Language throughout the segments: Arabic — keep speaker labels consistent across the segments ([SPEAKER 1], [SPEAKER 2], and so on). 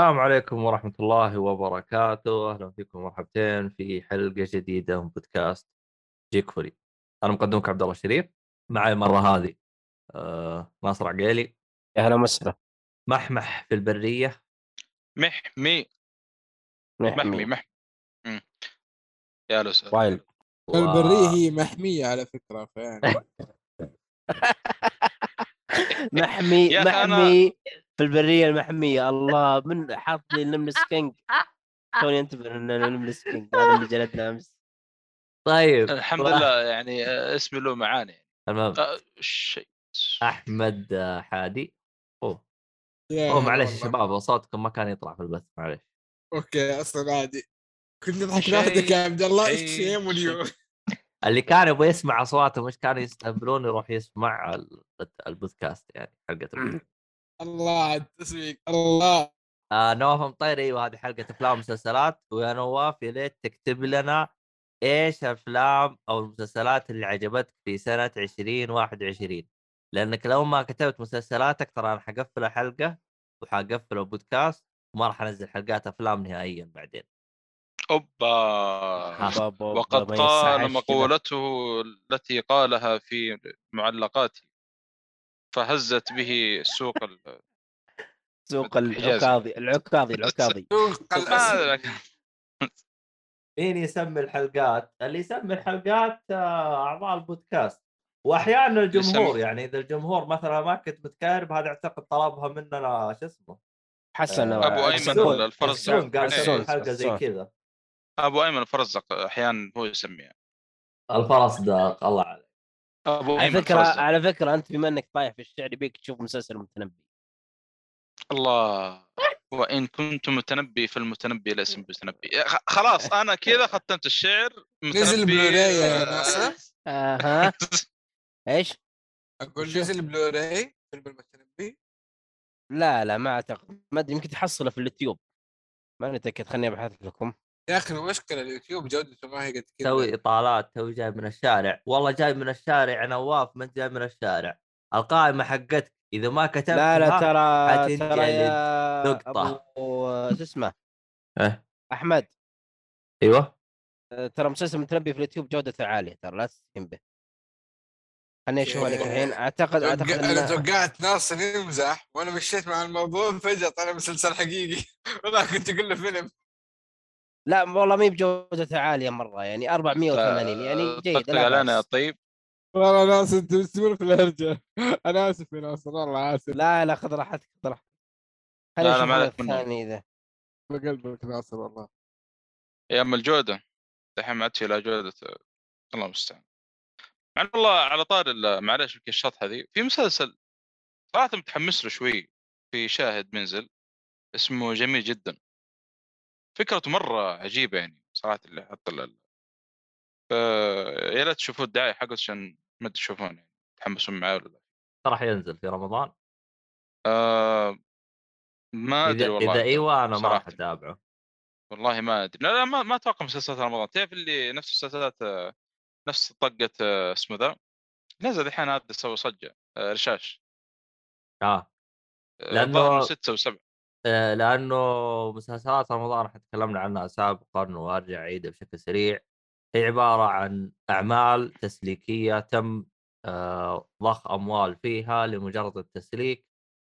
[SPEAKER 1] السلام عليكم ورحمة الله وبركاته. أهلا فيكم مرحبتين في حلقة جديدة من بودكاست جيك فولي أنا مقدمك عبد الله الشريف معي المرة هذه آه ناصر عقيلي.
[SPEAKER 2] يا هلا وسهلا.
[SPEAKER 1] محمح في البرية.
[SPEAKER 3] محمي. محمي. محمي. يا لو
[SPEAKER 2] وايل.
[SPEAKER 4] البرية هي محمية على فكرة فيعني.
[SPEAKER 2] محمي محمي. في البرية المحمية. الله من حاط لي النملس كينج توني انتبه ان النملس كينج هذا اللي جلدنا أمس.
[SPEAKER 1] طيب.
[SPEAKER 3] الحمد لله يعني آه، اسمي له معاني.
[SPEAKER 1] المهم
[SPEAKER 3] آه، شيء.
[SPEAKER 1] أحمد آه، حادي. أوه.
[SPEAKER 4] يا
[SPEAKER 1] أوه معلش يا. شباب صوتكم ما كان يطلع في البث معلش.
[SPEAKER 4] أوكي أصلا عادي. كنت نضحك لوحدك يا عبد الله.
[SPEAKER 3] شيء-
[SPEAKER 4] شيم اليوم؟
[SPEAKER 1] اللي كان يبغى يسمع اصواتهم مش كانوا يستهبلون يروح يسمع ال- البودكاست يعني حلقة البودكاست.
[SPEAKER 4] الله على التسويق الله.
[SPEAKER 1] آه نواف مطيري أيوه هذه حلقة أفلام ومسلسلات. ويا نواف يا ليت تكتب لنا إيش الافلام أو المسلسلات اللي عجبتك في سنة 2021 لأنك لو ما كتبت مسلسلاتك ترى أنا حقفل الحلقة وحقفل البودكاست وما راح أنزل حلقات أفلام نهائيا بعدين.
[SPEAKER 2] أوبا.
[SPEAKER 3] وقد قال. مقولته التي قالها في معلقاتي. فهزت به سوق ال...
[SPEAKER 2] سوق. العكاظي العكاظي العكاظي
[SPEAKER 4] سوق.
[SPEAKER 1] مين يسمي الحلقات؟ اللي يسمي الحلقات آه، أعضاء البودكاست وأحيانا الجمهور يعني إذا الجمهور مثلا ما كنت متكهرب هذا اعتقد طلبها مننا شو اسمه
[SPEAKER 2] حسن
[SPEAKER 1] آه،
[SPEAKER 3] أبو أيمن
[SPEAKER 1] حسون.
[SPEAKER 3] الفرزدق.
[SPEAKER 1] قال
[SPEAKER 3] حسون.
[SPEAKER 1] سوي حلقه زي. كذا
[SPEAKER 3] أبو أيمن الفرزدق أحيانا هو يسميها
[SPEAKER 1] الفرس داق الله عليك
[SPEAKER 3] أبو
[SPEAKER 2] على
[SPEAKER 3] فكرة
[SPEAKER 2] على فكرة أنت بما إنك طايح في الشعر يبيك تشوف مسلسل المتنبي
[SPEAKER 3] الله. وإن كنت متنبي فالمتنبي ليس متنبي خ- خلاص أنا كذا ختمت الشعر
[SPEAKER 4] نزل
[SPEAKER 3] متنبي-
[SPEAKER 4] بلوراي يا ناصر
[SPEAKER 2] أها. إيش؟
[SPEAKER 4] أقول نزل بلوراي فيلم المتنبي.
[SPEAKER 2] لا لا ما أعتقد. ما أدري يمكن تحصله في اليوتيوب. ماني متاكد خليني أبحث لكم.
[SPEAKER 4] يا أخي المشكلة اليوتيوب جودته ما هي قد كذا.
[SPEAKER 1] توي إطالات توي جاي من الشارع. والله جاي من الشارع نواف ما أنت جاي من الشارع. القائمة حقتك إذا ما كتبتها
[SPEAKER 2] لا لا ترى ترى يا. أبو شو اسمه؟
[SPEAKER 1] إيه.
[SPEAKER 2] أحمد.
[SPEAKER 1] أيوه.
[SPEAKER 2] ترى مسلسل متنبي في اليوتيوب جودته عالية ترى لا تستهين به خليني أشوف لك الحين. اعتقد
[SPEAKER 4] أعتقد
[SPEAKER 2] أنا.
[SPEAKER 4] توقعت ناصر يمزح. وأنا مشيت مع الموضوع فجأة طلع مسلسل حقيقي. والله كنت أقول له فيلم.
[SPEAKER 2] لا والله ما هي بجودته عالية مرة يعني 480 يعني جيد لا بأس.
[SPEAKER 3] طيب.
[SPEAKER 4] والله ناصر أنت مستمر في الهرجة. أنا آسف يا ناصر والله آسف.
[SPEAKER 2] لا لا خذ راحتك خذ راحتك.
[SPEAKER 3] ما
[SPEAKER 2] لك
[SPEAKER 3] عليك.
[SPEAKER 2] ثاني إذا.
[SPEAKER 4] بقلبك ناصر والله.
[SPEAKER 3] يا اما الجودة. دحين ما عاد في لا جودة. الله المستعان. مع إن والله على طار ال- معلش يمكن الشطحة ذي. في مسلسل صراحة متحمس له شوي في شاهد منزل اسمه جميل جدا. فكرته مرة عجيبة يعني صراحة اللي حط ال يا ريت تشوفوا الدعاية حقه عشان ما تشوفون يعني تحمسون معاه ولا لا.
[SPEAKER 1] راح ينزل في رمضان؟
[SPEAKER 3] آه ما
[SPEAKER 1] أدري
[SPEAKER 3] والله
[SPEAKER 1] إذا أيوه أنا ما راح. أتابعه.
[SPEAKER 3] والله ما أدري. لا لا ما, ما أتوقع مسلسلات رمضان. تعرف اللي نفس مسلسلات نفس طقة اسمه ذا؟ نزل الحين هذا سوى صجة آه، رشاش. آه.
[SPEAKER 1] آه،
[SPEAKER 3] الظاهر ستة وسبعة.
[SPEAKER 1] لأنه مسلسلات رمضان إحنا تكلمنا عنها سابقا وأرجع أعيدها بشكل سريع هي عبارة عن أعمال تسليكية تم آه، ضخ أموال فيها لمجرد التسليك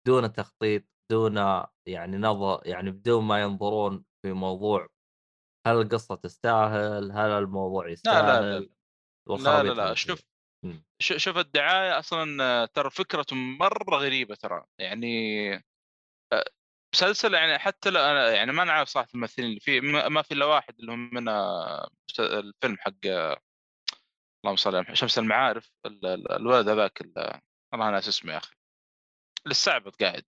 [SPEAKER 1] دون تخطيط دون يعني نظر يعني بدون ما ينظرون في موضوع هل القصة تستاهل؟ هل الموضوع يستاهل؟
[SPEAKER 3] لا لا لا لا لا, لا. شوف شوف الدعاية أصلا آه، ترى فكرته مرة غريبة ترى يعني آه، مسلسل يعني حتى لا أنا يعني ما نعرف صراحة الممثلين اللي فيه ما في إلا واحد اللي هم من الفيلم حق اللهم صل على شمس المعارف ال- ال- الولد هذاك ال- والله ناس اسمه يا أخي. اللي استعبط قاعد.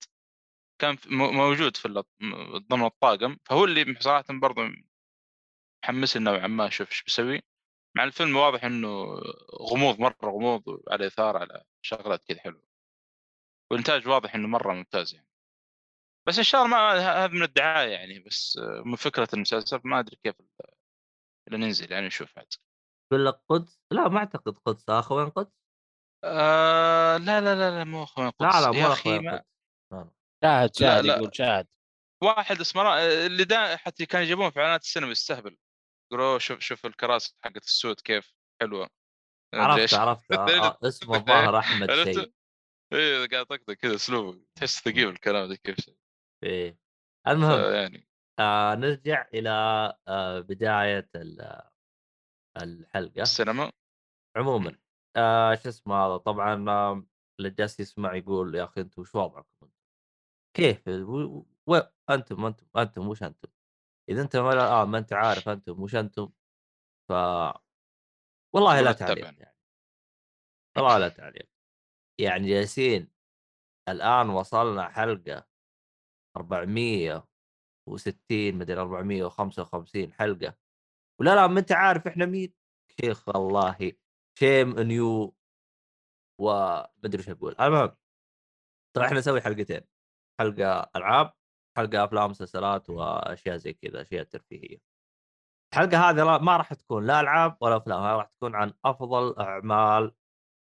[SPEAKER 3] كان موجود في ضمن الطاقم فهو اللي صراحة برضه محمسني نوعا ما أشوف إيش بيسوي. مع الفيلم واضح إنه غموض مرة غموض على إثارة على شغلات كذا حلوة. والإنتاج واضح إنه مرة ممتاز يعني. بس إن شاء الله ما هذا من الدعاية يعني بس آه، من فكرة المسلسل ما أدري كيف ننزل يعني نشوف عاد
[SPEAKER 1] يقول لك قدس؟ لا ما أعتقد قدس. اخوين قدس؟
[SPEAKER 3] آه لا لا لا لا مو اخوان
[SPEAKER 1] لا
[SPEAKER 3] قدس.
[SPEAKER 1] لا مو
[SPEAKER 3] يا أخي
[SPEAKER 1] اخوين
[SPEAKER 3] ما...
[SPEAKER 1] قدس. لا لا.
[SPEAKER 2] شاهد
[SPEAKER 3] لا،
[SPEAKER 2] شاهد
[SPEAKER 3] لا.
[SPEAKER 2] يقول شاهد.
[SPEAKER 3] واحد اسمه اللي دا حتى كانوا يجيبون في إعلانات السينما يستهبل. يقولوا شوف شوف الكراسي حقت السود كيف حلوة. ما أدري
[SPEAKER 1] عرفت. عرفت آه، آه، اسمه الظاهر
[SPEAKER 3] أحمد؟
[SPEAKER 1] شيء.
[SPEAKER 3] إيه قاعد طقطق كذا أسلوبه. تحس ثقيل الكلام ذا كيف
[SPEAKER 1] إيه. المهم
[SPEAKER 3] يعني
[SPEAKER 1] آه نرجع إلى آه بداية ال- الحلقة.
[SPEAKER 3] السينما.
[SPEAKER 1] عموما آه شو اسمه هذا؟ طبعا آه اللي جالس يسمع يقول يا أخي أنتم وش وضعكم؟ كيف؟ و... و... أنتم أنتم أنتم وش أنتم؟ إذا أنت ما آه ما أنت عارف أنتم وش أنتم. ف والله لا تعليق
[SPEAKER 3] يعني.
[SPEAKER 1] يعني. والله لا تعليق. يعني جالسين الآن وصلنا حلقة 460 مدري 455 حلقة. ولا لا ما أنت عارف إحنا مين. شيخ والله شيم نيو ومدري إيش أقول. المهم طبعا إحنا نسوي حلقتين. حلقة ألعاب حلقة أفلام مسلسلات وأشياء زي كذا أشياء ترفيهية. الحلقة هذه ما راح تكون لا ألعاب ولا أفلام راح تكون عن أفضل أعمال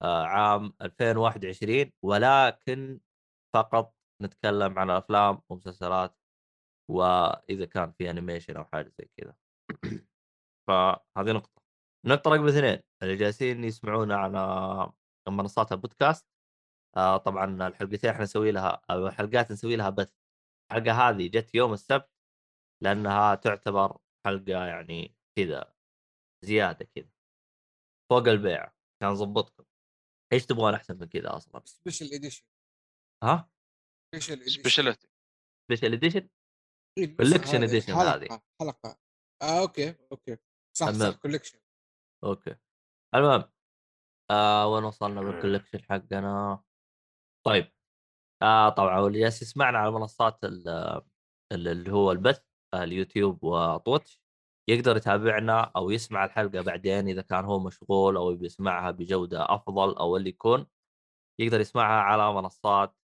[SPEAKER 1] آه، عام 2021 ولكن فقط نتكلم عن افلام ومسلسلات وإذا كان في animation أو حاجة زي كذا. فهذه نقطة. النقطه رقم اثنين اللي جالسين يسمعونا على منصات البودكاست. آه طبعا الحلقتين إحنا نسوي لها الحلقات نسوي لها بث. الحلقة هذه جت يوم السبت لأنها تعتبر حلقة يعني كذا زيادة كذا. فوق البيعة عشان نظبطكم إيش تبغون أحسن من كذا أصلا؟
[SPEAKER 4] special edition
[SPEAKER 1] ها؟
[SPEAKER 4] special edition
[SPEAKER 3] speciality
[SPEAKER 1] special edition
[SPEAKER 4] إيه،
[SPEAKER 1] Collection
[SPEAKER 4] هذه.
[SPEAKER 1] هذه.
[SPEAKER 4] حلقة. آه okay okay. صح. صح collection
[SPEAKER 1] okay. المهم آه وين وصلنا بال collection حقنا؟ طيب آه طبعا واللي جالس يسمعنا على منصات ال- ال- اللي هو البث آه، اليوتيوب و Twitch يقدر يتابعنا أو يسمع الحلقة بعدين إذا كان هو مشغول أو يبي يسمعها بجودة أفضل أو اللي يكون. يقدر يسمعها على منصات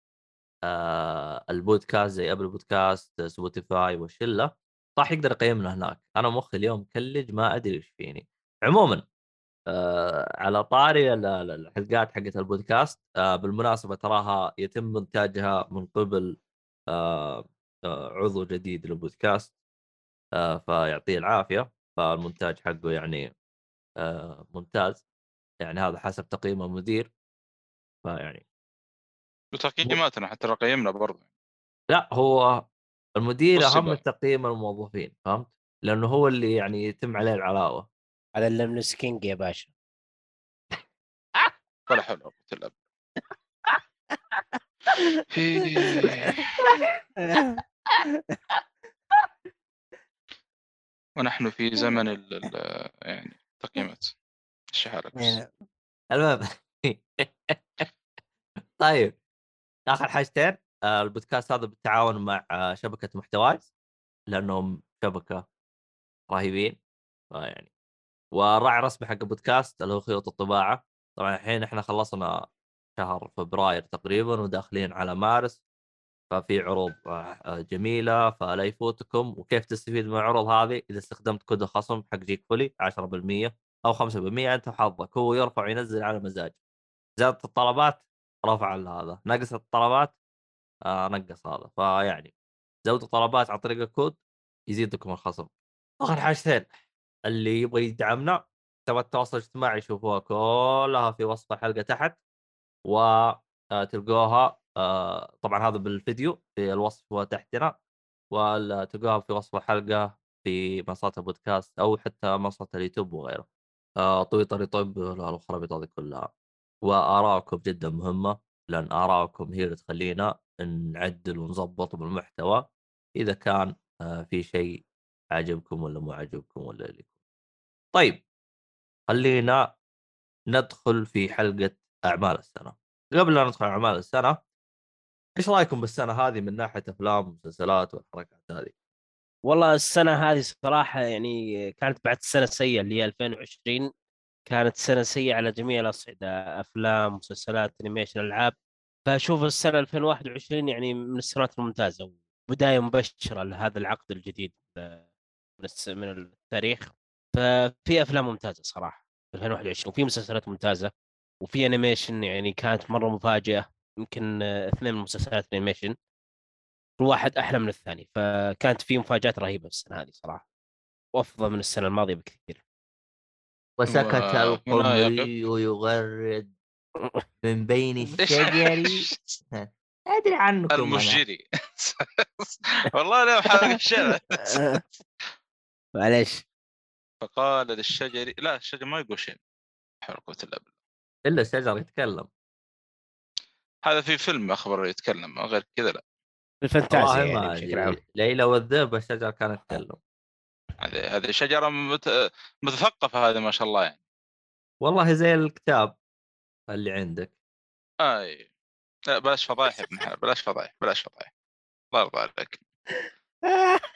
[SPEAKER 1] آه البودكاست زي Apple Podcast Spotify والشله صح يقدر يقيمنا هناك. أنا مخي اليوم مكلج ما أدري إيش فيني. عموما آه على طاري ال- ال- الحلقات حقت البودكاست آه بالمناسبة تراها يتم إنتاجها من قبل آه آه عضو جديد للبودكاست آه فيعطيه العافية. فالمونتاج حقه يعني آه ممتاز. يعني هذا حسب تقييم المدير. فيعني
[SPEAKER 3] وتقييماتنا حتى لو قيمنا برضه.
[SPEAKER 1] لا هو المدير أهم تقييم الموظفين فهمت؟ لأنه هو اللي يعني يتم عليه العلاوة.
[SPEAKER 2] هذا اللملس كينج يا باشا.
[SPEAKER 3] ولا حول ولا قوة إلا بالله. ونحن في زمن ال ال- يعني تقييمات. بس؟
[SPEAKER 1] المهم. طيب. اخر حاجتين آه، البودكاست هذا بالتعاون مع آه، شبكة محتوايز لأنهم شبكة رهيبين يعني والراعي الرسمي حق البودكاست اللي هو خيوط الطباعة. طبعا الحين إحنا خلصنا شهر فبراير تقريبا وداخلين على مارس ففي عروض آه، جميلة فلا يفوتكم. وكيف تستفيد من العروض هذه؟ إذا استخدمت كود الخصم حق جيك فولي 10% أو 5% أنت وحظك هو يرفع وينزل على مزاج. زادت الطلبات رفع هذا نقصت الطلبات آه نقص هذا. فيعني زودوا طلبات عن طريق الكود يزيدكم الخصم. آخر حاجتين اللي يبغى يدعمنا تبغى التواصل الاجتماعي يشوفوها كلها في وصف الحلقة تحت وتلقوها آه، طبعا هذا بالفيديو في الوصف وتحتنا وتلقوها في وصف الحلقة في منصات البودكاست أو حتى منصات اليوتيوب وغيره. آه، تويتر يطب الخرابيط هذه كلها. وارائكم جدا مهمة لأن ارائكم هي اللي تخلينا نعدل ونظبط بالمحتوى إذا كان آه، في شيء عجبكم ولا مو عجبكم ولا يكون. طيب خلينا ندخل في حلقة أعمال السنة قبل لا ندخل أعمال السنة إيش رأيكم بالسنة هذه من ناحية أفلام ومسلسلات والحركات هذه؟
[SPEAKER 2] والله السنة هذه صراحة يعني كانت بعد سنة سيئة اللي هي 2020 كانت سنة سيئة على جميع الأصعدة أفلام مسلسلات أنيميشن ألعاب. فأشوف السنة 2021 يعني من السنوات الممتازة بدايه مبشرة لهذا العقد الجديد من التاريخ. ففي أفلام ممتازة صراحة في 2021 وفي مسلسلات ممتازة وفي animation يعني كانت مرة مفاجئه يمكن اثنين من مسلسلات ال animation كل واحد أحلى من الثاني. فكانت في مفاجآت رهيبة السنة هذه صراحة وأفضل من السنة الماضية بكثير.
[SPEAKER 1] وسكت
[SPEAKER 3] وهنا
[SPEAKER 1] القمري يغرد من بين؟ الشجر أدري عنكم أنا.
[SPEAKER 3] المشجري والله لا حرق الشارع
[SPEAKER 2] معليش
[SPEAKER 3] فقال للشجر لا الشجر ما يقول شيء. حول قوة إلا بالله.
[SPEAKER 1] إلا الشجر يتكلم.
[SPEAKER 3] هذا في فيلم أخبر يتكلم غير كذا لا.
[SPEAKER 2] الفانتازيا يعني بشكل عام.
[SPEAKER 1] ليلى والذئب الشجر كان يتكلم
[SPEAKER 3] هذه هذه شجرة مت... مثقفه هذه ما شاء الله يعني.
[SPEAKER 1] والله زي الكتاب اللي عندك.
[SPEAKER 3] أي. لا بلاش فضايح يا ابن الحلال بلاش فضايح بلاش فضايح. الله يرضى عليك.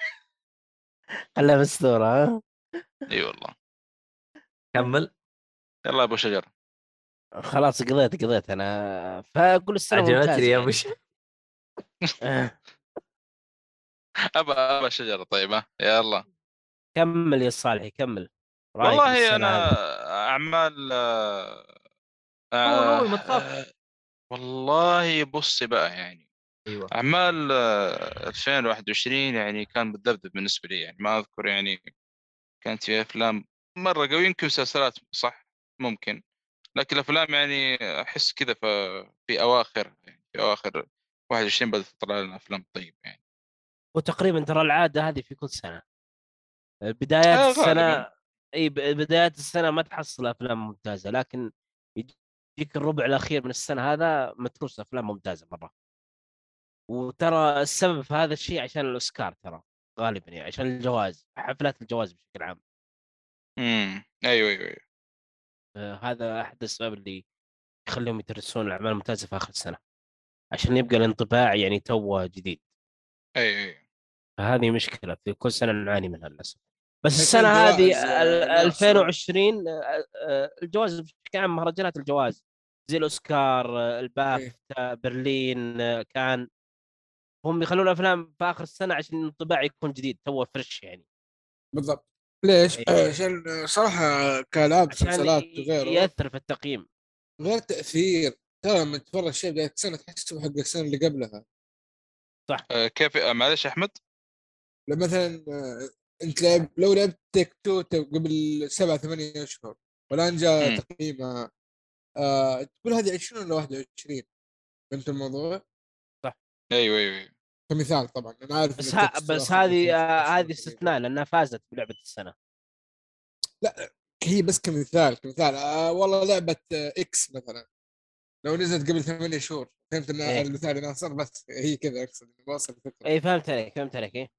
[SPEAKER 2] خلها مستورة ها؟
[SPEAKER 3] إي والله.
[SPEAKER 1] كمل.
[SPEAKER 3] يلا يا أبو شجر
[SPEAKER 2] خلاص قضيت قضيت أنا. فاقول السنة
[SPEAKER 1] عجبتني يا
[SPEAKER 2] يعني.
[SPEAKER 1] ابو ش-
[SPEAKER 2] آه.
[SPEAKER 3] ابى ابى شجرة طيب ها يلا.
[SPEAKER 2] كمل يا صالحي كمل
[SPEAKER 3] والله
[SPEAKER 2] أنا؟
[SPEAKER 3] أعمال آه، آه،. والله بصي بقى يعني
[SPEAKER 1] أيوه.
[SPEAKER 3] أعمال آه، 2021 يعني كان متذبذب بالنسبة لي يعني ما أذكر يعني كانت في أفلام مرة قوي يمكن مسلسلات صح ممكن. لكن الأفلام يعني أحس كذا في في أواخر يعني في أواخر 21 بدأت تطلع لنا أفلام طيبه يعني.
[SPEAKER 2] وتقريبا ترى العادة هذه في كل سنة. بدايات
[SPEAKER 3] آه، غالباً.
[SPEAKER 2] السنة إي ب- بدايات السنة ما تحصل أفلام ممتازة لكن يجيك الربع الأخير من السنة هذا متروس أفلام ممتازة مرة. وترى السبب في هذا الشيء عشان الأوسكار ترى غالبا يعني عشان الجوائز حفلات الجوائز بشكل عام.
[SPEAKER 3] امم أيوه أيوه أيوه.
[SPEAKER 2] آه، هذا أحد الأسباب اللي يخليهم يدرسون الأعمال الممتازة في آخر السنة عشان يبقى الانطباع يعني توه جديد.
[SPEAKER 3] أيوه أيوه.
[SPEAKER 2] فهذه مشكلة في كل سنة نعاني منها للأسف. بس السنة هذه
[SPEAKER 4] جوائز، آه،
[SPEAKER 2] ال-
[SPEAKER 4] لا،
[SPEAKER 2] 2020 آه، آه، الجوائز بشكل عام مهرجانات الجوائز. زي الأوسكار البافتا برلين آه، كان هم يخلون أفلام في آخر السنة عشان الانطباع يكون جديد تو fresh يعني.
[SPEAKER 4] بالضبط. ليش؟
[SPEAKER 2] إيه.
[SPEAKER 4] عشان صراحة كالعاب مسلسلات وغيره
[SPEAKER 2] يأثر في التقييم.
[SPEAKER 4] غير تأثير. ترى لما تتفرج شيء بدايه السنة تحسه حق السنة اللي قبلها.
[SPEAKER 3] آه، كيف آه، معلش أحمد؟
[SPEAKER 4] لما مثلا انت لعب لو لعبت تيك تو قبل سبعة ثمانية أشهر والآن جاء. تقييمها آه تقول هذه 20 ولا 21 فهمت الموضوع؟
[SPEAKER 3] أيوه أيوه أيوه
[SPEAKER 4] كمثال طبعا أنا عارف
[SPEAKER 2] بس ها بس
[SPEAKER 4] آخر
[SPEAKER 2] هذه
[SPEAKER 4] 15
[SPEAKER 2] آه، هذه. استثناء لأنها فازت بلعبة السنة
[SPEAKER 4] هي بس كمثال كمثال آه والله لعبة آه إكس مثلا لو نزلت قبل ثمانية شهور فهمت إن
[SPEAKER 2] إيه.
[SPEAKER 4] المثال ناصر بس هي كذا أقصد واصل الفكرة
[SPEAKER 2] اي فهمت عليك فهمت عليك إيه.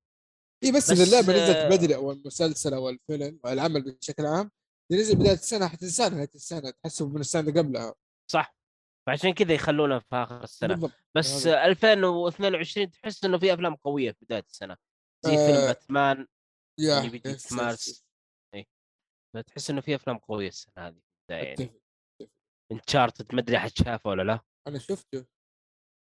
[SPEAKER 4] اي بس,
[SPEAKER 2] بس،
[SPEAKER 4] اذا اللعبه
[SPEAKER 2] آه،
[SPEAKER 4] نزلت بدري أو المسلسل أو الفيلم أو العمل بشكل عام. إذا نزل بداية السنة حتنساه نهايه السنة تحسب من السنة اللي قبلها.
[SPEAKER 2] صح. فعشان كذا يخلونها في آخر السنة.
[SPEAKER 4] بالضبط.
[SPEAKER 2] بس
[SPEAKER 4] هذا.
[SPEAKER 2] 2022 تحس إنه في أفلام قوية في بداية السنة. زي
[SPEAKER 4] آه،
[SPEAKER 2] فيلم باتمان
[SPEAKER 4] يا
[SPEAKER 2] اللي بيجي في مارس.
[SPEAKER 4] yes.
[SPEAKER 2] فتحس إنه في أفلام قوية السنة هذه يعني. Uncharted ما أدري أحد شافه ولا لا.
[SPEAKER 4] أنا شفته.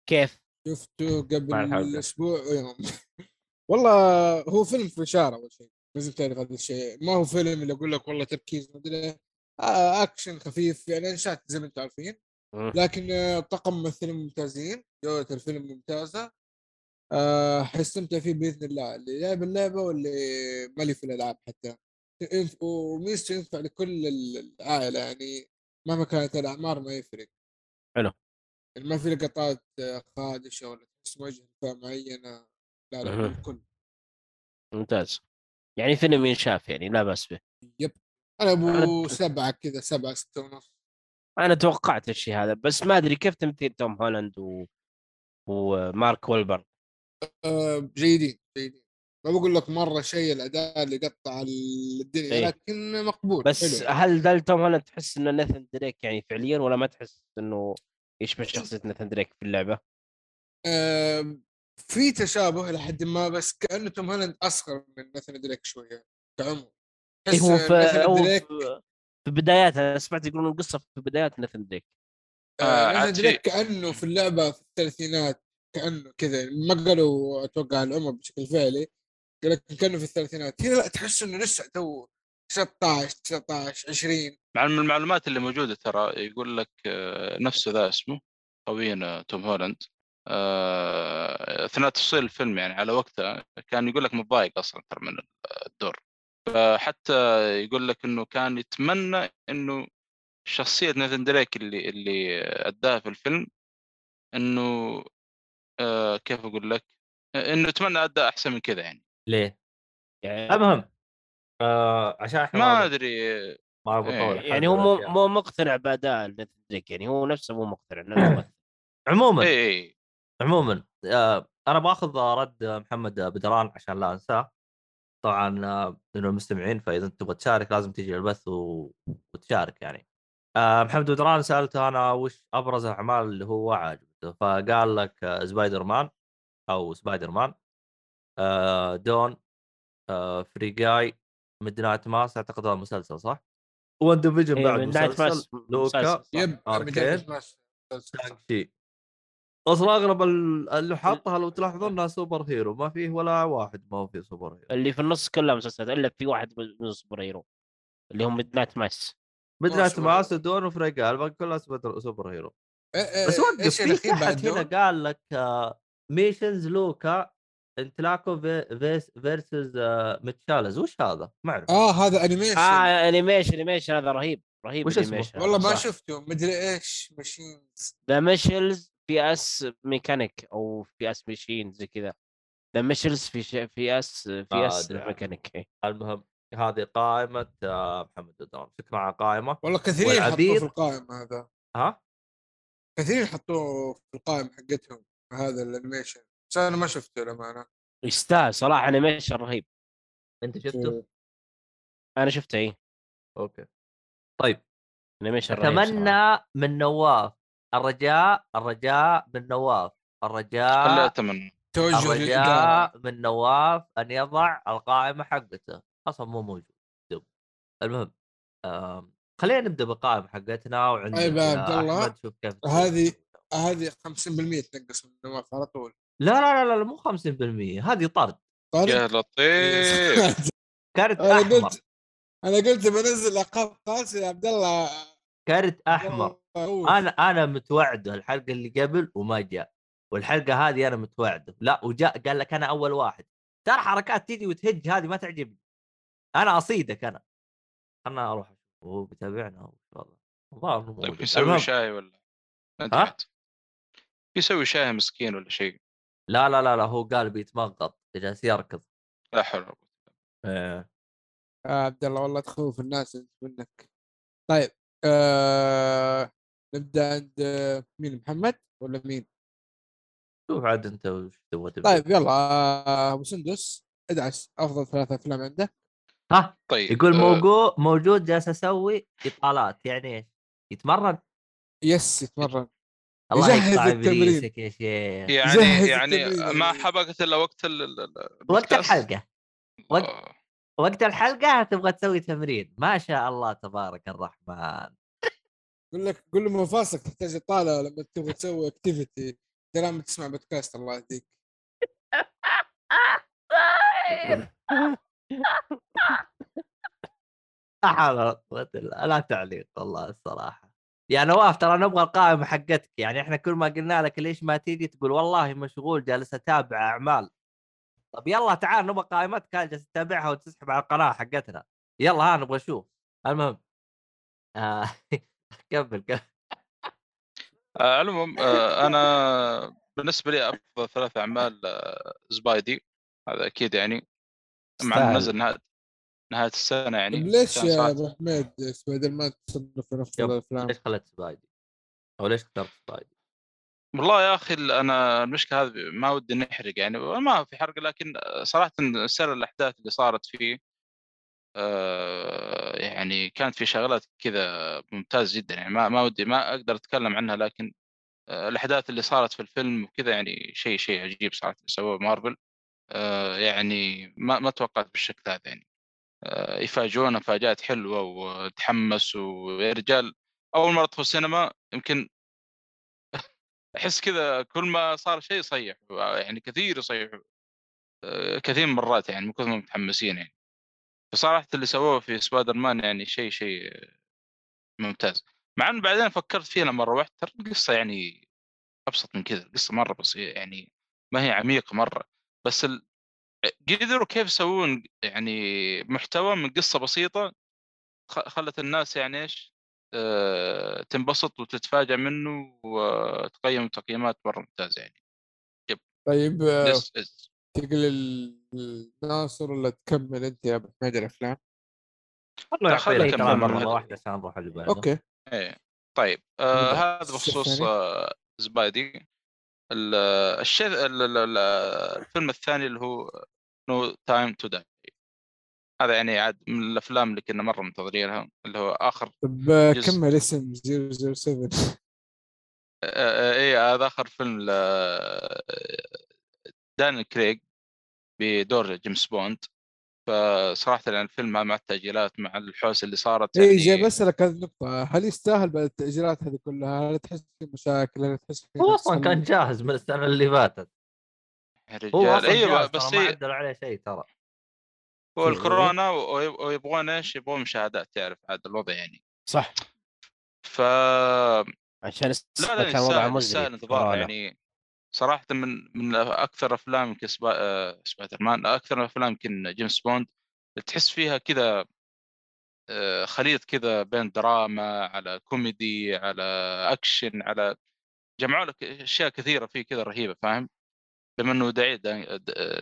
[SPEAKER 2] كيف؟
[SPEAKER 4] شفته قبل. أسبوع ويوم والله هو فيلم فشار أول شيء لازم تعرف هذا الشيء. ما هو فيلم اللي أقول لك والله تركيز ما أدري. آه أكشن خفيف يعني Uncharted زي ما أنتم عارفين. لكن آه، طاقم ممثلين ممتازين جودة الفيلم ممتازة. آه، حيستمتع فيه بإذن الله. اللي لعب اللعبة واللي مالي في الألعاب حتى. وميزته ينفع لكل العائلة يعني مهما كانت الأعمار ما يفرق.
[SPEAKER 2] حلو.
[SPEAKER 4] يعني ما في لقطات آه، خادشة ولا تحس وجه فئة معينة. لا لا
[SPEAKER 2] مهم.
[SPEAKER 4] الكل
[SPEAKER 2] ممتاز يعني فيلم ينشاف يعني لا بأس به
[SPEAKER 4] يب أنا أبو
[SPEAKER 2] أنا-
[SPEAKER 4] سبعة كذا سبعة ستة ونص
[SPEAKER 2] أنا توقعت الشيء هذا بس ما أدري كيف تمثيل توم هولاند و... ومارك وولبرغ
[SPEAKER 4] آه، جيدين جيدين ما بقول لك مرة شيء الاداء اللي قطع الدنيا
[SPEAKER 2] إيه.
[SPEAKER 4] لكن مقبول
[SPEAKER 2] بس
[SPEAKER 4] حلو.
[SPEAKER 2] هل ده توم هولاند تحس إنه ناثن دريك يعني فعليا ولا ما تحس إنه يشبه شخصية ناثن دريك في اللعبة؟
[SPEAKER 4] آم، في تشابه لحد ما بس كأنه توم هولاند أصغر من ناثن دريك شوية كعمر
[SPEAKER 2] إيه هو في
[SPEAKER 4] دريك
[SPEAKER 2] في, في بدايات أنا سمعت يقولون القصة في بدايات ناثن دريك.
[SPEAKER 3] آه،
[SPEAKER 4] آه دريك
[SPEAKER 3] في-
[SPEAKER 4] كأنه في اللعبة في الثلاثينات كأنه كذا ما قالوا أتوقع العمر بشكل فعلي لكن كأنه في الثلاثينات. هنا لا تحس إنه لسه تو 16 19 20
[SPEAKER 3] مع من المعلومات اللي موجودة ترى يقول لك آه، نفسه ذا اسمه خوينا توم هولاند. آه، أثناء تصوير الفيلم يعني على وقتها كان يقول لك متضايق أصلا ترى من الدور. فحتى يقول لك إنه كان يتمنى إنه شخصية ناثن دريك اللي اللي أداها في الفيلم إنه آه، كيف أقول لك؟ إنه يتمنى أداء أحسن من كذا يعني.
[SPEAKER 1] ليه؟
[SPEAKER 2] يعني,
[SPEAKER 1] المهم آه عشان إحنا
[SPEAKER 3] ما أدري
[SPEAKER 1] ما
[SPEAKER 3] إيه،
[SPEAKER 2] يعني هو مو مقتنع بأداء ناثن دريك يعني هو نفسه مو مقتنع.
[SPEAKER 1] عموما.
[SPEAKER 3] اي اي
[SPEAKER 1] عموما آه أنا بأخذ رد محمد بدران عشان لا أنساه طبعا آه، إنه المستمعين فإذا أنت تبغى تشارك لازم تجي البث و... وتشارك يعني آه محمد بدران سألته أنا وش أبرز الأعمال اللي هو عاجبته فقال لك آه سبايدر مان أو سبايدر مان آه دون آه فري جاي ميد نايت ماس أعتقد هذا مسلسل صح؟ وان ديفيجن
[SPEAKER 2] إيه،
[SPEAKER 1] بعد
[SPEAKER 2] من نايت
[SPEAKER 1] مسلسل
[SPEAKER 2] ماس
[SPEAKER 1] لوكا.
[SPEAKER 4] يب
[SPEAKER 1] أركين.
[SPEAKER 4] مدرب ماس-
[SPEAKER 1] شانغ شي أصلا اغلب ال- اللي حاطها لو تلاحظون انها سوبر هيرو ما فيه ولا واحد ما هو فيه سوبر هيرو
[SPEAKER 2] اللي في النص كلها مسلسلات إلا في واحد من السوبر هيرو اللي هم ميد نايت ماس
[SPEAKER 1] ميد نايت
[SPEAKER 4] سوبر
[SPEAKER 1] ماس. ودون وفريقال الباقي كلها سوبر سوبر هيرو
[SPEAKER 4] إيه- إيه،
[SPEAKER 1] بس وقف في تحت هنا؟ قال لك آه، ميشنز لوكا انتلاكو في- فيس فيرسز آه، ميتشالز وش هذا؟ ما أعرف
[SPEAKER 4] آه هذا انيميشن
[SPEAKER 2] آه انيميشن انيميشن هذا رهيب رهيب
[SPEAKER 1] وش اسمه؟
[SPEAKER 4] والله ما
[SPEAKER 1] صح.
[SPEAKER 4] شفته مدري إيش ماشينز
[SPEAKER 2] ذا ميشلز في آس ميكانيك أو في آس ماشين زي كذا ذا ميشلز في ش... في آس في
[SPEAKER 1] آس.
[SPEAKER 2] ميكانيك إيه.
[SPEAKER 1] المهم هذه قائمة آه، محمد بدران شكرا على القائمة
[SPEAKER 4] والله كثيرين حطوه؟ في القائمة هذا
[SPEAKER 1] ها؟
[SPEAKER 4] كثيرين حطوه في القائمة حقتهم هذا ال animation بس أنا ما شفته للأمانة
[SPEAKER 2] يستاهل صراحة animation رهيب
[SPEAKER 1] أنت شفته؟
[SPEAKER 2] أنا شفته اي
[SPEAKER 1] okay طيب
[SPEAKER 2] animation رهيب صراحة.
[SPEAKER 1] أتمنى من نواف الرجاء الرجاء من نواف الرجاء
[SPEAKER 3] اتمنى
[SPEAKER 4] توجه
[SPEAKER 1] الرجاء من نواف أن يضع القائمة حقته. أصلا مو موجود دب. المهم خلينا نبدأ بالقائمة حقتنا وعندك
[SPEAKER 4] طيب عبد الله،. هذه هذه 50% تنقص من نواف على طول.
[SPEAKER 1] لا لا لا لا مو 50% هذه طرد.
[SPEAKER 4] طارق
[SPEAKER 3] يا لطيف.
[SPEAKER 1] كارت
[SPEAKER 4] أنا
[SPEAKER 1] أحمر.
[SPEAKER 4] قلت أنا قلت بنزل عقاب قاسي يا عبد الله.
[SPEAKER 1] كارت
[SPEAKER 4] أحمر.
[SPEAKER 1] أنا أنا متوعده الحلقة اللي قبل وما جاء والحلقة هذه أنا متوعده لا وجاء قال لك أنا أول واحد. ترى حركات تجي وتهج هذه ما تعجبني. أنا أصيدك أنا. خلنا أروح. أشوف هو بيتابعنا الظاهر إنه
[SPEAKER 3] طيب. يسوي شاي ولا؟
[SPEAKER 1] ها؟
[SPEAKER 3] أدري. يسوي شاي مسكين ولا شيء؟
[SPEAKER 1] لا لا لا لا هو قال بيتمغط. جالس يركض.
[SPEAKER 3] لا حول ولا قوة.
[SPEAKER 1] إيه.
[SPEAKER 4] يا عبد الله والله تخوف الناس انت منك. طيب آه... نبدأ عند مين محمد ولا مين؟
[SPEAKER 1] شوف عاد انت وش تبغى.
[SPEAKER 4] طيب يلا آه، أبو سندس ادعس أفضل ثلاث أفلام عندك
[SPEAKER 1] ها
[SPEAKER 3] طيب
[SPEAKER 1] يقول
[SPEAKER 3] آه،
[SPEAKER 1] موجود موجود جالس أسوي إطالات يعني إيش؟ يتمرن
[SPEAKER 4] يس يتمرن
[SPEAKER 1] الله
[SPEAKER 4] يجهز
[SPEAKER 1] يقطع. إبليسك يا شيخ
[SPEAKER 3] يعني يعني
[SPEAKER 4] التمرين.
[SPEAKER 3] ما حبقت إلا وقت ال-
[SPEAKER 1] وقت. الحلقة وقت-
[SPEAKER 3] آه.
[SPEAKER 1] وقت الحلقة تبغى تسوي تمرين ما شاء الله تبارك الرحمن
[SPEAKER 4] يقول لك قول له مفاصلك تحتاج إطالة لما تبغى تسوي اكتيفيتي لما تسمع بودكاست الله يهديك.
[SPEAKER 1] لا حول ولا قوة إلا- لا تعليق والله الصراحة. يا نواف ترى نبغى القائمة حقتك. يعني إحنا كل ما قلنا لك ليش ما تيجي تقول والله مشغول جالس أتابع أعمال. طب يلا تعال نبغى قائمتك جالس تتابعها وتسحب على القناة حقتنا. يلا ها نبغى نشوف المهم. آه. كمل كمل
[SPEAKER 3] آه، على العموم آه، أنا بالنسبة لي أفضل ثلاث أعمال آه، Spidey هذا أكيد يعني مع انه. نزل نهاية نهاية السنة يعني
[SPEAKER 4] طيب ليش يا أبو حميد سبايدر مان تصنف في
[SPEAKER 1] yep.
[SPEAKER 4] الافلام؟
[SPEAKER 1] ليش خليت Spidey؟ أو ليش اخترت سبايدي؟
[SPEAKER 3] والله يا أخي أنا المشكلة هذه ما ودي نحرق يعني ما في حرق لكن صراحة سر الأحداث اللي صارت فيه آه، يعني كانت في شغلات كذا ممتاز جدا. يعني ما ما ودي ما أقدر أتكلم عنها لكن آه، الأحداث اللي صارت في الفيلم وكذا يعني شيء شيء عجيب اللي سووه مارفل. آه، يعني ما ما توقعت بالشكل هذا يعني. يفاجئونا مفاجآت حلوة وتحمس ويا رجال. أول مرة ادخل السينما يمكن أحس كذا كل ما صار شيء يصيح يعني كثير يصيحوا آه، كثير مرات يعني من كثر ما متحمسين يعني. فصراحه اللي سووه في سبايدر مان يعني شيء شيء ممتاز. مع ان بعدين فكرت فيها لما روحت ترى القصة يعني أبسط من كذا القصة مرة بسيطة يعني ما هي عميقة مرة. بس ال... قدروا كيف يسوون يعني محتوى من قصة بسيطة خلت الناس يعني إيش أه... تنبسط وتتفاجأ منه وتقيم تقييمات مرة ممتازة يعني.
[SPEAKER 4] طيب آه، تقل ال- الناصر ولا تكمل أنت يا أبو حميد الأفلام؟
[SPEAKER 1] خلنا يعطينا
[SPEAKER 3] مرة
[SPEAKER 1] مرة.
[SPEAKER 3] واحدة
[SPEAKER 1] عشان نروح اللي بعده
[SPEAKER 4] okay
[SPEAKER 3] إيه طيب آه. هذا بخصوص. آه Spidey ال- الشيء ال- ال- ال- الفيلم الثاني اللي هو No Time To Die هذا يعني عاد من الأفلام اللي كنا مرة منتظرينها اللي هو آخر
[SPEAKER 4] طب آه،. كمل اسم 007
[SPEAKER 3] اي هذا آخر فيلم ل دانيال كريغ بدور جيمس بوند. فصراحة يعني الفيلم مع التأجيلات مع الحوسة اللي صارت يعني
[SPEAKER 4] اي جاي بسألك هذه النقطة. هل يستاهل بعد التأجيلات هذه كلها؟ هل تحس في مشاكل؟ هل تحس في
[SPEAKER 1] هو
[SPEAKER 4] أصلا
[SPEAKER 1] كان جاهز من السنة اللي فاتت.
[SPEAKER 3] يا
[SPEAKER 1] هو
[SPEAKER 3] رجال أصلا
[SPEAKER 1] أيوه
[SPEAKER 3] بس
[SPEAKER 1] ما عدلوا عليه شيء ترى.
[SPEAKER 3] هو الكورونا ويب- ويبغون إيش؟ يبغون مشاهدات تعرف عاد الوضع يعني.
[SPEAKER 2] صح.
[SPEAKER 3] ف
[SPEAKER 2] عشان
[SPEAKER 3] لا لا
[SPEAKER 2] كان وضعه مزري
[SPEAKER 3] انتظار. يعني. صراحة من من أكثر أفلام يمكن سبا... آه، سبايدر مان أكثر أفلام يمكن جيمس بوند تحس فيها كذا آه، خليط كذا بين دراما على كوميدي على أكشن على جمعوا لك أشياء كثيرة فيه كذا رهيبة فاهم؟ بما إنه وداعي دان,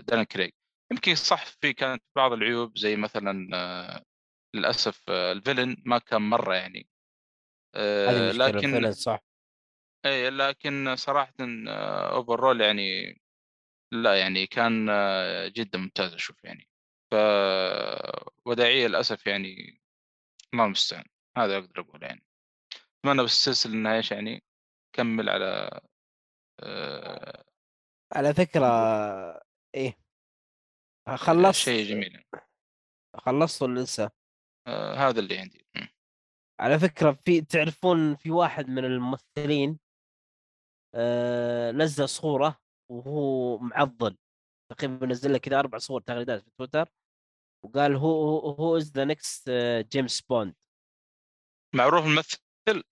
[SPEAKER 3] دان كريغ يمكن صح في كانت بعض العيوب زي مثلا آه، للأسف آه، ال villain ما كان مرة يعني لكن
[SPEAKER 2] صح
[SPEAKER 3] اي لكن صراحة overall يعني لا يعني كان آه، جدا ممتاز أشوف يعني. ف وداعية للأسف يعني الله المستعان هذا أقدر أقول يعني. أتمنى بس السلسلة انها إيش يعني كمل على آه،
[SPEAKER 2] على فكرة إيه خلصت
[SPEAKER 3] شيء جميل.
[SPEAKER 2] خلصت ولا لسه؟
[SPEAKER 3] آه، هذا اللي عندي. م.
[SPEAKER 2] على فكرة في تعرفون في واحد من الممثلين آه نزل صورة وهو معضل. تقريبا نزل له كذا أربع صور تغريدات في تويتر وقال هو هو is the next جيمس بوند
[SPEAKER 3] معروف الممثل؟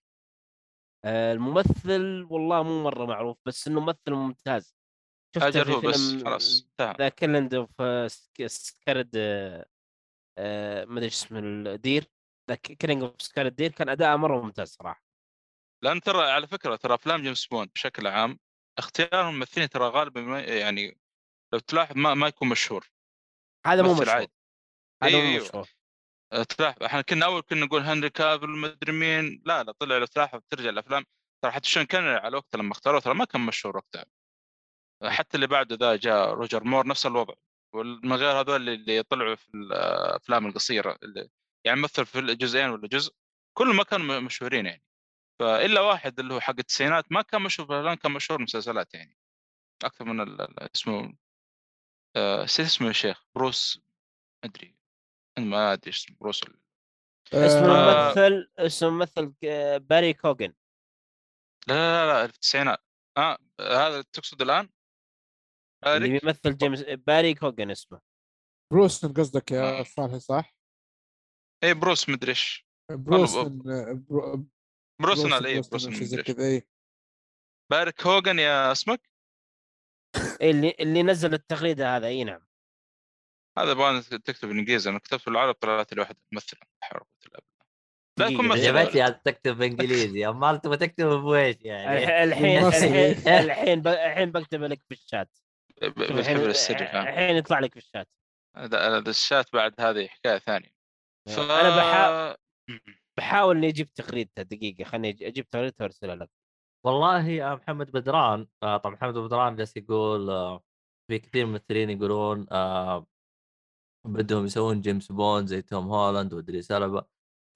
[SPEAKER 2] آه الممثل والله مو مرة معروف بس إنه ممثل ممتاز. شفته
[SPEAKER 3] أجل
[SPEAKER 2] في
[SPEAKER 3] هو بس
[SPEAKER 2] فيلم
[SPEAKER 3] خلاص
[SPEAKER 2] The Killing of Sacred ما أدري اسمه ال Deer The Killing of Sacred Deer كان أداءه مرة ممتاز صراحة.
[SPEAKER 3] لأن ترى على فكرة ترى أفلام جيمس بوند بشكل عام اختيار الممثلين ترى غالبا ما- يعني لو تلاحظ ما ما يكون مشهور.
[SPEAKER 2] هذا مو مشهور. هذا مو. مشهور.
[SPEAKER 3] أه، تلاحظ إحنا كنا أول كنا نقول هنري كافل ما ادري مين. لا لا طلع لو تلاحظ ترجع الافلام ترى حتى شون كان على وقته لما اختاروه ترى ما كان مشهور وقتها. حتى اللي بعده ذا جاء روجر مور نفس الوضع. ومن غير هذول اللي طلعوا في الأفلام القصيرة اللي يعني مثل في الجزئين ولا جزء كلهم ما كانوا مشهورين يعني. فإلا واحد اللي هو حق التسعينات ما كان مشهور في الافلام كان مشهور مسلسلات يعني أكثر من ال- ال- اسمه آه، نسيت اسمه يا شيخ بروس أدري ما أدري اسمه بروس ال-
[SPEAKER 2] اسم
[SPEAKER 3] آه.
[SPEAKER 2] الممثل اسم الممثل آه، باري كوغن
[SPEAKER 3] لا لا لا, في التسعينات آه هذا تقصد الآن؟
[SPEAKER 2] اللي
[SPEAKER 3] اريك
[SPEAKER 2] بيمثل جيمس باري كوغن اسمه
[SPEAKER 4] بروسن قصدك يا. صالح صح؟
[SPEAKER 3] اي بروس مدري إيش
[SPEAKER 4] بروسن برو-
[SPEAKER 3] بروسنال اي بارك هوجن يا اسمك؟
[SPEAKER 2] إيه اللي اللي نزل التغريدة هذا إي نعم.
[SPEAKER 3] هذا يبغى تكتب بالانجليزي أنا كتبت بالعربي طلعت لي واحد ممثل حول لا يكون
[SPEAKER 2] دقيقة،
[SPEAKER 3] مثل
[SPEAKER 1] عجبتني هذا تكتب بالانجليزي امال تبغى تكتب بويش يعني.
[SPEAKER 2] الح- الحين. الحين الحين بكتب لك في الشات.
[SPEAKER 3] ب-
[SPEAKER 2] شوف
[SPEAKER 3] بالحبر
[SPEAKER 2] الحين يطلع لك في الشات.
[SPEAKER 3] هذا هذا الشات بعد هذه حكاية ثانية. ف...
[SPEAKER 2] أنا بحاول بحاول إني أجيب تغريدته دقيقة خليني أجيب تغريدته وارسلها لك
[SPEAKER 1] والله يا محمد بدران آه طبعا محمد بدران جالس يقول آه في كثير من الممثلين يقولون آه بدهم يسوون جيمس بوند زي توم هولاند وادريس البا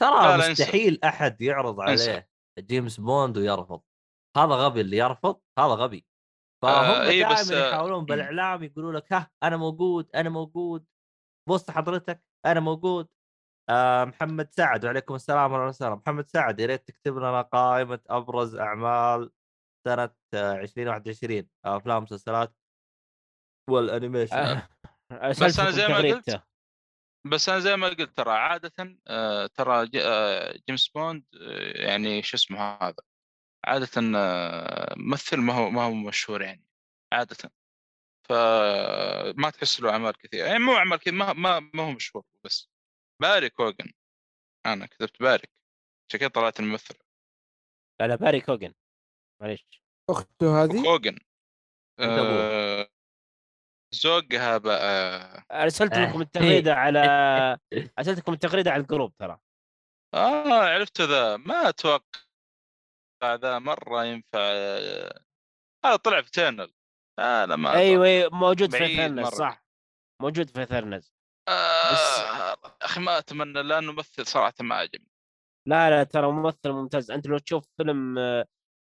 [SPEAKER 1] ترى
[SPEAKER 3] لا، انسى.
[SPEAKER 1] مستحيل أحد يعرض
[SPEAKER 3] انسى.
[SPEAKER 1] عليه جيمس بوند ويرفض هذا غبي اللي يرفض هذا غبي فهم
[SPEAKER 3] آه،
[SPEAKER 1] دائما
[SPEAKER 3] بس،
[SPEAKER 1] يحاولون بالإعلام يقولوا لك ها أنا موجود أنا موجود بوست حضرتك أنا موجود آه محمد سعد وعليكم السلام ورحمة الله وبركاته. محمد سعد يا ريت تكتب لنا قائمة أبرز أعمال سنة آه، 2021 أفلام مسلسلات وال animation.
[SPEAKER 2] آه،
[SPEAKER 3] بس أنا
[SPEAKER 2] أسألتكم
[SPEAKER 3] زي ما قلت،. بس أنا زي ما قلت ترى عادة آه، ترى جيمس بوند يعني شو اسمه هذا عادة ممثل ما هو ما هو مشهور يعني عادة. فما تحس له أعمال كثيرة. يعني مو أعمال كثير ما ما, ما هو مشهور بس. باري كوغن أنا كتبت بارك عشان كذا طلعت الممثل
[SPEAKER 2] لا لا باري كوغن معليش
[SPEAKER 4] أخته هذه؟
[SPEAKER 3] كوغن. آه، زوجها بقى.
[SPEAKER 2] أرسلت
[SPEAKER 1] آه.
[SPEAKER 2] لكم التغريدة على أرسلت لكم التغريدة على الجروب ترى.
[SPEAKER 3] آه عرفت ذا. ما أتوقع ذا مرة ينفع. آه، هذا طلع في Eternals آه لا ما
[SPEAKER 2] أيوه أيوة، موجود في
[SPEAKER 3] Eternals.
[SPEAKER 2] صح. موجود في ثرنز
[SPEAKER 3] آه يا أخي ما أتمنى لأنه ممثل صراحة ما عجبني.
[SPEAKER 2] لا لا ترى ممثل ممتاز. أنت لو تشوف فيلم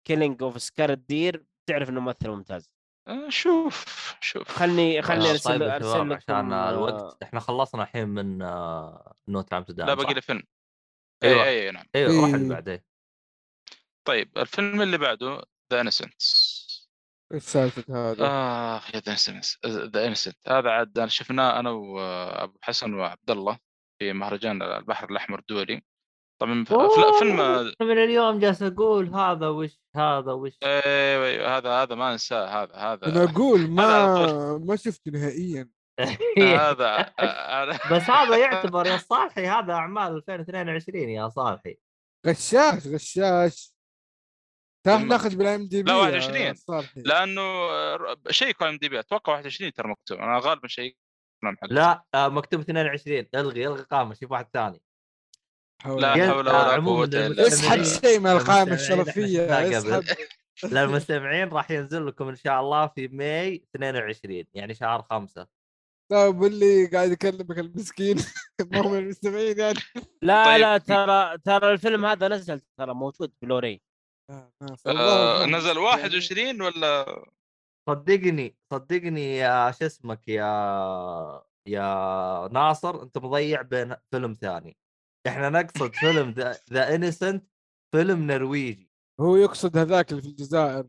[SPEAKER 2] Killing of Sacred Deer تعرف إنه ممثل ممتاز.
[SPEAKER 3] آه شوف شوف.
[SPEAKER 2] خلني خلني
[SPEAKER 1] آه،
[SPEAKER 2] أرسل
[SPEAKER 1] طيب أرسل
[SPEAKER 2] لكم
[SPEAKER 1] عشان
[SPEAKER 2] آه،
[SPEAKER 1] الوقت إحنا خلصنا الحين من آه، No Time
[SPEAKER 3] to
[SPEAKER 1] Die لا؟
[SPEAKER 3] باقي لي فيلم.
[SPEAKER 1] أيوة.
[SPEAKER 3] إي اي نعم.
[SPEAKER 1] أيوه روح
[SPEAKER 4] إيه.
[SPEAKER 1] اللي بعدين
[SPEAKER 3] طيب الفيلم اللي بعده The Innocents
[SPEAKER 4] إيش سالفة هذا؟
[SPEAKER 3] اخ يا The Innocent The Innocent هذا عاد أنا شفناه أنا وأبو حسن وعبد الله في مهرجان البحر الأحمر الدولي. طبعا فيلم
[SPEAKER 1] من اليوم جالس أقول هذا وش هذا وش.
[SPEAKER 3] أيوه أيوة، هذا هذا ما أنساه هذا هذا.
[SPEAKER 4] أنا أقول
[SPEAKER 3] هذا
[SPEAKER 4] ما ما شفته نهائيا.
[SPEAKER 3] هذا
[SPEAKER 1] بس هذا يعتبر يا صالحي هذا أعمال 2022 يا صالحي.
[SPEAKER 4] غشاش غشاش.
[SPEAKER 3] ثم-
[SPEAKER 4] ناخذ بالام دي بي
[SPEAKER 3] لا، 21.
[SPEAKER 4] صالحي.
[SPEAKER 3] لأنه شيكوا ام دي بي. أتوقع 21 ترى مكتوب. أنا غالبا شيء
[SPEAKER 1] لا آه، مكتوب 22 ألغي ألغي قائمه شوف واحد ثاني.
[SPEAKER 4] حول
[SPEAKER 3] لا. حول
[SPEAKER 1] آه،
[SPEAKER 3] ولا
[SPEAKER 1] عموماً
[SPEAKER 3] قوه إلا
[SPEAKER 1] المستمعين-
[SPEAKER 4] اسحب شيء من القائمه
[SPEAKER 1] الشرفية.
[SPEAKER 4] اسحب.
[SPEAKER 1] للمستمعين راح ينزل لكم إن شاء الله في ماي 22 يعني شهر خمسة.
[SPEAKER 4] طيب اللي قاعد يكلمك المسكين. ما هو من المستمعين يعني.
[SPEAKER 2] لا
[SPEAKER 3] طيب.
[SPEAKER 2] لا ترى ترى الفيلم هذا نزل ترى موجود بلوري
[SPEAKER 4] آه، آه،
[SPEAKER 3] آه نزل
[SPEAKER 4] يعني
[SPEAKER 3] 21 ولا؟
[SPEAKER 1] صدقني صدقني يا شو اسمك يا يا ناصر انت مضيع بين فيلم ثاني. إحنا نقصد فيلم ذا Innocent فيلم نرويجي.
[SPEAKER 4] هو يقصد هذاك اللي في الجزائر.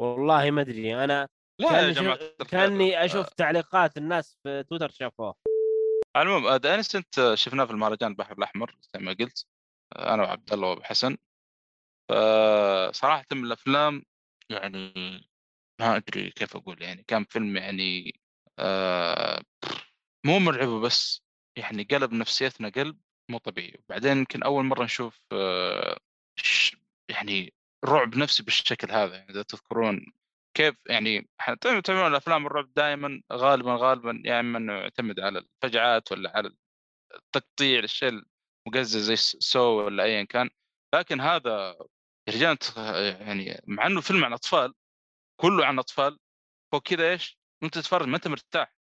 [SPEAKER 2] والله ما أدري أنا
[SPEAKER 3] لا يا
[SPEAKER 2] كأني
[SPEAKER 3] جماعة
[SPEAKER 2] شو... كأني أشوف تعليقات الناس في تويتر شافوه.
[SPEAKER 3] المهم ذا انستنت شفناه في المهرجان البحر الأحمر زي ما قلت أنا وعبد الله وأبو حسن. فصراحة من الأفلام يعني ما أدري كيف أقول يعني كان فيلم يعني آه مو مرعب بس يعني قلب نفسيتنا قلب مو طبيعي. وبعدين يمكن أول مرة نشوف آه يعني رعب نفسي بالشكل هذا يعني إذا تذكرون كيف يعني تعرفون الأفلام الرعب دائما غالبا غالبا يا اما انه يعتمد على الفجعات ولا على التقطيع الشيء المقزز زي سو ولا ايا كان. لكن هذا يا رجال يعني مع إنه فيلم عن أطفال كله عن أطفال فوق كذا إيش؟ أنت تتفرج ما أنت مرتاح.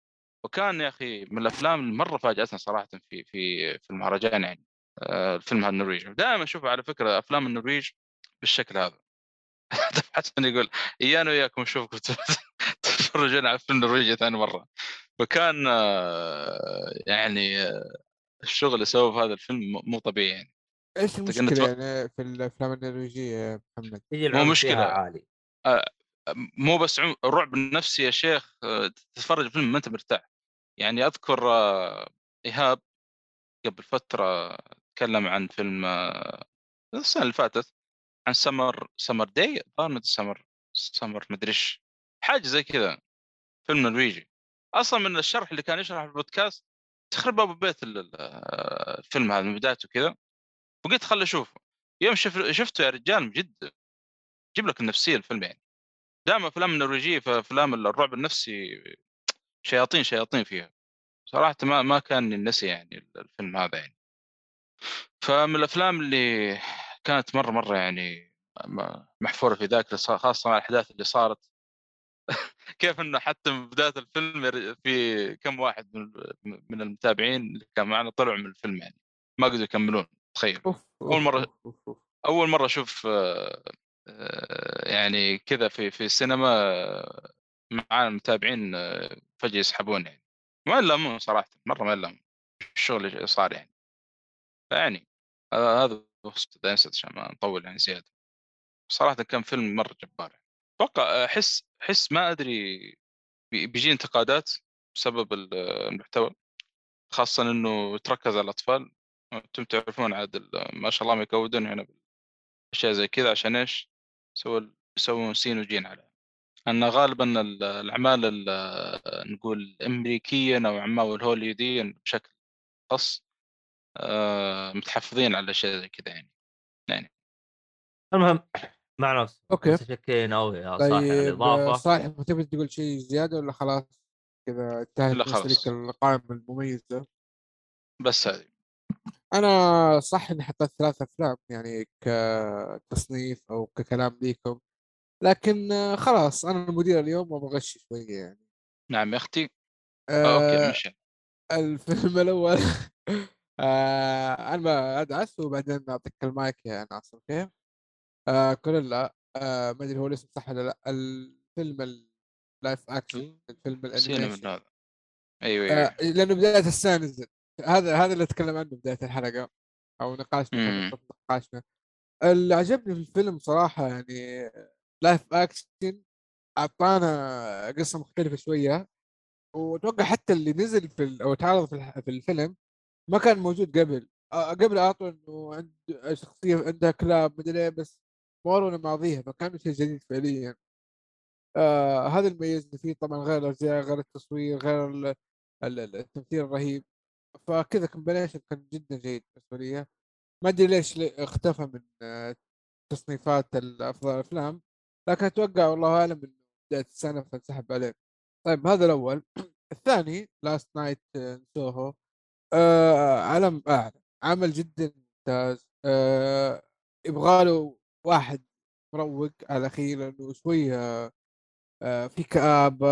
[SPEAKER 3] وكان يا أخي من الأفلام اللي مره فاجاتنا صراحة في في في المهرجان يعني آه، الفيلم هذا النرويج. دائما أشوف على فكرة أفلام النرويج بالشكل هذا. حسن يقول إيانا وياكم نشوفكم تتفرجون على فيلم نرويجي ثاني مرة. فكان آه، يعني آه، الشغل اللي سووه في هذا الفيلم مو طبيعي يعني.
[SPEAKER 4] إيش
[SPEAKER 3] المشكلة
[SPEAKER 4] يعني في الأفلام النرويجية يا محمد؟
[SPEAKER 3] مو.
[SPEAKER 1] فيها عالي
[SPEAKER 3] مو بس عم- الرعب النفسي يا شيخ آه، تتفرج فيلم ما أنت مرتاح يعني أذكر آه، إيهاب قبل فترة تكلم عن فيلم آه، السنة اللي فاتت عن سمر سمر داي الظاهر سمر سمر مدري إيش حاجة زي كذا فيلم نرويجي أصلا من الشرح اللي كان يشرح في البودكاست تخرب ابو بيت ال- ال- آه، الفيلم هذا من بدايته كذا وقلت خل أشوفه. يوم شف شفته يا رجال جد يجيب لك النفسية الفيلم يعني. دائما أفلام النرويجية في أفلام الرعب النفسي شياطين شياطين فيها. صراحة ما ما كان ينسي يعني الفيلم هذا يعني. فمن الأفلام اللي كانت مرة مرة يعني محفورة في ذاكرة خاصة مع الأحداث اللي صارت. كيف إنه حتى من بداية الفيلم في كم واحد من المتابعين اللي كان معنا طلعوا من الفيلم يعني. ما قدروا يكملون. تخيل.
[SPEAKER 4] أوف أوف.
[SPEAKER 3] أول مرة أشوف آه، آه، يعني كذا في في السينما آه، معانا المتابعين آه، فجأة يسحبون يعني. ما يلامون صراحة مرة ما يلامون. الشغل اللي صار يعني. فيعني آه، هذا بخصوص داينسد عشان ما نطول يعني زيادة. صراحة كان فيلم مرة جبار أتوقع أحس أحس ما أدري بي- بيجي انتقادات بسبب ال- المحتوى. خاصة إنه تركز على الأطفال. أنتم تعرفون عاد ما شاء الله ما يكودون هنا اشياء زي كذا عشان إيش؟ يسوون يسوون سين وجيم على أن غالبا ال- الأعمال ال- نقول الامريكيه أو أعمال الهوليوديه بشكل خاص آه، متحفظين على اشياء زي كذا يعني يعني
[SPEAKER 1] المهم مع نفسه
[SPEAKER 4] أوكي.
[SPEAKER 1] متشكرين قوي يا صاحي على
[SPEAKER 4] طيب
[SPEAKER 1] الإضافة
[SPEAKER 4] صالح تبي تقول شيء زيادة ولا خلاص كذا انتهت
[SPEAKER 3] لا، خلاص.
[SPEAKER 4] القائمة المميزة
[SPEAKER 3] بس هذه
[SPEAKER 4] أنا صح إني حطيت ثلاث أفلام يعني كتصنيف أو ككلام ليكم لكن خلاص أنا المدير اليوم وأبغى اغش شوية يعني.
[SPEAKER 3] نعم يا أختي. آه،
[SPEAKER 4] okay
[SPEAKER 3] مشي
[SPEAKER 4] الفيلم الأول آه أنا أدعس وبعدين أعطيك المايك يا ناصر okay؟ آه Cruella آه ما أدري هو الاسم صح ولا لأ الفيلم ال live
[SPEAKER 3] action الفيلم
[SPEAKER 4] ال
[SPEAKER 3] animation. أيوه أيوه
[SPEAKER 4] آه لأنه بداية السنة نزل. هذا هذا اللي أتكلم عنه بداية الحلقة أو نقاشنا نقاشنا. اللي عجبني في الفيلم صراحة يعني live action أعطانا قصة مختلفة شوية. وأتوقع حتى اللي نزل في ال- أو تعرض في في الفيلم ما كان موجود قبل. قبل أعطوا إنه عند شخصية عندها كلاب مدري إيه، بس ما ورونا ماضيها فكان شيء جديد فعليا. آه هذا اللي ميزني فيه طبعا غير الإخراج غير التصوير غير ال- ال- ال- التمثيل الرهيب. فكذا combination كان جدا جيد بالنسبة لي. ما أدري ليش لي- اختفى من آه، تصنيفات افضل الأفلام لكن أتوقع والله أعلم إنه بدايه السنة فانسحب عليه طيب هذا الأول. الثاني Last Night Soho آه علم أعلى. عمل جدا ممتاز. آه يبغى له واحد مروق على الاخير لأنه شوية آه في كآبة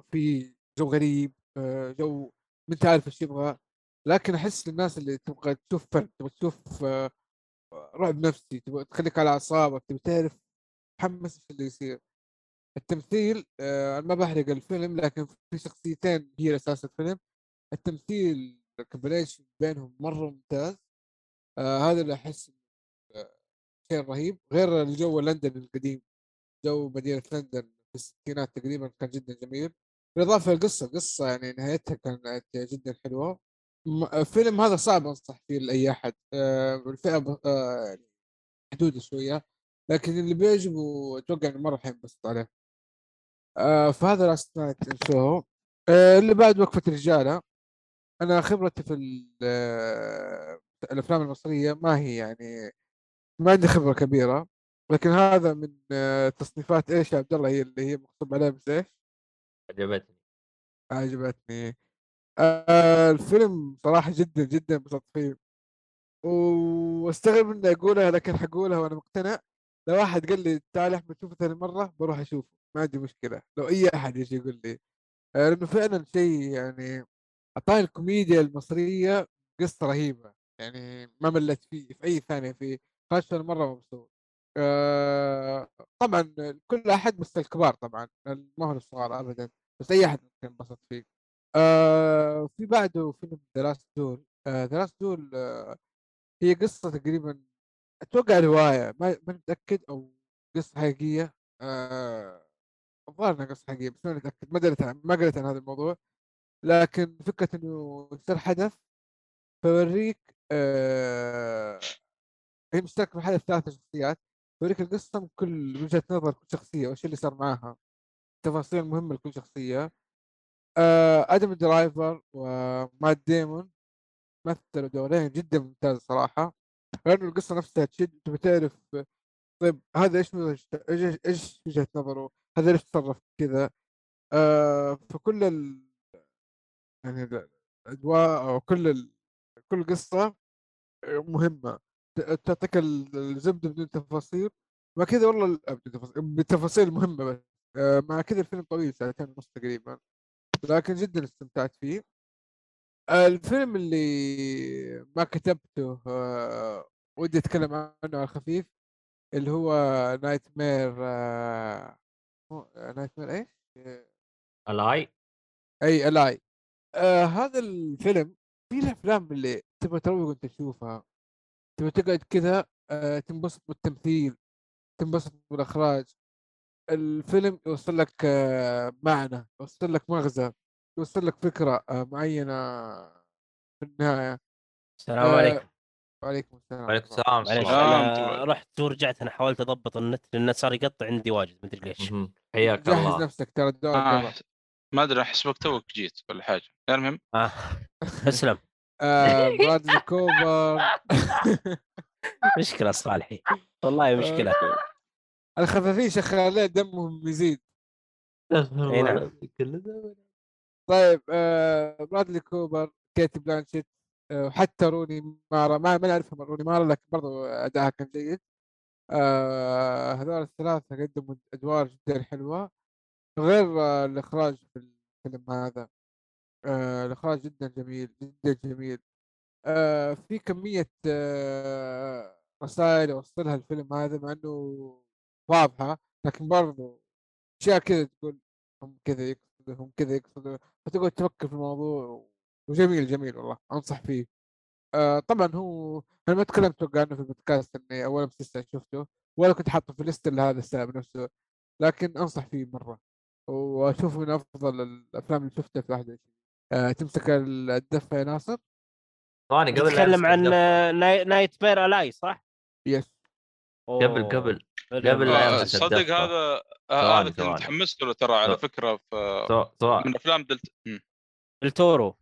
[SPEAKER 4] في جو غريب آه جو ما انت عارف إيش يبغى. لكن أحس للناس اللي تبغى تشوف فن تبغى تشوف آه رعب نفسي تبغى تخليك على أعصابك تبغى تعرف تحمس إيش اللي يصير. التمثيل آه أنا ما بحرق الفيلم لكن في شخصيتين هي أساس الفيلم. التمثيل ال combination بينهم مرة ممتاز. آه هذا اللي أحس شيء رهيب. غير الجو لندن القديم جو مدينة لندن في الستينات تقريبا كان جدا جميل. بالإضافة للقصة القصة يعني نهايتها كانت جدا حلوة. الفيلم هذا صعب أنصح فيه لأي أحد آه الفئة ب- آه محدوده شوية لكن اللي بيعجبه أتوقع إنه مرة حينبسط عليه. آه فهذا Last Night آه اللي بعد وقفة رجالة. أنا خبرتي في ال- آه، الأفلام المصرية ما هي يعني ما عندي خبرة كبيرة لكن هذا من آه، تصنيفات إيش يا عبد الله هي اللي هي مكتوب عليها بس إيش؟
[SPEAKER 1] عجبتني.
[SPEAKER 4] عجبتني. آه الفيلم صراحة جدا جدا انبسطت فيه واستغرب إني أقولها لكن حقولها وأنا مقتنع. لو واحد قال لي تعال أحمد شوفه ثاني مرة بروح أشوفه. ما عندي مشكلة. لو أي أحد يجي يقول لي آه، لأنه فعلا شيء يعني أعطاني الكوميديا المصرية قصة رهيبة. يعني ما ملت فيه في أي ثانية فيه خاصه مرة مبسوط آه طبعا كل أحد بس الكبار طبعا ما هو الصغار ابدا. بس أي أحد ممكن ينبسط فيه. آه في بعده فيلم The Last Duel The Last Duel هي قصة تقريبا أتوقع رواية ما متأكد أو قصة حقيقية. آه الظاهر إنها قصة حقيقية بس ما متأكد ما دريت ما قريت عن هذا الموضوع. لكن فكرة إنه يصير حدث فيوريك آه هي مشتركة في الحدث ثلاث شخصيات. يوريك القصة من كل وجهة نظر كل شخصية وايش اللي صار معاها تفاصيل مهمة لكل شخصية. آه آدم درايفر ومات ديمون مثلوا دورين جدا ممتاز صراحة. لأنه القصة نفسها تشد. تبي تعرف طيب هذا إيش إيش إيش وجهة نظره؟ هذا ليش تصرف كذا؟ آه فكل ال... يعني ال- الاجواء أو كل ال... كل قصة مهمة. ت- تعطيك ال- الزبدة بدون تفاصيل. ما كذا والله ال- بتفاصيل- بتفاصيل مهمة بس. آه، مع كذا الفيلم طويل ساعتين ونص تقريبا. لكن جدا استمتعت فيه. الفيلم اللي ما كتبته آه، ودي أتكلم عنه على خفيف اللي هو Nightmare Nightmare إيش؟
[SPEAKER 1] Alley
[SPEAKER 4] أي Alley آه هذا الفيلم في الأفلام اللي تبغى تروق وأنت تشوفها تبغى تقعد كذا آه تنبسط بالتمثيل تنبسط بالإخراج. الفيلم يوصل لك آه معنى يوصل لك مغزى يوصل لك فكرة آه معينة في النهاية.
[SPEAKER 2] السلام
[SPEAKER 4] آه،
[SPEAKER 2] عليكم.
[SPEAKER 4] وعليكم السلام
[SPEAKER 1] وعليكم السلام. الله.
[SPEAKER 3] آه،
[SPEAKER 2] رحت ورجعت أنا حاولت أضبط النت لأنه صار يقطع عندي واجد مدري ليش.
[SPEAKER 1] مهم.
[SPEAKER 4] الله.
[SPEAKER 1] حياك
[SPEAKER 4] جهز
[SPEAKER 1] الله.
[SPEAKER 4] نفسك ترى الدور
[SPEAKER 3] آه. ما أدري احسبك توك جيت ولا حاجة. المهم.
[SPEAKER 2] آه. اسلم
[SPEAKER 4] آه برادلي كوبر
[SPEAKER 2] مشكلة صالحي. والله مشكلة.
[SPEAKER 4] الخفافين شغالين دمهم يزيد.
[SPEAKER 2] نعم.
[SPEAKER 4] طيب آه برادلي كوبر كيت بلانشيت آه وحتى روني مارا ما ما نعرفها من روني مارا لكن برضو أداءها كان جيد. آه هذول الثلاثة قدموا أدوار جدا حلوة. غير آه الإخراج في الفيلم هذا آه الإخراج جدا جميل جدا جميل. آه في كمية آه رسائل يوصلها الفيلم هذا مع إنه واضحة لكن برضو أشياء كذا تقول هم كذا يقصدوا هم كذا يقصدوا فتقعد تفكر في الموضوع وجميل جميل والله أنصح فيه. آه طبعا هو أنا ما تكلمت أتوقع عنه في البودكاست إني أول مسلسل شفته ولا كنت حاطه في الليست لهذا السبب نفسه لكن أنصح فيه مرة واشوفه من أفضل الأفلام اللي شفتها في 21 آه تمسك الدفة يا ناصر؟
[SPEAKER 1] ثواني قبل أمسك
[SPEAKER 2] عن نايت مير الاي صح؟
[SPEAKER 4] يس
[SPEAKER 2] أوه.
[SPEAKER 1] قبل
[SPEAKER 2] فيلم-
[SPEAKER 1] قبل لا
[SPEAKER 3] آه،
[SPEAKER 1] يمسك
[SPEAKER 3] صدق. هذا آه، هذا كنت. متحمس له ترى على فكرة في من أفلام دلت.
[SPEAKER 2] التورو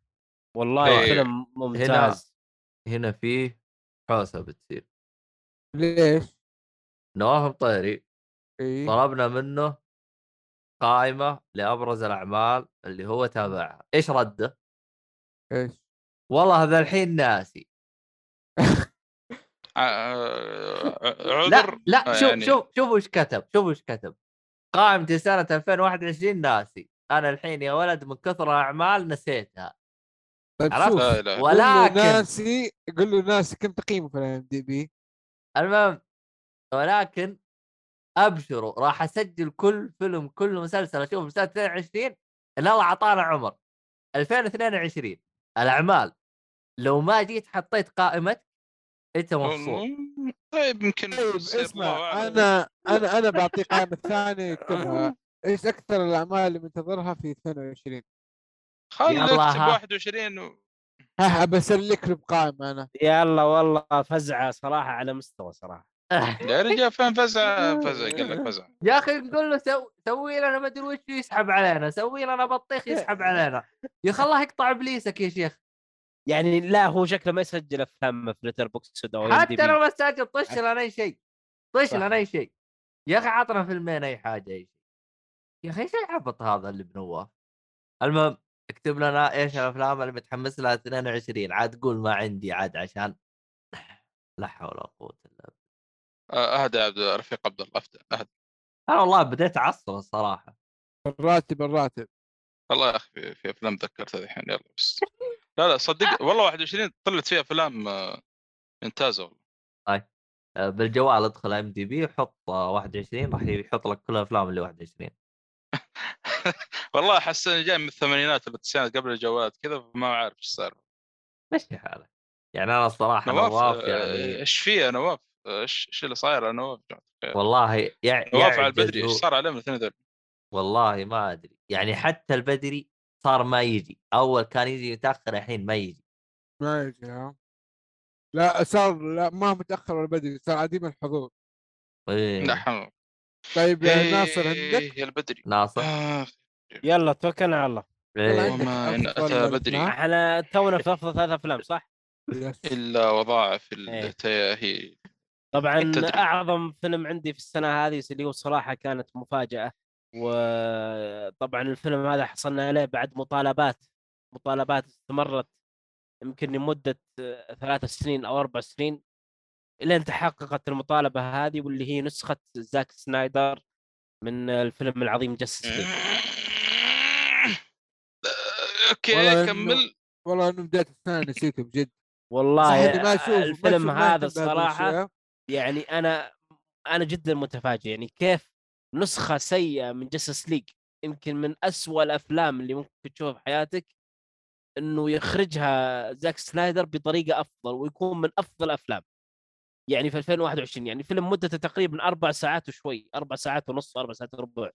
[SPEAKER 2] والله
[SPEAKER 3] إيه.
[SPEAKER 2] فيلم ممتاز
[SPEAKER 1] هنا فيه حوسة بتصير
[SPEAKER 4] ليش؟
[SPEAKER 1] نواف مطيري
[SPEAKER 4] إي
[SPEAKER 1] طلبنا منه قائمة لأبرز الأعمال اللي هو تابعها إيش رده؟
[SPEAKER 4] إيش؟
[SPEAKER 1] والله هذا الحين ناسي
[SPEAKER 3] آه،
[SPEAKER 1] لا
[SPEAKER 3] عذر.
[SPEAKER 1] لا
[SPEAKER 3] آه،
[SPEAKER 1] شوف
[SPEAKER 3] يعني-
[SPEAKER 1] شوف شوف وش كتب شوف وش كتب. قائمتي سنه 2021 ناسي. أنا الحين يا ولد من كثر الأعمال نسيتها.
[SPEAKER 4] طيب
[SPEAKER 1] عرفت؟
[SPEAKER 3] لا
[SPEAKER 1] ولكن
[SPEAKER 4] ناسي قول له ناسي. كم تقييمه في الام دي بي؟
[SPEAKER 1] المهم ولكن أبشروا راح أسجل كل فيلم كل مسلسل اشوفه في سنه 22 إن الله أعطانا عمر. 2022 الأعمال لو ما جيت حطيت قائمتك أنت مبسوط؟
[SPEAKER 3] طيب يمكن
[SPEAKER 4] طيب اسمع. أنا أنا أنا بعطيه قائمه ثانية يكتبها إيش أكثر الأعمال اللي منتظرها في 22
[SPEAKER 3] خلي
[SPEAKER 1] يلا
[SPEAKER 3] اكتب
[SPEAKER 1] ها.
[SPEAKER 3] 21 و...
[SPEAKER 4] ها بسلك له بقائمه أنا.
[SPEAKER 2] يلا والله فزعة صراحة على مستوى صراحة.
[SPEAKER 3] يا رجال فين فزع فزع قال لك فزع
[SPEAKER 1] يا أخي نقول له سو... سوي لنا ما أدري وش يسحب علينا سوي لنا بطيخ يسحب علينا. يا أخي الله يقطع إبليسك يا شيخ.
[SPEAKER 2] يعني لا هو شكله ما يسجل أفلام في ليتر بوكسد.
[SPEAKER 1] حتى لو ما سجل طش لنا أي شيء. طش. لنا أي شيء. يا أخي عطنا فيلمين أي حاجة أي شيء. يا أخي إيش العبط هذا اللي بنواف المهم اكتب لنا إيش الأفلام اللي متحمس لها 22 عاد قول ما عندي عاد عشان لا حول ولا قوة إلا بالله.
[SPEAKER 3] آه، أهدى يا عبد رفيق عبد الله أهدى.
[SPEAKER 1] أنا والله بديت أعصب الصراحة.
[SPEAKER 4] الراتب الراتب.
[SPEAKER 3] والله يا أخي في- في أفلام ذكرتها الحين يلا بس. لا لا صدق والله 21 طلعت فيها أفلام آه، ممتازة والله.
[SPEAKER 1] آه، بالجوال ادخل إم دي بي وحط آه، 21 راح يحط لك كل الافلام اللي 21
[SPEAKER 3] والله أحس إني جاي من الثمانينات ولا التسعينات قبل الجوالات كذا ما عارف إيش صار.
[SPEAKER 1] مشي حالك. يعني أنا الصراحة
[SPEAKER 3] نواف
[SPEAKER 1] نواف
[SPEAKER 3] آه،
[SPEAKER 1] يعني
[SPEAKER 3] إيش فيه نواف؟ آه، إيش إيش اللي صاير نواف؟
[SPEAKER 1] والله يع...
[SPEAKER 3] نواف على البدري إيش صار عليه من الاثنين ذول
[SPEAKER 1] والله ما أدري. يعني حتى البدري صار ما يجي أول كان يجي متأخر الحين ما يجي
[SPEAKER 4] ما يجي ها لا صار لا ما متأخر ولا بدري صار عديم الحضور
[SPEAKER 1] إيه.
[SPEAKER 3] لا حول
[SPEAKER 4] طيب يا
[SPEAKER 3] إيه،
[SPEAKER 4] ناصر عندك
[SPEAKER 3] يا البدري
[SPEAKER 1] ناصر
[SPEAKER 3] آه،
[SPEAKER 2] يلا توكلنا على الله
[SPEAKER 4] يلا
[SPEAKER 1] إيه.
[SPEAKER 3] وما
[SPEAKER 4] أفضل
[SPEAKER 3] أتى بدري.
[SPEAKER 2] إحنا تونا في أفضل ثلاث أفلام صح؟
[SPEAKER 3] إلا وضاعف
[SPEAKER 2] إيه.
[SPEAKER 3] التياهي
[SPEAKER 2] طبعا. أعظم فيلم عندي في السنة هذه اللي هو صراحة كانت مفاجأة وطبعا الفيلم هذا حصلنا عليه بعد مطالبات مطالبات استمرت يمكن لمدة ثلاث سنين أو أربع سنين إلين تحققت المطالبة هذه واللي هي نسخة زاك سنايدر من الفيلم العظيم ليج
[SPEAKER 4] أوكي
[SPEAKER 3] كمل.
[SPEAKER 4] والله إنه بداية السنة نسيته بجد
[SPEAKER 2] والله
[SPEAKER 4] ما أشوف-
[SPEAKER 2] الفيلم
[SPEAKER 4] ما
[SPEAKER 2] هذا
[SPEAKER 4] الصراحة.
[SPEAKER 2] يعني أنا أنا جدا متفاجئ يعني كيف نسخة سيئة من Justice League يمكن من أسوأ الأفلام اللي ممكن تشوفها في حياتك إنه يخرجها زاك سنايدر بطريقة أفضل ويكون من أفضل الأفلام. يعني في 2021 يعني فيلم مدته تقريبا أربع ساعات وشوي أربع ساعات ونص أربع ساعات وربع.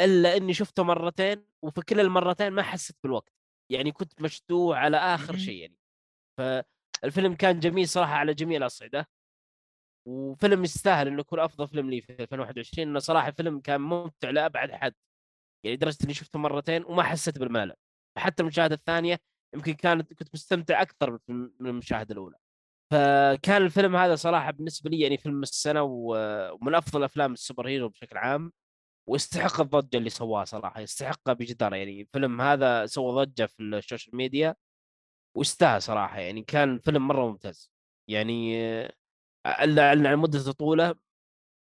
[SPEAKER 2] إلا إني شفته مرتين وفي كل المرتين ما حسيت بالوقت. يعني كنت مشدوع على
[SPEAKER 3] آخر.
[SPEAKER 2] شيء يعني. فالفيلم كان جميل صراحة على جميع الأصعدة. وفيلم يستاهل إنه يكون أفضل فيلم لي في 2021 إنه صراحة فيلم كان ممتع لأبعد حد. يعني لدرجه إني شفته مرتين وما حسيت بالملل. حتى المشاهدة الثانية يمكن كانت كنت مستمتع أكثر من المشاهدة الأولى. فكان الفيلم هذا صراحة بالنسبة لي يعني فيلم السنة ومن أفضل أفلام ال superhero بشكل عام ويستحق الضجة اللي سواها صراحة يستحقها بجدارة. يعني الفيلم هذا سوى ضجة في ال social media ويستاهل صراحة. يعني كان فيلم مرة ممتاز. يعني الا عن مدة طوله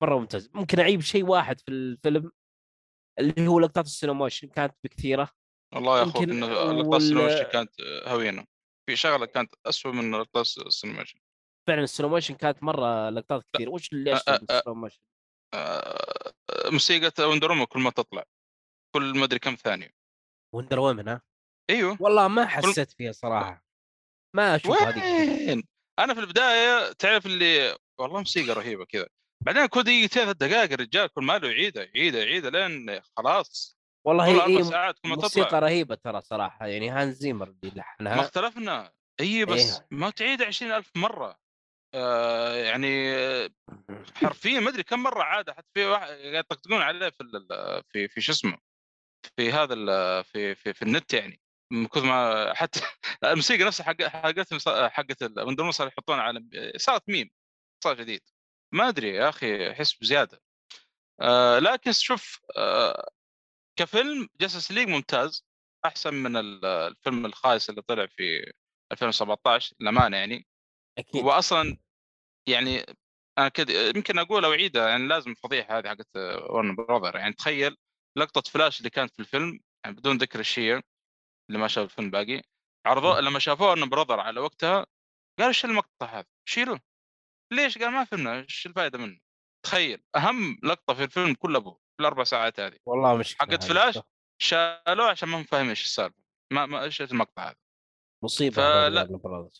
[SPEAKER 2] مرة ممتاز. ممكن أعيب شيء واحد في الفيلم اللي هو لقطات السلو موشن كانت بكثيرة.
[SPEAKER 3] والله يا
[SPEAKER 2] أخوك
[SPEAKER 3] إنه لقطات
[SPEAKER 2] وال-
[SPEAKER 3] السينما كانت هوينة. في شغلة كانت اسوء من لقطات السينما
[SPEAKER 2] فعلا السلو موشن كانت مرة لقطات كثير وش اللي اشتغل بالسلو موشن؟
[SPEAKER 3] آه، موسيقى وندر وومن كل ما تطلع. كل ما أدري كم ثانية.
[SPEAKER 2] وندر وومن ها؟
[SPEAKER 3] أيوه.
[SPEAKER 2] والله ما حسيت فيها صراحة. ما أشوف هذيك
[SPEAKER 3] وين؟ أنا في البداية تعرف اللي والله موسيقى رهيبة كذا. بعدين كل دقيقتين ثلاث دقائق الرجال كل ماله يعيدها يعيدها يعيدها لين خلاص.
[SPEAKER 2] والله هي هي
[SPEAKER 3] ساعات كل ما
[SPEAKER 2] موسيقى
[SPEAKER 3] تطلع
[SPEAKER 2] رهيبة ترى صراحة يعني هان زيمر اللي
[SPEAKER 3] ما
[SPEAKER 2] لحنها
[SPEAKER 3] اختلفنا. اي بس
[SPEAKER 2] إيه.
[SPEAKER 3] ما تعيد عشرين ألف مرة. آه يعني حرفيا ما أدري كم مرة عاد حتى في واحد قاعد يطقطقون عليه في في في شو اسمه في هذا في في, في النت يعني. من كثر ما حتى الموسيقى نفسها حق حقتهم حقت من صار يحطون على صارت ميم صار جديد. ما أدري يا أخي أحس بزيادة. آه لكن شوف آه كفيلم Justice League ممتاز أحسن من ال- الفيلم الخايس اللي طلع في 2017 للأمانة يعني.
[SPEAKER 2] أكيد.
[SPEAKER 3] واصلا يعني أنا كده يمكن أقول اعيدها يعني لازم الفضيحه هذه حقت وورنر براذرز يعني تخيل لقطة فلاش اللي كانت في الفيلم يعني بدون ذكر الشيء. اللي ما شاف الفيلم باقي عرضوا لما شافوه Warner Brothers على وقتها قالوا إيش المقطع هذا؟ شيلوه ليش؟ قال ما فهمنا إيش الفائده منه؟ تخيل أهم لقطة في الفيلم كله أبوه في الأربع ساعات هذه
[SPEAKER 2] والله مشكلة
[SPEAKER 3] حقت. فلاش شالوه عشان ما هم فاهمين إيش السالفة ما ما إيش المقطع هذا
[SPEAKER 2] مصيبة
[SPEAKER 3] فلا-.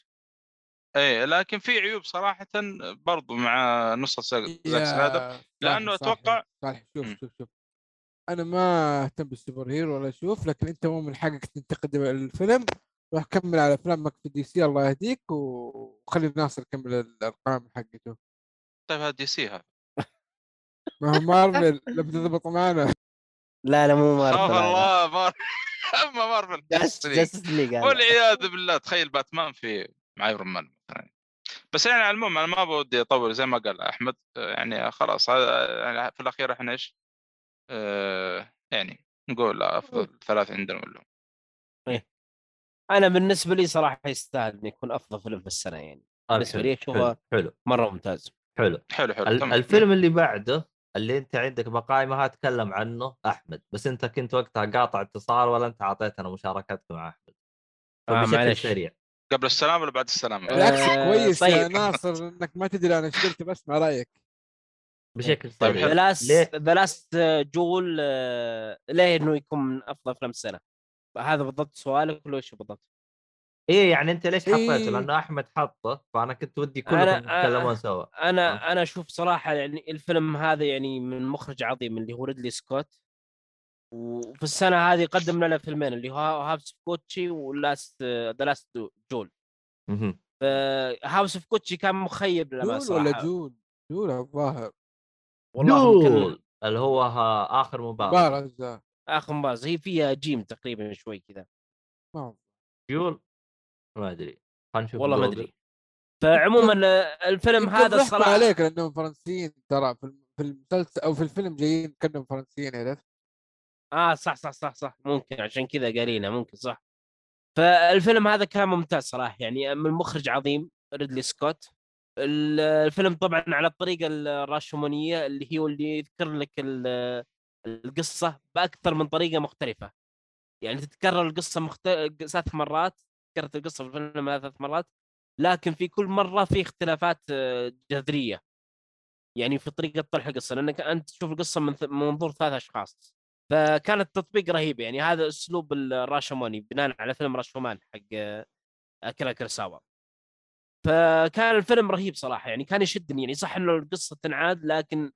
[SPEAKER 3] إيه لكن في عيوب صراحة برضو مع نسخه زاك سنايدر
[SPEAKER 4] يا
[SPEAKER 3] لأنه
[SPEAKER 4] صالح-
[SPEAKER 3] أتوقع-
[SPEAKER 4] صالح شوف
[SPEAKER 3] مم.
[SPEAKER 4] شوف شوف أنا ما أهتم بال super hero ولا أشوف لكن أنت مو من حقك تنتقد الفيلم روح كمل على افلامك في DC الله يهديك وخلي ناصر يكمل الأرقام حقته
[SPEAKER 3] طيب هذا DC هذا
[SPEAKER 4] ما هو مارفل لا بتضبط معنا
[SPEAKER 2] لا لا مو مارفل.
[SPEAKER 3] الله مار أما مارفل
[SPEAKER 2] جاست Justice League.
[SPEAKER 3] والعياذ بالله تخيل باتمان في مع Iron Man مثلا بس يعني على العموم أنا ما بودي أطول زي ما قال أحمد يعني خلاص هذا يعني في الأخير إحنا إيش؟ آه يعني نقول أفضل ثلاث عندنا ولا
[SPEAKER 2] أنا بالنسبة لي صراحة يستاهل انه يكون أفضل فيلم في السنة يعني. بالنسبة
[SPEAKER 1] حلو،
[SPEAKER 2] لي أشوفها-
[SPEAKER 1] حلو حلو.
[SPEAKER 2] مرة ممتاز.
[SPEAKER 1] حلو
[SPEAKER 3] حلو حلو
[SPEAKER 1] ال-
[SPEAKER 3] تمام.
[SPEAKER 1] الفيلم اللي بعده اللي أنت عندك بقائمه تكلم عنه أحمد. بس أنت كنت وقتها قاطع اتصال ولا أنت اعطيتنا مشاركتك مع أحمد؟
[SPEAKER 2] آه،
[SPEAKER 1] فبشكل
[SPEAKER 2] معلش.
[SPEAKER 1] سريع.
[SPEAKER 3] قبل السلام ولا بعد السلام؟
[SPEAKER 4] بالعكس
[SPEAKER 2] آه،
[SPEAKER 4] كويس يا
[SPEAKER 2] طيب.
[SPEAKER 4] ناصر إنك ما تدري أنا إيش قلت بسمع رأيك.
[SPEAKER 1] بشكل
[SPEAKER 3] طيب، حلو.
[SPEAKER 2] The Last
[SPEAKER 1] ليه؟
[SPEAKER 2] The Last Duel آه، ليه إنه يكون من أفضل أفلام السنة هذا بالضبط سؤالك ولا إيش بالضبط؟
[SPEAKER 1] إيه يعني أنت ليش حطيته؟
[SPEAKER 4] إيه.
[SPEAKER 1] لأنه أحمد حطه فأنا كنت ودي كلكم
[SPEAKER 2] أنا-
[SPEAKER 1] تتكلمون
[SPEAKER 2] أ-
[SPEAKER 1] سوا
[SPEAKER 2] أنا أنا أشوف صراحة يعني الفيلم هذا يعني من مخرج عظيم اللي هو ريدلي سكوت وفي السنة هذه قدم لنا فيلمين اللي هو House of Gucci و Last The Last
[SPEAKER 1] Duel.
[SPEAKER 2] هاوس اوف كوتشي كان مخيب للأمانة
[SPEAKER 4] جول ولا جون جول الظاهر
[SPEAKER 2] والله
[SPEAKER 1] اللي هو آخر
[SPEAKER 4] مباراة.
[SPEAKER 2] آخر مباراة هي فيها جيم تقريبا شوي كذا.
[SPEAKER 1] ديول ما أدري خلينا نشوف
[SPEAKER 2] والله ما. أدري. فعموما الفيلم هذا الصراحة
[SPEAKER 4] عليك لأنهم فرنسيين ترى في الم- في المسلسل أو في الفيلم جايين كأنهم فرنسيين عرفت؟
[SPEAKER 2] آه صح صح صح صح. ممكن عشان كذا قالينها ممكن صح. فالفيلم هذا كان ممتاز صراحة يعني من مخرج عظيم ريدلي سكوت. الفيلم طبعا على الطريقة الراشومانيه اللي هي واللي يذكر لك ال- القصة بأكثر من طريقة مختلفة. يعني تتكرر القصة مخت... ثلاث مرات تكررت القصة في الفيلم ثلاث مرات لكن في كل مرة في اختلافات آه، جذرية. يعني في طريقة طرح القصة لأنك أنت تشوف القصة من منظور ثلاث أشخاص. فكان التطبيق رهيب يعني هذا أسلوب الراشوماني بناء على فيلم راشومان حق آه، اكيرا كيرساوا فكان الفيلم رهيب صراحة يعني كان يشدني يعني صح إنه القصة تنعاد لكن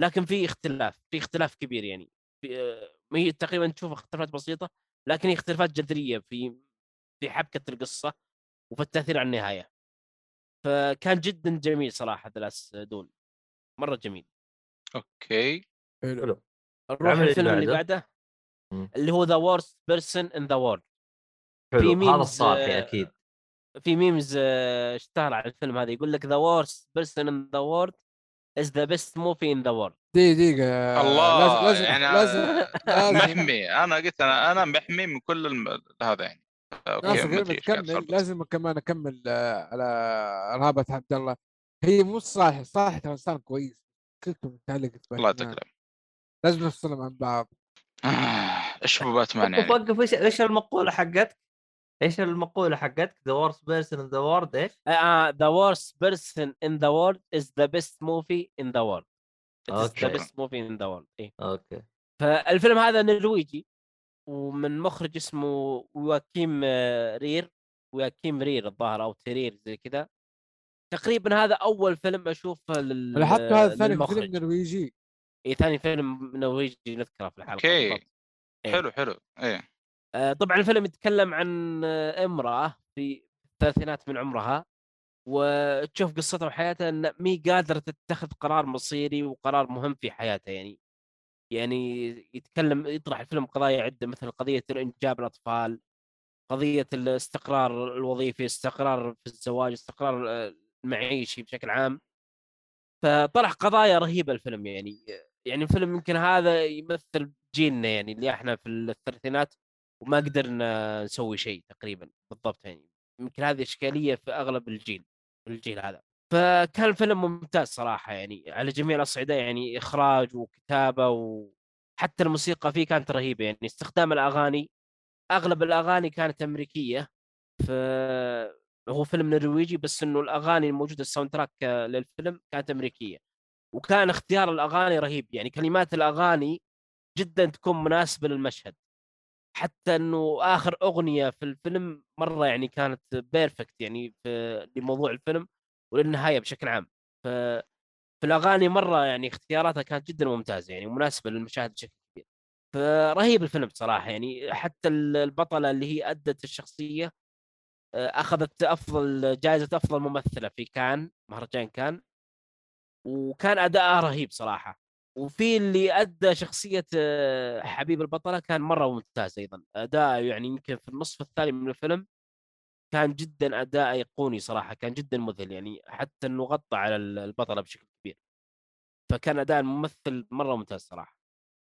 [SPEAKER 2] لكن في اختلاف في اختلاف كبير يعني. في آه، ما هي تقريبا تشوف اختلافات بسيطة لكن هي اختلافات جذرية في في حبكة القصة وفي التأثير على النهاية. فكان جدا جميل صراحة دلاس دون مرة جميل.
[SPEAKER 3] Okay.
[SPEAKER 4] حلو
[SPEAKER 2] نروح الفيلم اللي
[SPEAKER 1] بعده.
[SPEAKER 2] اللي هو The worst person in the world
[SPEAKER 1] حلو هذا الصالحي
[SPEAKER 2] آه،
[SPEAKER 1] أكيد.
[SPEAKER 2] في memes آه، اشتهر على الفيلم هذا يقول لك ذا worst بيرسون ان ذا وورلد از ذا بيست موفي ان ذا وورلد
[SPEAKER 4] دقيقة دقيقة
[SPEAKER 3] الله
[SPEAKER 4] لازم لازم
[SPEAKER 3] يعني
[SPEAKER 4] لازم لازم.
[SPEAKER 3] محمي أنا قلت أنا أنا محمي من كل الم... هذا يعني. Okay
[SPEAKER 4] تكمل. لازم كمان أكمل آه، على رهابة عبد الله. هي مو صالح صالح ترى انسان كويس. كلكم متعلقة
[SPEAKER 3] الله. تكلم
[SPEAKER 4] لازم نفصلهم عن بعض.
[SPEAKER 3] آه، إيش باتمان يعني؟
[SPEAKER 1] وقف إيش إيش المقولة حقتك؟ إيش المقولة حقتك؟ The worst person in the world إيش؟
[SPEAKER 2] The worst person in the world is the best movie in the world it is the best movie in the world إيه.
[SPEAKER 1] Okay
[SPEAKER 2] فالفيلم هذا نرويجي ومن مخرج اسمه واكيم آه، رير واكيم رير الظاهر أو ترير زي كذا تقريبا هذا أول فيلم أشوفه لل...
[SPEAKER 4] لاحظت هذا ثاني. فيلم نرويجي
[SPEAKER 2] إيه ثاني فيلم نرويجي نذكره في
[SPEAKER 3] الحلقة
[SPEAKER 2] okay. إيه.
[SPEAKER 3] حلو حلو
[SPEAKER 2] إيه طبعا الفيلم يتكلم عن آه، امرأة في الثلاثينات من عمرها وتشوف قصتها وحياتها إن مي قادرة تتخذ قرار مصيري وقرار مهم في حياتها. يعني يعني يتكلم يطرح الفيلم قضايا عدة مثل قضية انجاب الأطفال قضية الاستقرار الوظيفي استقرار في الزواج استقرار آه، المعيشي بشكل عام. فطرح قضايا رهيبة الفيلم يعني يعني الفيلم يمكن هذا يمثل جيلنا يعني اللي إحنا في الثلاثينات. وما قدرنا نسوي شيء تقريبا بالضبط يعني. يمكن هذه إشكالية في أغلب الجيل الجيل هذا. فكان الفيلم ممتاز صراحة يعني على جميع الأصعدة يعني إخراج وكتابة وحتى الموسيقى فيه كانت رهيبة يعني. استخدام الأغاني أغلب الأغاني كانت أمريكية ف هو فيلم نرويجي بس إنه الأغاني الموجودة ال soundtrack للفيلم كانت أمريكية. وكان اختيار الأغاني رهيب يعني كلمات الأغاني جدا تكون مناسبة للمشهد. حتى إنه آخر أغنية في الفيلم مرة يعني كانت perfect يعني في لموضوع الفيلم وللنهاية بشكل عام. ف في الأغاني مرة يعني اختياراتها كانت جدا ممتازة يعني مناسبة للمشاهد بشكل كبير. فرهيب الفيلم بصراحه يعني حتى البطلة اللي هي أدت الشخصية آه، أخذت أفضل جائزه أفضل ممثلة في كان مهرجان كان وكان أداءها رهيب صراحة. وفي اللي أدى شخصية آه، حبيب البطلة كان مرة ممتاز أيضا. أداء يعني يمكن في النصف الثاني من الفيلم كان جدا أداء ايقوني صراحة كان جدا مذهل يعني حتى إنه غطى على البطلة بشكل كبير. فكان أداء الممثل مرة ممتاز صراحة.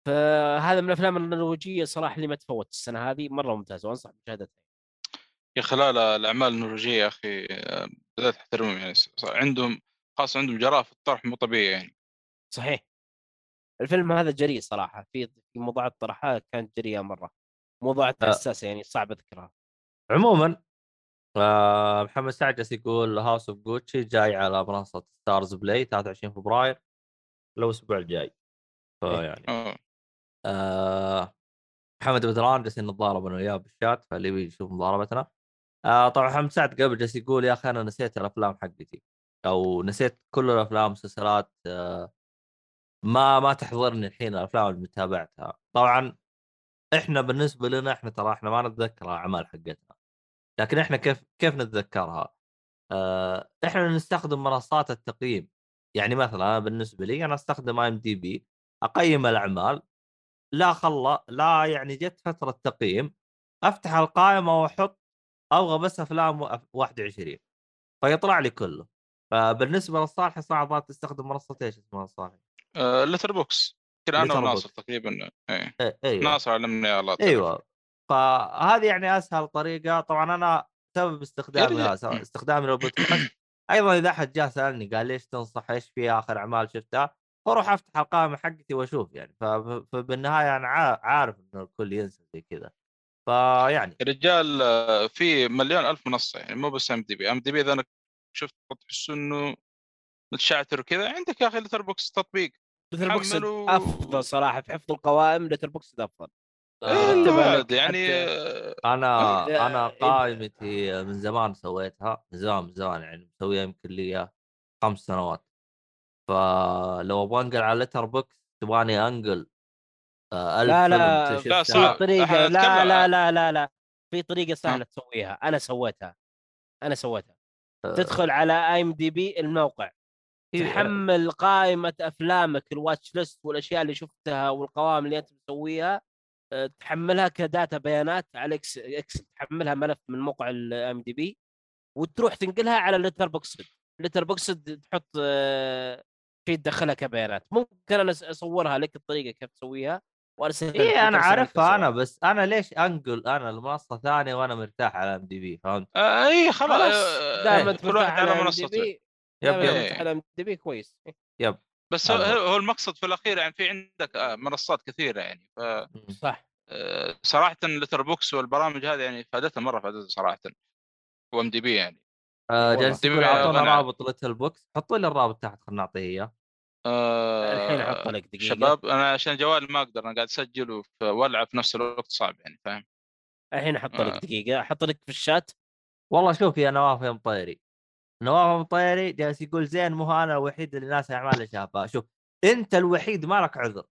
[SPEAKER 2] فهذا من الأفلام النرويجية صراحة اللي ما تفوت السنة هذه مرة ممتازه وأنصح بمشاهدتها.
[SPEAKER 3] يا خلال الأعمال النرويجية يا أخي آه، بدات احترمهم يعني عندهم خاصة عندهم جراءة في الطرح مو طبيعي يعني.
[SPEAKER 2] صحيح. الفيلم هذا جريء صراحة في موضوعات طرحها كانت جريئه مرة موضوعات
[SPEAKER 1] آه.
[SPEAKER 2] حساسه يعني صعب اذكرها
[SPEAKER 1] عموما آه محمد سعد جالس يقول House of Gucci جاي على منصة Starzplay 23 فبراير لو الأسبوع الجاي فيعني
[SPEAKER 3] آه.
[SPEAKER 1] آه محمد بدران جالسين نتضارب أنا وياه بالشات فاللي يبي يشوف مضاربتنا آه طبعا محمد سعد قبل جالس يقول يا أخي أنا نسيت الأفلام حقتي أو نسيت كل الأفلام والمسلسلات آه ما ما تحضرني الحين الأفلام اللي متابعتها. طبعا إحنا بالنسبة لنا إحنا ترى إحنا ما نتذكر الأعمال حقتنا لكن إحنا كيف كيف نتذكرها؟ آه إحنا نستخدم منصات التقييم. يعني مثلا أنا بالنسبة لي أنا أستخدم IMDb أقيم الأعمال. لا خلا لا يعني جت فترة تقييم. أفتح القائمة وأحط أبغى بس أفلام و- 21 فيطلع لي كله. فبالنسبة للصالح صعب تستخدم منصة إيش اسمها الصالح؟
[SPEAKER 3] Letterboxd كذا
[SPEAKER 1] أنا.
[SPEAKER 3] وناصر تقريبا إيه.
[SPEAKER 1] إيه، أيوه.
[SPEAKER 3] ناصر علمنا يا الله
[SPEAKER 1] أيوه. فهذه يعني أسهل طريقة. طبعا أنا سبب استخدامي. لها استخدامي للبودكاست أيضا إذا أحد جاء سألني قال ليش تنصح إيش في آخر أعمال شفتها؟ فأروح أفتح القائمة حقتي وأشوف يعني. فبالنهايه أنا عا- عارف انه الكل ينسى زي كذا. فيعني
[SPEAKER 3] يا رجال آه، في مليون ألف منصة يعني مو بس ام دي بي ام دي بي إذا أنا شفت تحس إنه متشعتر وكذا عندك يا أخي Letterboxd تطبيق.
[SPEAKER 2] Letterboxd
[SPEAKER 3] حملوا-
[SPEAKER 2] أفضل صراحة في حفظ القوائم Letterboxd أفضل.
[SPEAKER 1] آه،
[SPEAKER 3] إيه، يعني
[SPEAKER 2] حتى-
[SPEAKER 3] آه،
[SPEAKER 1] أنا
[SPEAKER 2] أنا
[SPEAKER 1] قائمتي من زمان سويتها من زمان من زمان يعني مسويها يمكن لي خمس سنوات. فلو أبغى أنقل على Letterboxd تبغاني أنقل آه، ألف
[SPEAKER 2] لا لا
[SPEAKER 3] لا، صعب. طريقة
[SPEAKER 2] لا لا
[SPEAKER 3] عن-
[SPEAKER 2] لا لا لا في طريقة سهلة تسويها أنا سويتها أنا سويتها.
[SPEAKER 1] آه،
[SPEAKER 2] تدخل على IMDb الموقع. تحمل قائمة أفلامك ال watchlist والأشياء اللي شفتها والقوائم اللي أنت مسويها أه، تحملها ك data بيانات على إكس إكس تحملها ملف من موقع ال IMDb وتروح تنقلها على Letterboxd Letterboxd تحط أه، شيء تدخلها كبيانات. ممكن أنا أصورها لك الطريقة كيف تسويها وارسلها لك
[SPEAKER 1] إيه
[SPEAKER 2] أنا
[SPEAKER 1] عارفها أنا بس أنا ليش أنقل أنا لمنصه ثانية وأنا مرتاح على IMDb فهمت؟
[SPEAKER 3] آه، اي خلاص
[SPEAKER 2] خلاص
[SPEAKER 3] آه،
[SPEAKER 2] دائما
[SPEAKER 3] كل واحد على
[SPEAKER 2] بي
[SPEAKER 1] yep
[SPEAKER 3] yep
[SPEAKER 2] yep. على IMDb كويس
[SPEAKER 3] بس هو,
[SPEAKER 1] هذا هو.
[SPEAKER 3] هو المقصد في الأخير يعني في عندك آه، منصات كثيرة يعني ف.
[SPEAKER 2] صح.
[SPEAKER 3] آه، صراحة Letterboxd والبرامج هذه يعني فادتها مرة فادتها صراحة. و IMDb يعني.
[SPEAKER 1] آه. جالس يقول
[SPEAKER 3] أعطونا.
[SPEAKER 1] رابط Letterboxd. حطوا لي الرابط تحت خلنا نعطيه إياه.
[SPEAKER 3] آه،
[SPEAKER 2] الحين أحط لك دقيقة.
[SPEAKER 3] شباب أنا عشان جوالي ما أقدر أنا قاعد اسجل والعب في نفس الوقت صعب يعني فاهم؟
[SPEAKER 2] الحين
[SPEAKER 3] أحط.
[SPEAKER 2] لك دقيقة. أحط لك في الشات.
[SPEAKER 1] والله شوف يا نواف يا مطيري نواف مطيري جالس يقول زين مو أنا الوحيد اللي ناس أعمال شافها شوف أنت الوحيد ما لك عذر.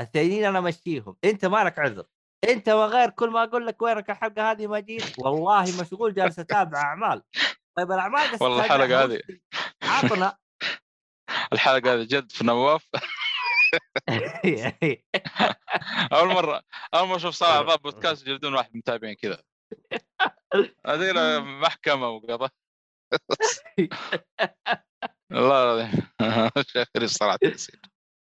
[SPEAKER 1] الثانيين أنا أمشيهم. أنت ما لك عذر. أنت وغير كل ما أقول لك وينك الحلقة هذه ما جيت والله مشغول جالس أتابع أعمال. طيب الأعمال
[SPEAKER 3] والله الحلقة هذه.
[SPEAKER 1] عطنا.
[SPEAKER 3] الحلقة هذه جد في نواف. أول مرة أول ما أشوف صراحة ضاب بودكاست يجلدون واحد من المتابعين كذا. هذه محكمة وقضاء. والله العظيم. شيخ صراحة.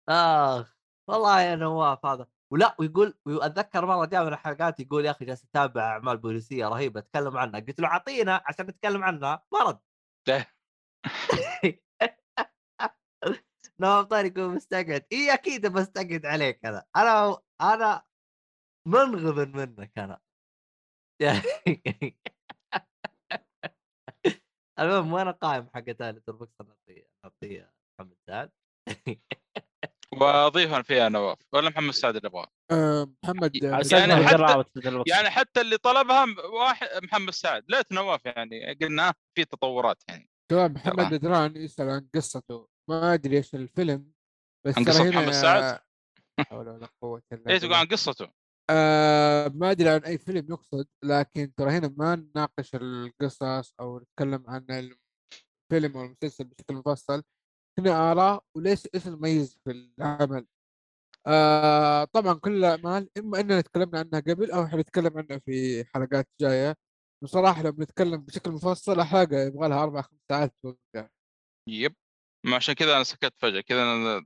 [SPEAKER 1] اخ والله يا نواف هذا. ولا ويقول وأتذكر مرة جاء من الحلقات يقول يا أخي جالس أتابع أعمال بوليسية رهيبة أتكلم عنها. قلت له أعطينا عشان نتكلم عنها ما رد. نواف طارق يقول مستقعد. إي أكيد بستقعد عليك أنا. أنا أنا منغبن منك أنا. المهم وين القائمه حقت Letterboxd نعطيها نعطيها محمد سعد.
[SPEAKER 3] واضيفا فيها نواف ولا محمد سعد اللي يبغاه.
[SPEAKER 4] آه، محمد آه،
[SPEAKER 3] يعني حتى-. يعني حتى اللي طلبها واحد محمد سعد. ليت نواف يعني قلنا في تطورات يعني.
[SPEAKER 4] شباب محمد. بدران يسأل عن قصته. ما أدري إيش الفيلم بس
[SPEAKER 3] عن
[SPEAKER 4] هنا
[SPEAKER 3] محمد سعد؟
[SPEAKER 4] لا حول ولا قوة
[SPEAKER 3] إلا تقول
[SPEAKER 4] بالله.
[SPEAKER 3] عن قصته؟
[SPEAKER 4] آه ما ادري عن اي فيلم يقصد لكن ترى هنا ما نناقش القصص أو نتكلم عن الفيلم أو المسلسل بشكل مفصل هنا اراء وليش إيش المميز في العمل آه طبعا كل الاعمال اما اننا تكلمنا عنها قبل أو حنتكلم عنها في حلقات جاية بصراحه لو بنتكلم بشكل مفصل حلقه يبغى لها أربع خمس ساعات توقع
[SPEAKER 3] يب ما عشان كذا أنا سكت فجاه كذا أنا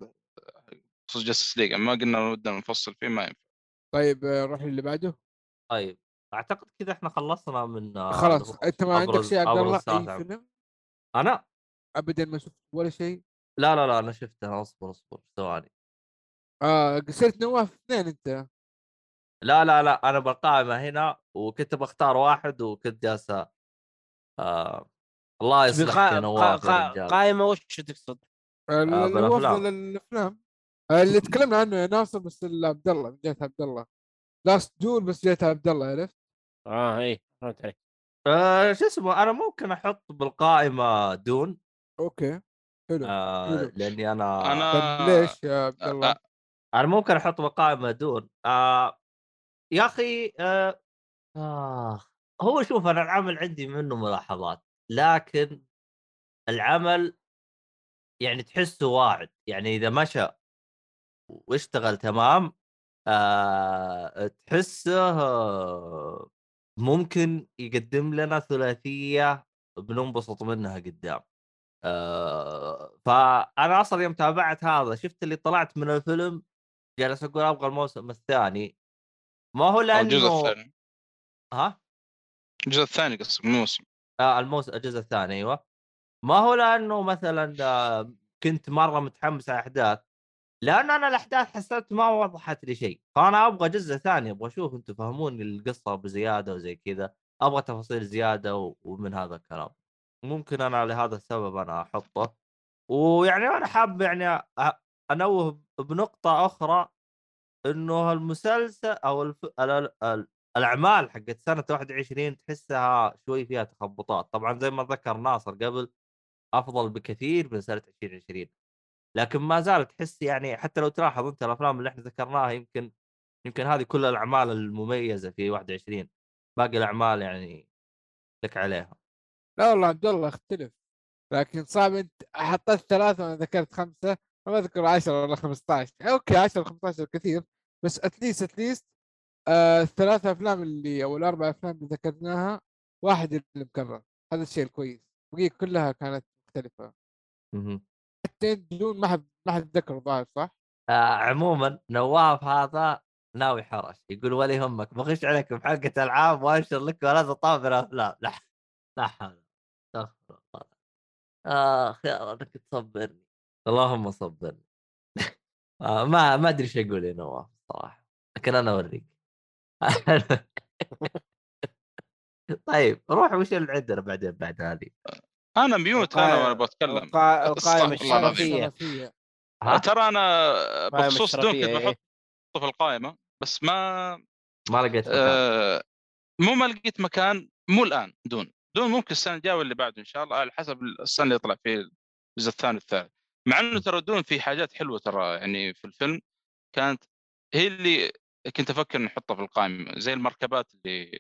[SPEAKER 3] خصوص جاستس ليج ما قلنا ودنا نفصل فيه ما ينفع
[SPEAKER 4] طيب آه، نروح اللي بعده؟
[SPEAKER 1] طيب أعتقد كذا إحنا خلصنا من آه،
[SPEAKER 4] خلاص أنت ما عندك شيء عبد الله
[SPEAKER 1] أي.
[SPEAKER 4] فيلم
[SPEAKER 1] أنا؟
[SPEAKER 4] ابدا ما شفت ولا شيء.
[SPEAKER 1] لا لا لا أنا شفتها أصبر أصبر ثواني.
[SPEAKER 4] آه قصرت نواف اثنين أنت.
[SPEAKER 1] لا لا لا أنا بالقائمه هنا وكنت بختار واحد وكنت جالس آه الله يصلحك يا نواف
[SPEAKER 2] قائمه وش تقصد؟
[SPEAKER 4] آه، الأفلام. اللي تكلمنا عنه يا ناصر بس عبد الله من جهة عبد الله. last duel بس جهة عبد الله عرفت؟
[SPEAKER 2] آه اي فهمت عليك.
[SPEAKER 1] آه شو اسمه أنا ممكن أحط بالقائمة Dune.
[SPEAKER 4] أوكي حلو
[SPEAKER 1] آه
[SPEAKER 4] حلو.
[SPEAKER 1] لأني أنا
[SPEAKER 3] أنا
[SPEAKER 4] طيب ليش يا عبد الله؟
[SPEAKER 3] آه،
[SPEAKER 1] أنا ممكن أحط بالقائمة دون. آه يا أخي آه آه هو شوف أنا العمل عندي منه ملاحظات لكن العمل يعني تحسه واعد. يعني إذا مشى واشتغل تمام؟ آه تحسه ممكن يقدم لنا ثلاثية بننبسط منها قدام. آه فأنا أصلا يوم تابعت هذا شفت اللي طلعت من الفيلم جالس أقول أبغى الموسم الثاني. ما هو لأنه
[SPEAKER 3] الجزء الثاني.
[SPEAKER 1] ها؟
[SPEAKER 3] الجزء الثاني قصدك الموسم.
[SPEAKER 1] آه الموسم الجزء الثاني أيوه. ما هو لأنه مثلا آه، كنت مرة متحمس على الاحداث لأن أنا الأحداث حسيت ما وضحت لي شيء. فأنا أبغى جزء ثاني أبغى أشوف أنتم فهموني القصة بزيادة وزي كذا أبغى تفاصيل زيادة ومن هذا الكلام. ممكن أنا لهذا السبب أنا أحطه. ويعني أنا حاب يعني أنوه بنقطة أخرى إنه المسلسل أو الف... ال... ال... ال... الأعمال حقت سنة 21 تحسها شوي فيها تخبطات. طبعا زي ما ذكر ناصر قبل أفضل بكثير من سنة 2020 لكن ما زالت تحس يعني حتى لو تلاحظ أنت الأفلام اللي إحنا ذكرناها يمكن يمكن هذه كل الأعمال المميزة في 21 باقي الأعمال يعني لك عليها.
[SPEAKER 4] لا والله عبد الله أختلف لكن صعب أنت حطيت ثلاثة وأنا ذكرت خمسة ما أذكر 10 ولا 15 أوكي 10 15 كثير بس at least at least آه الثلاثة أفلام اللي أو الأربع أفلام اللي ذكرناها واحد اللي مكرر هذا الشيء الكويس بقية كلها كانت مختلفة. حتى بدون ما حد ما حد ذكر ظاهر صح؟
[SPEAKER 1] آه عموما نواف هذا ناوي حرش يقول ولا يهمك بخش عليكم حلقه ألعاب وأنشر لك ثلاثة طابر افلام لا لا حول استغفر الله اخ يا أنك تصبرني. اللهم صبرني. آه ما ما أدري إيش أقول يا نواف صراحة لكن أنا أوريك. طيب روح وش اللي عندنا بعدين بعد هذه؟
[SPEAKER 3] أنا ميوت أنا
[SPEAKER 2] وأنا
[SPEAKER 3] بتكلم
[SPEAKER 2] القا- القائمة
[SPEAKER 3] استغفر الله العظيم.
[SPEAKER 2] الشرفية
[SPEAKER 4] الشرفية
[SPEAKER 1] ها؟
[SPEAKER 3] ترى
[SPEAKER 2] أنا
[SPEAKER 3] بخصوص Dune كنت. بحطه في القائمة بس ما
[SPEAKER 1] ما لقيت مكان.
[SPEAKER 3] آه مو ما لقيت مكان مو الآن Dune Dune ممكن السنة الجاية واللي بعده إن شاء الله على حسب السنة اللي يطلع فيه الجزء الثاني والثالث مع إنه ترى Dune في حاجات حلوة ترى يعني في الفيلم كانت هي اللي كنت أفكر نحطها في القائمة زي المركبات اللي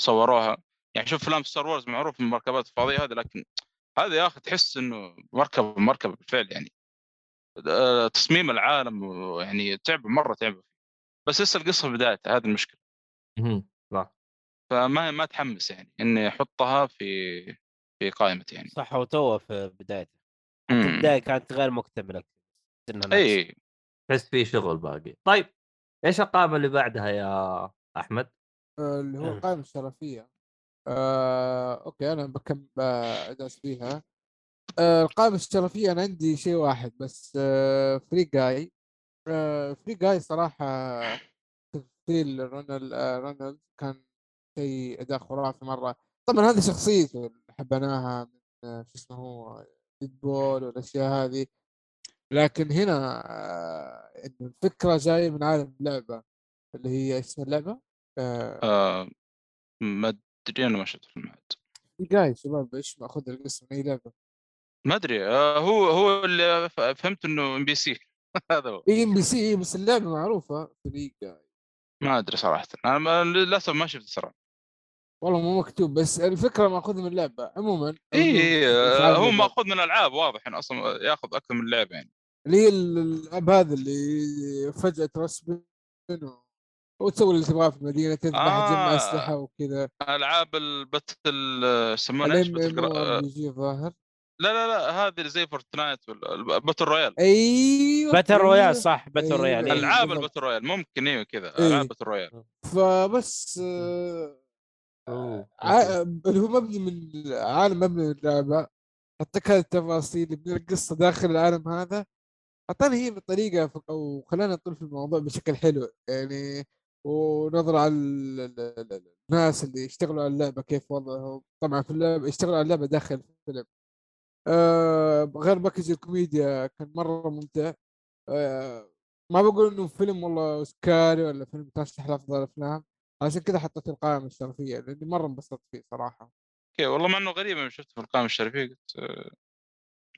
[SPEAKER 3] صوروها يعني شوف فيلم Star Wars معروف من المركبات الفضائيه هذه لكن هذا يا أخي تحس إنه مركب مركب بالفعل يعني آه، تصميم العالم يعني تعب مرة تعب بس لسه القصة في بدايتها هذه
[SPEAKER 1] المشكلة. صح
[SPEAKER 3] فما ما اتحمس يعني إني أحطها في في قائمتي يعني
[SPEAKER 2] صح وتوه في بدايته
[SPEAKER 3] مم.
[SPEAKER 2] البداية كانت غير ناقصة.
[SPEAKER 3] إي
[SPEAKER 1] تحس في شغل باقي طيب إيش القائمة اللي بعدها يا أحمد؟
[SPEAKER 4] آه، اللي هو
[SPEAKER 2] آه.
[SPEAKER 4] القائمة الشرفية آه، أوكي أنا بكم ادرس فيها. آه، القائمة الشرفية أنا عندي شيء واحد بس آه، Free Guy آه، Free Guy صراحة تمثيل رونالد آه، رونالد كان شيء اداء خرافي مرة. طبعا هذه شخصيته اللي حبيناها من آه، شو اسمه هو Deadpool والأشياء هذه. لكن هنا آه، الفكرة جاية من عالم اللعبة اللي هي اسم اللعبة؟ آه،
[SPEAKER 3] آه ما ادري أنا ما شفت الفيلم عاد
[SPEAKER 4] Free Guy شباب إيش ماخذ القصة من أي لعبة؟
[SPEAKER 3] ما أدري آه هو هو اللي فهمت إنه NPC. هذا هو.
[SPEAKER 4] اي NPC بس اللعبة معروفة Free Guy
[SPEAKER 3] ما أدري صراحة. أنا للأسف ما شفت صراحة.
[SPEAKER 4] والله مو مكتوب بس الفكرة مأخوذة من اللعبة. عموما
[SPEAKER 3] اي
[SPEAKER 4] عموماً،
[SPEAKER 3] آه، هو. ماخذ من الألعاب واضح إنه أصلا يأخذ أكثر من لعبه يعني.
[SPEAKER 4] اللي هي ال- الاب هذا اللي فجأة ت respawn و- وتسوي اللي تبغاه في المدينة تذبح
[SPEAKER 3] آه.
[SPEAKER 4] تجمع أسلحة وكذا
[SPEAKER 3] ألعاب ال battle آه، يسمونها
[SPEAKER 4] إيش
[SPEAKER 3] battle آه،
[SPEAKER 4] الظاهر
[SPEAKER 3] لا لا لا هذه اللي زي Fortnite ولا ال battle
[SPEAKER 4] royale
[SPEAKER 2] أيوه battle
[SPEAKER 4] أيوة.
[SPEAKER 2] royale صح battle
[SPEAKER 4] أيوة.
[SPEAKER 2] royale إيه.
[SPEAKER 3] ألعاب.
[SPEAKER 4] ال
[SPEAKER 3] battle royale ممكن إيوه كذا
[SPEAKER 4] إيه.
[SPEAKER 3] ألعاب battle royale
[SPEAKER 4] فبس آه، اللي هو مبني من عالم مبني من اللعبة حطك هذه التفاصيل يبني لك قصة داخل العالم هذا أعطاني هي بطريقة ف- أو خلانا نطول في الموضوع بشكل حلو يعني ونظرة على ال- ال- ال- ال- الناس اللي يشتغلوا على اللعبة كيف وضعهم. طبعا في اللعبة يشتغلوا على اللعبة داخل الفيلم. آه غير package الكوميديا كان مرة ممتع. آه ما بقول إنه فيلم والله أوسكاري ولا فيلم ترشح لأفضل الأفلام عشان كذا حطيت القائمة الشرفية لأني مرة انبسطت فيه صراحة.
[SPEAKER 3] أوكي والله مع إنه غريب لما شفته في القائمة الشرفية قلت آه،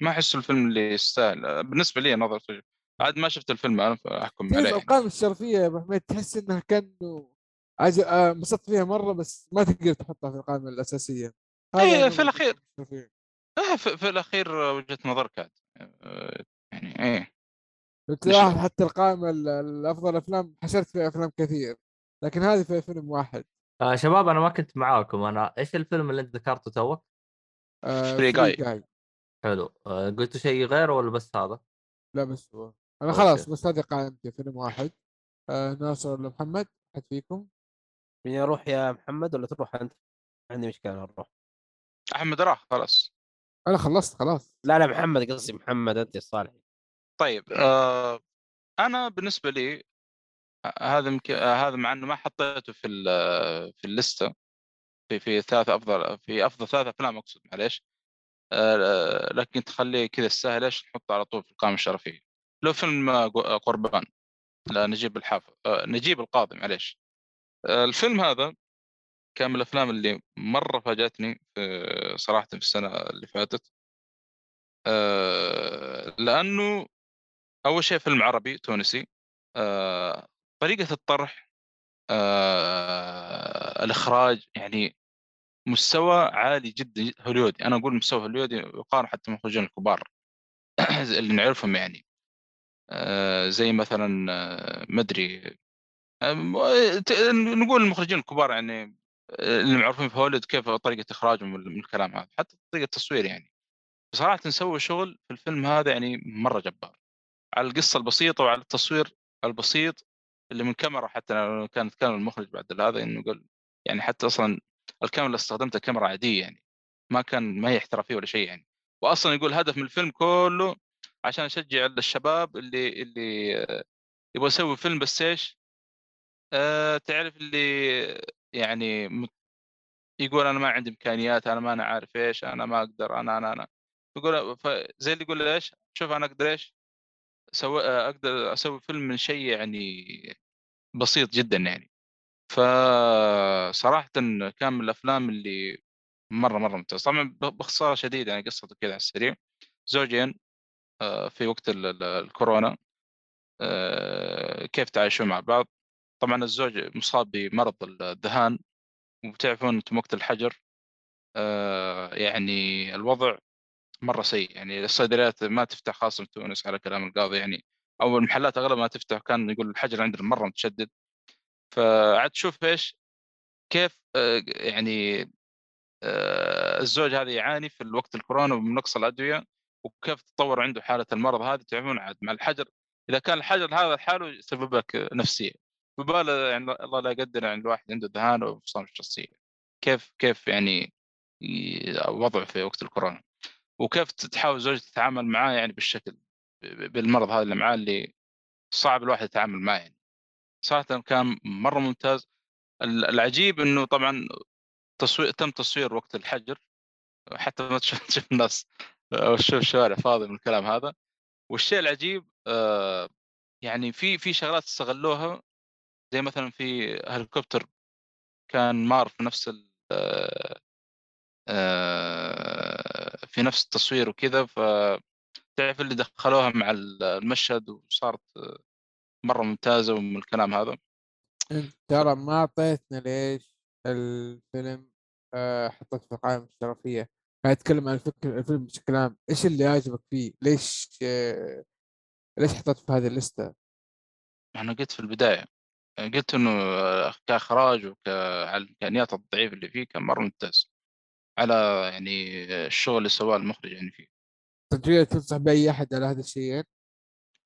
[SPEAKER 3] ما أحس الفيلم اللي يستاهل. آه، بالنسبة لي نظرة عاد ما شفت الفيلم أنا فاحكم
[SPEAKER 4] تعرف
[SPEAKER 3] عليه.
[SPEAKER 4] القائمة الشرفية يا أبو حميد تحس إنها كأنه عج... آه، انبسطت فيها مرة بس ما تقدر تحطها في القائمة الأساسية
[SPEAKER 3] إيه،
[SPEAKER 4] أنا
[SPEAKER 3] في الأخير.
[SPEAKER 4] الشرفية.
[SPEAKER 3] آه، في, في الأخير آه، وجهة نظرك عاد آه، يعني إيه
[SPEAKER 4] لو تلاحظ حتى القائمة ال- الأفضل أفلام حشرت فيها أفلام كثير لكن هذه فيها فيلم واحد
[SPEAKER 1] آه شباب أنا ما كنت معاكم أنا إيش الفيلم اللي أنت ذكرته تو؟
[SPEAKER 4] آه
[SPEAKER 3] Guy.
[SPEAKER 4] Guy.
[SPEAKER 1] حلو آه قلتوا شيء غيره ولا بس هذا؟
[SPEAKER 4] لا بس هو أنا
[SPEAKER 1] أوكي.
[SPEAKER 4] خلاص بس هذه قائمتي فيلم واحد. آه ناصر ولا محمد؟ حد فيكم؟
[SPEAKER 2] من أروح يا محمد ولا تروح أنت؟ ما عندي مشكلة أروح.
[SPEAKER 3] أحمد راح خلاص.
[SPEAKER 4] أنا خلصت خلاص.
[SPEAKER 2] لا لا محمد قصدي محمد أنت يا صالح.
[SPEAKER 3] طيب آه أنا بالنسبة لي آه، هذا يمكن آه، هذا مع إنه ما حطيته في ال- في الليستة. في في ثلاث أفضل في أفضل ثلاث أفلام أقصد معليش. آه، لكن تخليه كذا سهل إيش؟ نحطه على طول في القائمة الشرفية. لو فيلم قربان لنجيب الحافظ آه، نجيب القاضي معليش. آه، الفيلم هذا كان من الأفلام اللي مرة فاجأتني صراحة في السنة اللي فاتت. آه، لأنه أول شيء فيلم عربي تونسي. طريقة الطرح الإخراج يعني مستوى عالي جدا هوليودي. أنا أقول مستوى هوليودي يقارن حتى المخرجين الكبار اللي نعرفهم يعني. زي مثلا آه، مدري آه، نقول المخرجين الكبار يعني آه، اللي معروفين في هوليوود كيف طريقة إخراجهم من الكلام هذا حتى طريقة التصوير يعني. بصراحة نسوي شغل في الفيلم هذا يعني مرة جبار. على القصة البسيطة وعلى التصوير البسيط اللي من كاميرا حتى كانت كاميرا المخرج بعد هذا إنه قال يعني حتى أصلا الكاميرا اللي استخدمتها كاميرا عادية يعني ما كان ما هي احترافية ولا شيء يعني. واصلا يقول هدف من الفيلم كله عشان أشجع الشباب اللي اللي آه، يبغى يسوي فيلم بس إيش؟ آه تعرف اللي يعني يقول أنا ما عندي إمكانيات أنا ما أنا عارف إيش أنا ما أقدر أنا أنا أنا يقول زي اللي يقول إيش؟ شوف أنا أقدر إيش؟ سو... أقدر أسوي فيلم من شيء يعني بسيط جدا يعني فصراحة كان من الأفلام اللي مرة مرة ممتاز طبعا باختصار شديد يعني قصته كذا على السريع زوجين آه، في وقت ال- ال- الكورونا آه، كيف تعايشون مع بعض؟ طبعا الزوج مصاب بمرض الذهان وبتعرفون أنتم وقت الحجر آه، يعني الوضع مرة سيء يعني الصيدليات ما تفتح خاصة في تونس على كلام القاضي يعني أو المحلات اغلب ما تفتح كان يقول الحجر عندنا مرة متشدد. فعاد تشوف إيش؟ كيف آه، يعني آه، الزوج هذا يعاني في الوقت الكورونا من نقص الأدوية وكيف تطور عنده حالة المرض هذه تعرفون عاد مع الحجر إذا كان الحجر هذا لحاله يسبب لك نفسية فبالة يعني الله لا يقدر يعني الواحد عنده ذهان وانفصام الشخصيه كيف كيف يعني وضعه في وقت الكورونا؟ وكيف تحاول زوجته تتعامل معاه يعني بالشكل بالمرض هذا اللي معاه اللي صعب الواحد يتعامل معاه يعني. صراحة كان مرة ممتاز. ال- العجيب إنه طبعا تصوير تم تصوير وقت الحجر حتى ما تشوف الناس. أو تشوف الشوارع فاضي من الكلام هذا. والشيء العجيب آه، يعني في في شغلات استغلوها زي مثلا في هليكوبتر كان مار في نفس ال آه، في نفس التصوير وكذا فتعرف اللي دخلوها مع المشهد وصارت مرة ممتازة ومن الكلام هذا.
[SPEAKER 4] انت ترى ما اعطيتنا ليش الفيلم آه حطيت في القائمة الشرفية. قاعد اتكلم عن الفكر الفيلم بشكل عام إيش اللي عجبك فيه؟ ليش آه ليش حطيت في هذه الليستة؟
[SPEAKER 3] أنا قلت في البداية قلت إنه كإخراج وعلى الإمكانيات الضعيفه اللي فيه كان مرة ممتاز. على يعني الشغل اللي سواه المخرج يعني فيه.
[SPEAKER 4] تقدر تنصح باي أحد على هذا الشيء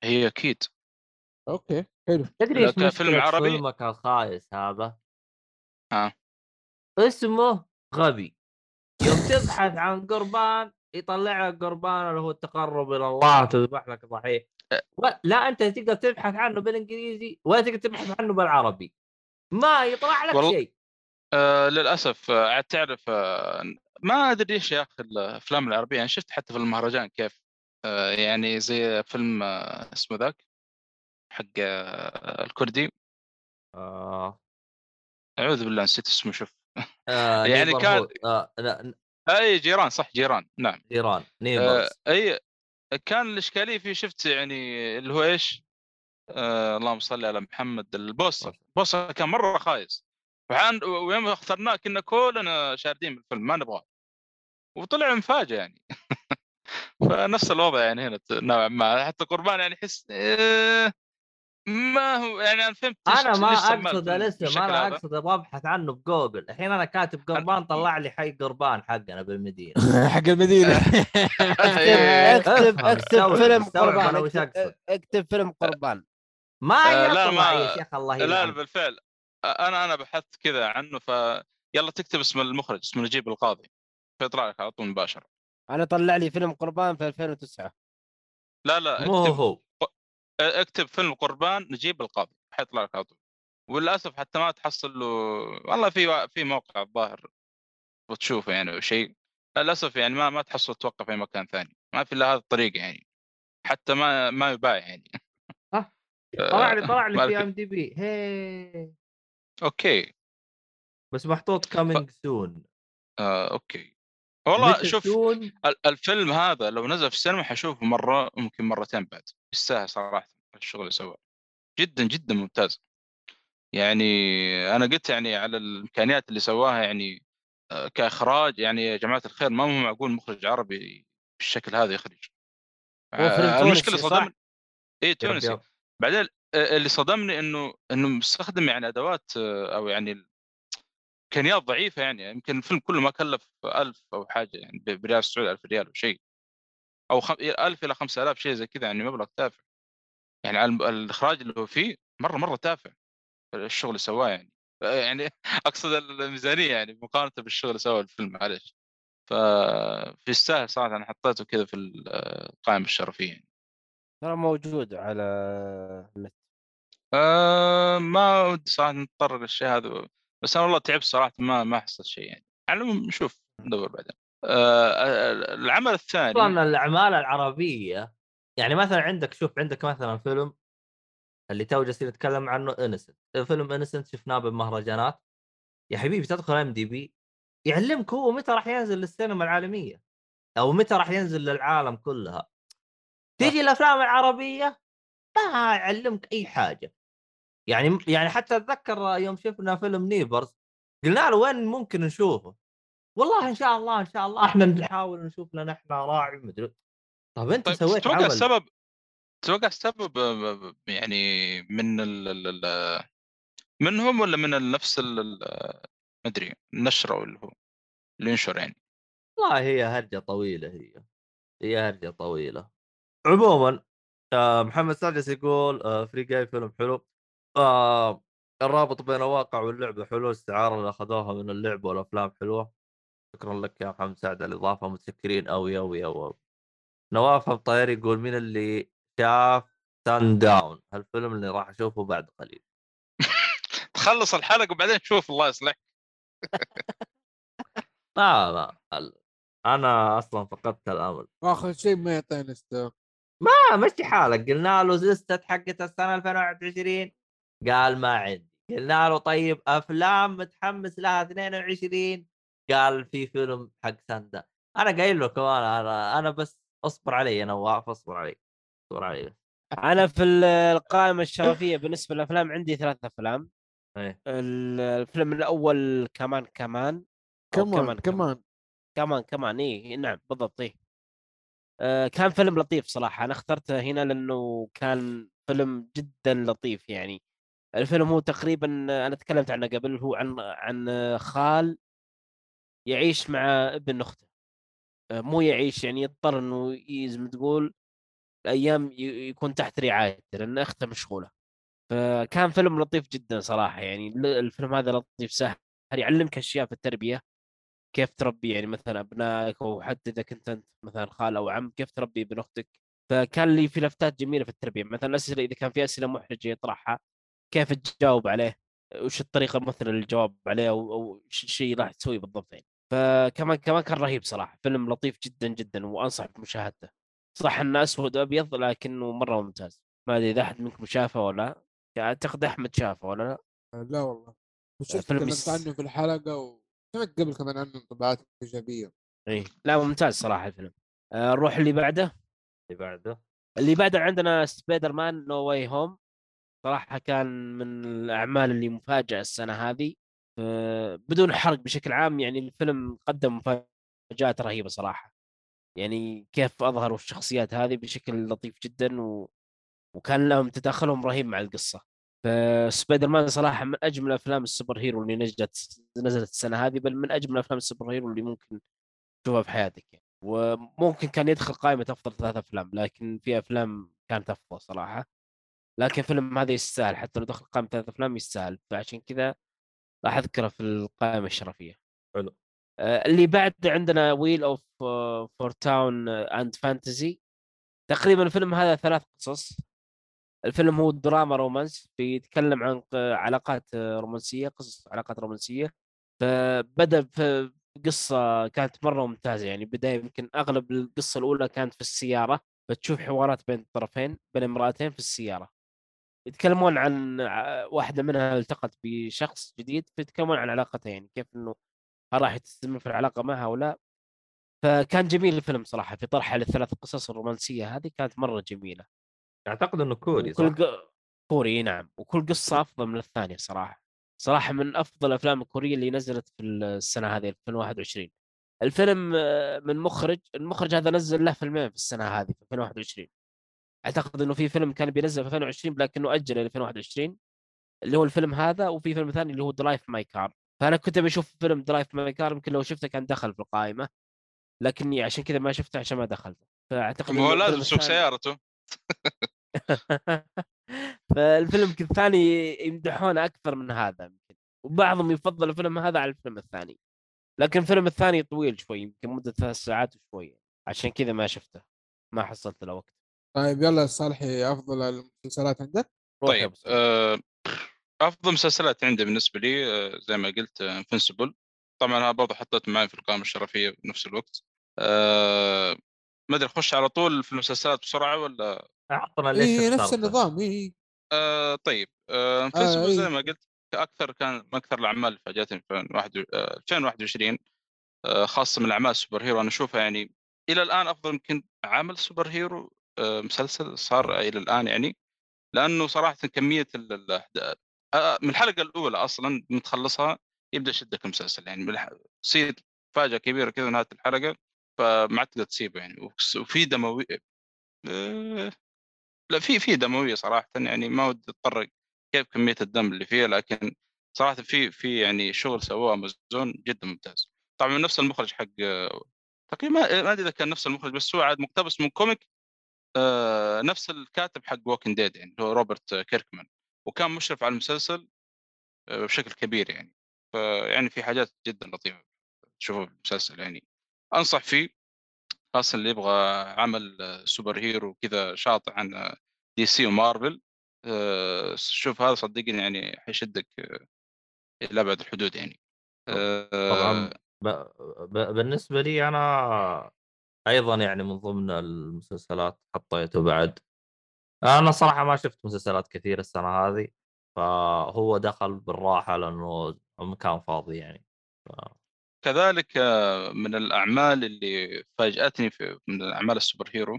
[SPEAKER 3] هي أكيد
[SPEAKER 4] okay حلو.
[SPEAKER 1] تدري إيش
[SPEAKER 3] كفيلم
[SPEAKER 1] مشكلة
[SPEAKER 3] عربي؟
[SPEAKER 1] فيلمك الخايس هذا؟
[SPEAKER 3] ها.
[SPEAKER 1] اسمه غبي. تبحث عن قربان يطلع لك قربان اللي هو التقرب إلى الله تذبح لك ضحيه لا أنت تقدر تبحث عنه بالإنجليزي ولا تقدر تبحث عنه بالعربي. ما يطلع لك
[SPEAKER 3] والله-
[SPEAKER 1] شيء.
[SPEAKER 3] آه للأسف آه، عاد تعرف آه ما أدري إيش يا أخي الأفلام العربية أنا شفت حتى في المهرجان كيف؟ آه يعني زي فيلم آه اسمه ذاك؟ حق آه الكردي.
[SPEAKER 1] آه.
[SPEAKER 3] أعوذ بالله نسيت اسمه شوف.
[SPEAKER 1] آه
[SPEAKER 3] يعني كان-.
[SPEAKER 1] آه لا
[SPEAKER 3] أي جيران صح جيران. نعم.
[SPEAKER 1] جيران
[SPEAKER 3] آه
[SPEAKER 1] Neighbors
[SPEAKER 3] أي كان الإشكالية فيه شفت يعني اللي هو إيش؟ آه اللهم صل على محمد البوستر البوستر كان مرة خايس. وحان ويوم اخترناه كنا كلنا شاردين بالفيلم ما نبغاه. وطلع مفاجئ يعني. فنفس الوضع يعني هنا نوعا ما. حتى قربان يعني يحس إيه ما هو يعني أنا فهمت
[SPEAKER 1] أنا ما
[SPEAKER 3] أقصد
[SPEAKER 1] الاسم
[SPEAKER 3] بالشكل
[SPEAKER 1] أنا أبغى أبحث عنه بجوجل. الحين أنا كاتب قربان طلع لي حي قربان حقنا بالمدينة.
[SPEAKER 4] حق المدينة.
[SPEAKER 3] إيه.
[SPEAKER 2] اكتب
[SPEAKER 1] أكتب
[SPEAKER 2] فيلم قربان. أكتب, فيلم قربان.
[SPEAKER 1] ما
[SPEAKER 3] آه، لا،
[SPEAKER 1] يطلع
[SPEAKER 3] ما-
[SPEAKER 1] يا شيخ الله
[SPEAKER 3] لا بالفعل. أنا أنا بحثت كذا عنه ف يلا تكتب اسم المخرج اسمه نجيب القاضي. فيطلع لك على طول مباشرة.
[SPEAKER 2] أنا طلع لي فيلم قربان في 2009
[SPEAKER 3] لا لا
[SPEAKER 1] مو
[SPEAKER 3] اكتب.
[SPEAKER 1] هو.
[SPEAKER 3] أكتب فيلم قربان نجيب القاضي حيطلع لك على طول وللأسف حتى ما تحصل له والله في في موقع الظاهر وتشوفه يعني أو شيء. للأسف يعني ما ما تحصل توقف في مكان ثاني. ما في إلا هذه الطريقة يعني. حتى ما ما يباع يعني.
[SPEAKER 1] ها؟ طلع لي طلع لي في
[SPEAKER 3] في-
[SPEAKER 1] ام دي بي هي
[SPEAKER 3] okay.
[SPEAKER 1] بس محطوط coming soon
[SPEAKER 3] آه، okay. والله شوف الفيلم هذا لو نزل في السينما حشوفه مرة ممكن مرتين بعد يستاهل صراحة الشغل اللي سواه. جدا جدا ممتاز. يعني أنا قلت يعني على الإمكانيات اللي سواها يعني آه، كإخراج يعني يا جماعة الخير ما هو معقول مخرج عربي بالشكل هذا يخرج. آه، المشكلة
[SPEAKER 2] صح؟
[SPEAKER 3] صدمني. اي تونسي. بعدين آه، اللي صدمني إنه إنه مستخدم يعني أدوات أو يعني امكانيات ضعيفة يعني يمكن الفيلم كله ما كلف ألف أو حاجة يعني بريال السعودي 1000 ريال أو شيء. أو خم... 1000 إلى 5000 شيء زي كذا يعني مبلغ تافه. يعني الإخراج اللي هو فيه مرة مرة تافه. الشغل اللي سواه يعني. آه، يعني أقصد الميزانية يعني مقارنة بالشغل اللي سواه الفيلم معلش ففي يستاهل صراحة أنا حطيته كذا في القائمة الشرفية يعني.
[SPEAKER 2] ترى موجود على النت.
[SPEAKER 3] أه ما ودي صراحة نتطرق للشيء هذا. بس أنا والله تعبت صراحة ما ما حصلت شيء يعني. على العموم نشوف ندور بعدين. أه العمل الثاني.
[SPEAKER 1] أصلا الأعمال العربية. يعني مثلا عندك شوف عندك مثلا فيلم اللي تو جالسين نتكلم عنه Innocent فيلم Innocent شفناه بالمهرجانات يا حبيبي تدخل IMDb يعلمك هو متى راح ينزل للسينما العالمية أو متى راح ينزل للعالم كلها. تيجي الأفلام العربية؟ ما يعلمك أي حاجة. يعني يعني حتى أتذكر يوم شفنا فيلم Neighbors قلنا له وين ممكن نشوفه؟ والله إن شاء الله إن شاء الله إحنا نحاول نشوف لنا إحنا راعي مدري طب أنت
[SPEAKER 3] طيب
[SPEAKER 1] سويت
[SPEAKER 3] تتوقع
[SPEAKER 1] عمل؟
[SPEAKER 3] السبب تتوقع السبب آه، يعني من ال... منهم ولا من نفس ال... ال- ما أدري النشر أو اللي هو اللي ينشر يعني؟
[SPEAKER 1] والله هي هرجة طويلة هي هي هرجة طويلة. عموما آه محمد سادس يقول آه Free Guy فيلم حلو. آه الرابط بين الواقع واللعبه حلو الاستعاره اللي أخذوها من اللعبه والأفلام حلوة. شكرا لك يا محمد سعد على الإضافة متشكرين أوي أوي أوي نواف الطير يقول مين اللي شاف Sundown هالفيلم اللي راح أشوفه بعد قليل.
[SPEAKER 3] تخلص الحلقة وبعدين شوف الله يصلح
[SPEAKER 1] ما ما ال- أنا أصلا فقدت الأمل.
[SPEAKER 4] آخر شيء ما يعطينا ستار
[SPEAKER 1] ما مشي حالك. قلنا له زستت حقت السنة 2021 قال ما عندي. قلنا له طيب أفلام متحمس لها 22 قال في فيلم حق ساندا أنا قايل له كمان أنا أنا بس أصبر علي يا نواف أصبر علي أصبر علي
[SPEAKER 2] أنا في ال- القائمة الشرفية بالنسبة للأفلام عندي ثلاث أفلام.
[SPEAKER 1] إيه.
[SPEAKER 2] ال- الفيلم الأول كمان كمان أو
[SPEAKER 4] كمان كمان
[SPEAKER 2] كمان. كمان. اي نعم بالضبط اي آه كان فيلم لطيف صراحة. أنا اخترته هنا لأنه كان فيلم جدا لطيف يعني. الفيلم هو تقريبا أنا تكلمت عنه قبل هو عن عن خال يعيش مع ابن أخته. مو يعيش يعني يضطر إنه زي ما تقول الأيام يكون تحت رعايته لأن أخته مشغولة. فكان فيلم لطيف جدا صراحة يعني ال- الفيلم هذا لطيف سهل يعلمك أشياء في التربية. كيف تربي يعني مثلا أبنائك أو حتى اذا كنت أنت مثلا خال أو عم كيف تربي ابن أختك. فكان لي في لفتات جميلة في التربية مثلا اسئله إذا كان في أسئلة محرجة يطرحها. كيف تجاوب عليه؟ وش الطريقة المثلى للجواب عليه؟ أو أو إيش الشيء راح تسويه بالضبط يعني. فكمان كمان كان رهيب صراحة فيلم لطيف جدا جدا وانصح بمشاهدته. صح انه أسود وابيض لكنه مرة ممتاز. ما أدري إذا أحد منكم شافه ولا لا. أعتقد أحمد شافه ولا لا؟
[SPEAKER 4] لا والله. شفت تكلمت عنه في الحلقة وسمعت قبل كمان عنه انطباعات إيجابية.
[SPEAKER 2] إي. لا ممتاز صراحة الفيلم. آه، نروح اللي بعده.
[SPEAKER 1] اللي بعده.
[SPEAKER 2] اللي بعده عندنا Spider-Man No Way Home صراحة كان من الأعمال اللي مفاجأة السنة هذه آه، بدون حرق بشكل عام يعني الفيلم قدم مفاجآت رهيبة صراحة. يعني كيف أظهروا الشخصيات هذه بشكل لطيف جدا و... وكان لهم تداخلهم رهيب مع القصة. فسبايدر مان صراحة من أجمل أفلام ال super hero اللي نزلت نزلت السنة هذه بل من أجمل أفلام ال super hero اللي ممكن تشوفها في حياتك يعني. وممكن كان يدخل قائمة أفضل ثلاث أفلام لكن في أفلام كانت أفضل صراحة. لكن فيلم هذا يستاهل حتى لو دخل قائمة ثلاث أفلام يستاهل. فعشان كذا راح أذكره في القائمة الشرفية.
[SPEAKER 1] حلو.
[SPEAKER 2] آه، اللي بعد عندنا Wheel of Fortune and Fantasy تقريبا الفيلم هذا ثلاث قصص. الفيلم هو دراما romance بيتكلم عن علاقات آه، رومانسية قصص علاقات رومانسية. فبدأ في قصة كانت مرة ممتازة. يعني بداية يمكن أغلب القصة الأولى كانت في السيارة. بتشوف حوارات بين الطرفين بين امرأتين في السيارة. يتكلمون عن واحدة منها التقت بشخص جديد فيتكلمون عن علاقتها يعني كيف إنه هل راح تستمر في العلاقة معها أو لا. فكان جميل الفيلم صراحة في طرحها للثلاث قصص الرومانسية هذه كانت مرة جميلة.
[SPEAKER 1] أعتقد إنه كوري صح؟
[SPEAKER 2] وكل ق... كوري نعم. وكل قصة أفضل من الثانية صراحة. صراحة من أفضل الأفلام الكورية اللي نزلت في السنة هذه 2021 الفيلم آه، من مخرج المخرج هذا نزل له فيلمين في السنة هذه في 2021 أعتقد إنه في فيلم كان بينزل في 2020 لكنه أجل إلى 2021 اللي هو الفيلم هذا وفي فيلم ثاني اللي هو Drive My Car فأنا كنت بشوف فيلم Drive My Car يمكن لو شفته كان دخل في القائمة لكني عشان كذا ما شفته عشان ما دخلته
[SPEAKER 3] فأعتقد هو لازم يسوق سيارته.
[SPEAKER 2] فالفيلم الثاني يمدحونه أكثر من هذا يمكن. وبعضهم يفضل الفيلم هذا على الفيلم الثاني. لكن الفيلم الثاني طويل شوي يمكن مدة ثلاث ساعات وشوي عشان كذا ما شفته ما حصلت له وقت.
[SPEAKER 4] طيب يلا صالحي أفضل المسلسلات عندك
[SPEAKER 3] طيب. آه، أفضل مسلسلات عندي بالنسبة لي آه، زي ما قلت Invincible طبعا أنا برضه حطيت معي في القائمة الشرفية بنفس الوقت آه، ما أدري اخش على طول في المسلسلات بسرعة ولا
[SPEAKER 1] أعطنا ليش
[SPEAKER 4] اي نفس. النظام اي
[SPEAKER 3] آه طيب آه Invincible
[SPEAKER 4] إيه.
[SPEAKER 3] زي ما قلت أكثر كان من أكثر الأعمال اللي فاجأتني في 2021 آه، 2021 آه خاصة من الاعمال ال super hero أنا أشوفها يعني إلى الآن أفضل يمكن عمل super hero آه مسلسل صار إلى الآن يعني لأنه صراحة كمية من الحلقة الأولى أصلا ما تخلصها يبدأ يشدك المسلسل يعني تصير مفاجأة كبيرة كذا نهاية الحلقة فما عاد تقدر تسيبه يعني وفي دموي آه، لا في في دموية صراحة يعني ما ودي أتطرق كيف كمية الدم اللي فيها لكن صراحة في في يعني شغل سووه أمازون جدا ممتاز. طبعا نفس المخرج حق آه، تقريبا ما أدري إذا كان نفس المخرج بس هو عاد مقتبس من comic آه، نفس الكاتب حق Walking Dead يعني هو روبرت كيركمان. وكان مشرف على المسلسل آه، بشكل كبير يعني. فيعني في حاجات جدا لطيفة تشوفها في المسلسل يعني. أنصح فيه خاصة اللي يبغى عمل superhero كذا شاطح عن DC ومارفل آه، شوف هذا صدقني يعني حيشدك آه، إلى أبعد الحدود يعني.
[SPEAKER 1] طبعا. بالنسبة لي أنا أيضا يعني من ضمن المسلسلات حطيته بعد. أنا صراحة ما شفت مسلسلات كثير السنة هذه فهو دخل بالراحة لأنه المكان فاضي يعني. ف...
[SPEAKER 3] كذلك آه، من الأعمال اللي فاجأتني في من اعمال السوبر هيرو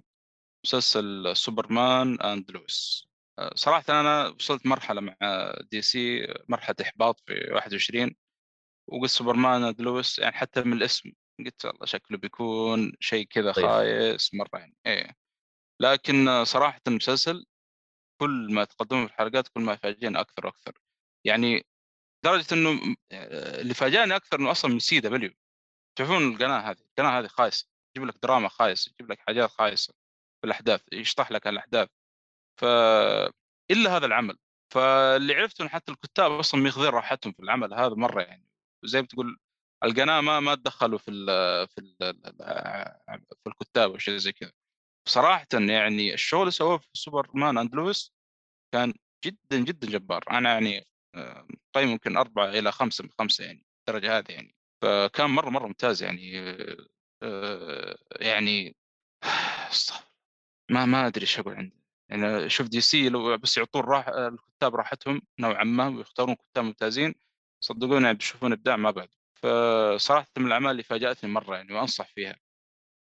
[SPEAKER 3] مسلسل Superman and Lois. آه، صراحة أنا وصلت مرحلة مع DC مرحلة إحباط في 21 وقلت Superman and Lois يعني حتى من الاسم قلت والله شكله بيكون شيء كذا
[SPEAKER 1] طيب.
[SPEAKER 3] خايس مرة يعني إيه. لكن صراحة المسلسل كل ما تقدموا في الحلقات كل ما يفاجئني أكثر وأكثر. يعني لدرجة إنه آه، اللي فاجأني أكثر إنه أصلا من CW تعرفون القناة هذه القناة هذه خايسة. يجيب لك دراما خايسه يجيب لك حاجات خايسة في الأحداث يشطح لك الأحداث. ف إلا هذا العمل. فاللي عرفته انه حتى الكتاب أصلا ماخذين راحتهم في العمل هذا مرة يعني. زي ما تقول القناة ما ما تدخلوا في ال في ال في الكتاب أو شيء زي كذا. صراحة يعني الشغل اللي سووه في Superman and Lois كان جدا جدا جبار. أنا يعني آه، قيم يمكن أربعة إلى خمسة من خمسة يعني الدرجة هذه يعني. فكان مرة مرة ممتاز يعني آه، آه، يعني ما ما أدري إيش أقول عندي يعني شوف DC لو بس يعطون راح الكتاب راحتهم نوعا ما ويختارون كتاب ممتازين صدقوني بيشوفون إبداع ما بعد فصراحة من الأعمال اللي فاجأتني مرة يعني وأنصح فيها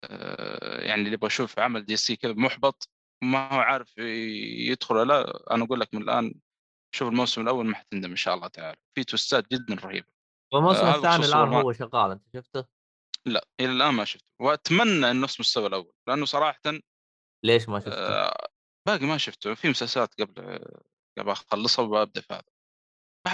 [SPEAKER 3] آه، يعني اللي يبغى يشوف عمل DC كذا محبط ما هو عارف يدخل ولا لا أنا أقول لك من الآن شوف الموسم الأول ما حتندم إن شاء الله تعالى في twist ات جدا رهيبة
[SPEAKER 1] والموسم
[SPEAKER 3] آه،
[SPEAKER 1] الثاني
[SPEAKER 3] الآن.
[SPEAKER 1] هو شغال أنت شفته؟
[SPEAKER 3] لا إلى الآن ما شفته وأتمنى إنه نفس مستوى الأول لأنه صراحة
[SPEAKER 1] ليش ما شفته؟
[SPEAKER 3] آه، باقي ما شفته في مسلسلات قبل قبل أخلصها وأبدأ في هذا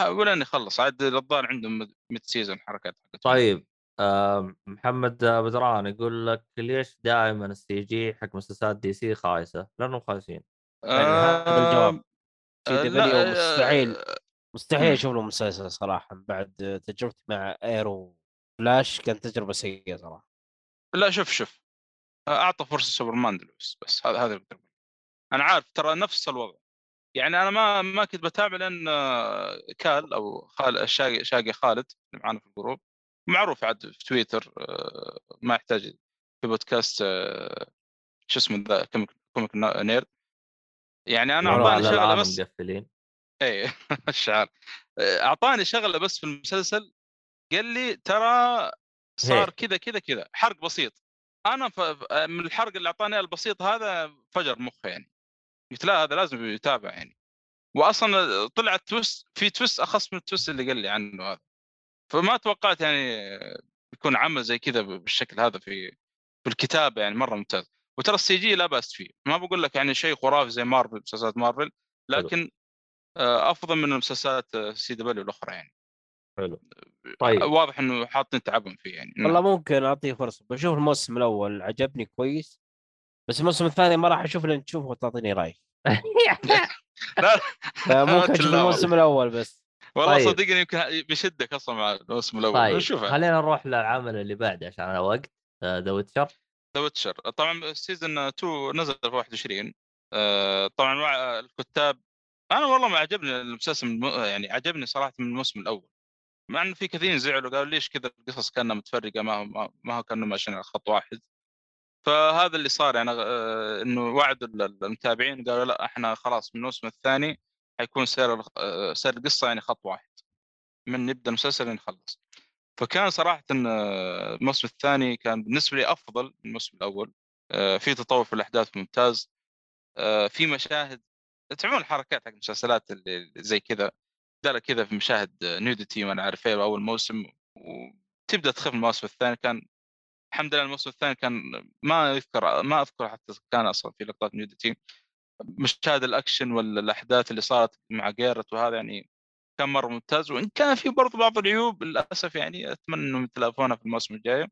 [SPEAKER 3] أقول إني خلص عاد الظاهر عندهم mid season حركات
[SPEAKER 1] طيب آه محمد بدران يقول لك ليش دائما ال CG حق مسلسلات DC خايسة؟ لأنهم خايسين.
[SPEAKER 2] يعني هذا الجواب.
[SPEAKER 3] آه، لا،
[SPEAKER 2] مستحيل مستحيل. أشوف له مسلسل صراحة. بعد تجربتي مع Arrow Flash كانت تجربة سيئة صراحة.
[SPEAKER 3] لا شوف شوف. أعطى فرصة سوبرمان دلوقتي بس هذا هذا. أنا عارف ترى نفس الوضع. يعني أنا ما ما كنت بتابع لأن آه، كال أو خال شاقي, شاقي خالد اللي معانا في ال group معروف عاد في تويتر آه، ما يحتاج في بودكاست آه، شو اسمه ذا Comic Nerd. يعني
[SPEAKER 1] أنا
[SPEAKER 3] أعطاني
[SPEAKER 1] شغلة
[SPEAKER 3] بس
[SPEAKER 1] مقفلين.
[SPEAKER 3] اي الشعار. أعطاني شغلة بس في المسلسل قال لي ترى صار. كذا كذا كذا حرق بسيط. أنا ف... من الحرق اللي أعطاني البسيط هذا فجر مخي يعني. قلت لا هذا لازم يتابع يعني. واصلا طلع twist في twist أخص من ال twist اللي قال لي عنه هذا. فما توقعت يعني يكون عمل زي كذا بالشكل هذا في في الكتابة يعني مرة ممتاز. وترى ال CG لا بأس فيه. ما بقول لك يعني شيء خرافي زي مارفل مسلسلات مارفل لكن آه، أفضل من مسلسلات CW الأخرى يعني.
[SPEAKER 1] حلو. طيب.
[SPEAKER 3] واضح إنه حاطين تعبهم فيه يعني.
[SPEAKER 2] والله ممكن أعطيه فرصة. بشوف الموسم الأول عجبني كويس. بس الموسم الثاني ما راح أشوف لين تشوفه وتعطيني رأي.
[SPEAKER 3] لا
[SPEAKER 2] فممكن
[SPEAKER 3] أشوف.
[SPEAKER 2] الموسم الأول بس.
[SPEAKER 3] والله
[SPEAKER 1] طيب.
[SPEAKER 3] صدقني يمكن بيشدك أصلا مع الموسم الأول.
[SPEAKER 1] طيب
[SPEAKER 3] نشوفها
[SPEAKER 1] خلينا نروح للعمل اللي بعده عشان على وقت. The Witcher
[SPEAKER 3] The Witcher طبعا season 2 نزل في 21 آه، طبعا مع الكتاب أنا والله ما عجبني المسلسل يعني عجبني صراحة من الموسم الأول. مع انه في كثيرين زعلوا قالوا ليش كذا القصص كأنها متفرقة ما هو ما- ما هو كانوا ماشيين على خط واحد. فهذا اللي صار يعني آه، إنه وعدوا ال- المتابعين قالوا لا إحنا خلاص من الموسم الثاني حيكون سير آه، سير القصة يعني خط واحد. من نبدا المسلسل لنخلص فكان صراحة آه، الموسم الثاني كان بالنسبة لي أفضل من الموسم الأول. في تطور في الأحداث ممتاز. في مشاهد تعرفون الحركات حق المسلسلات اللي زي كذا؟ دار كذا في مشاهد نيوديتي وأنا عارف إيه أول موسم وتبدأ تخف الموسم الثاني. كان الحمد لله الموسم الثاني كان ما يذكر ما أذكر حتى كان أصلا في لقطات نيوديتي مشاهد الأكشن ولا الاحداث اللي صارت مع جيرالت وهذا يعني كان مرة ممتاز. وإن كان في برضو بعض العيوب للأسف يعني أتمنى إنهم يتلافونها في الموسم الجاي.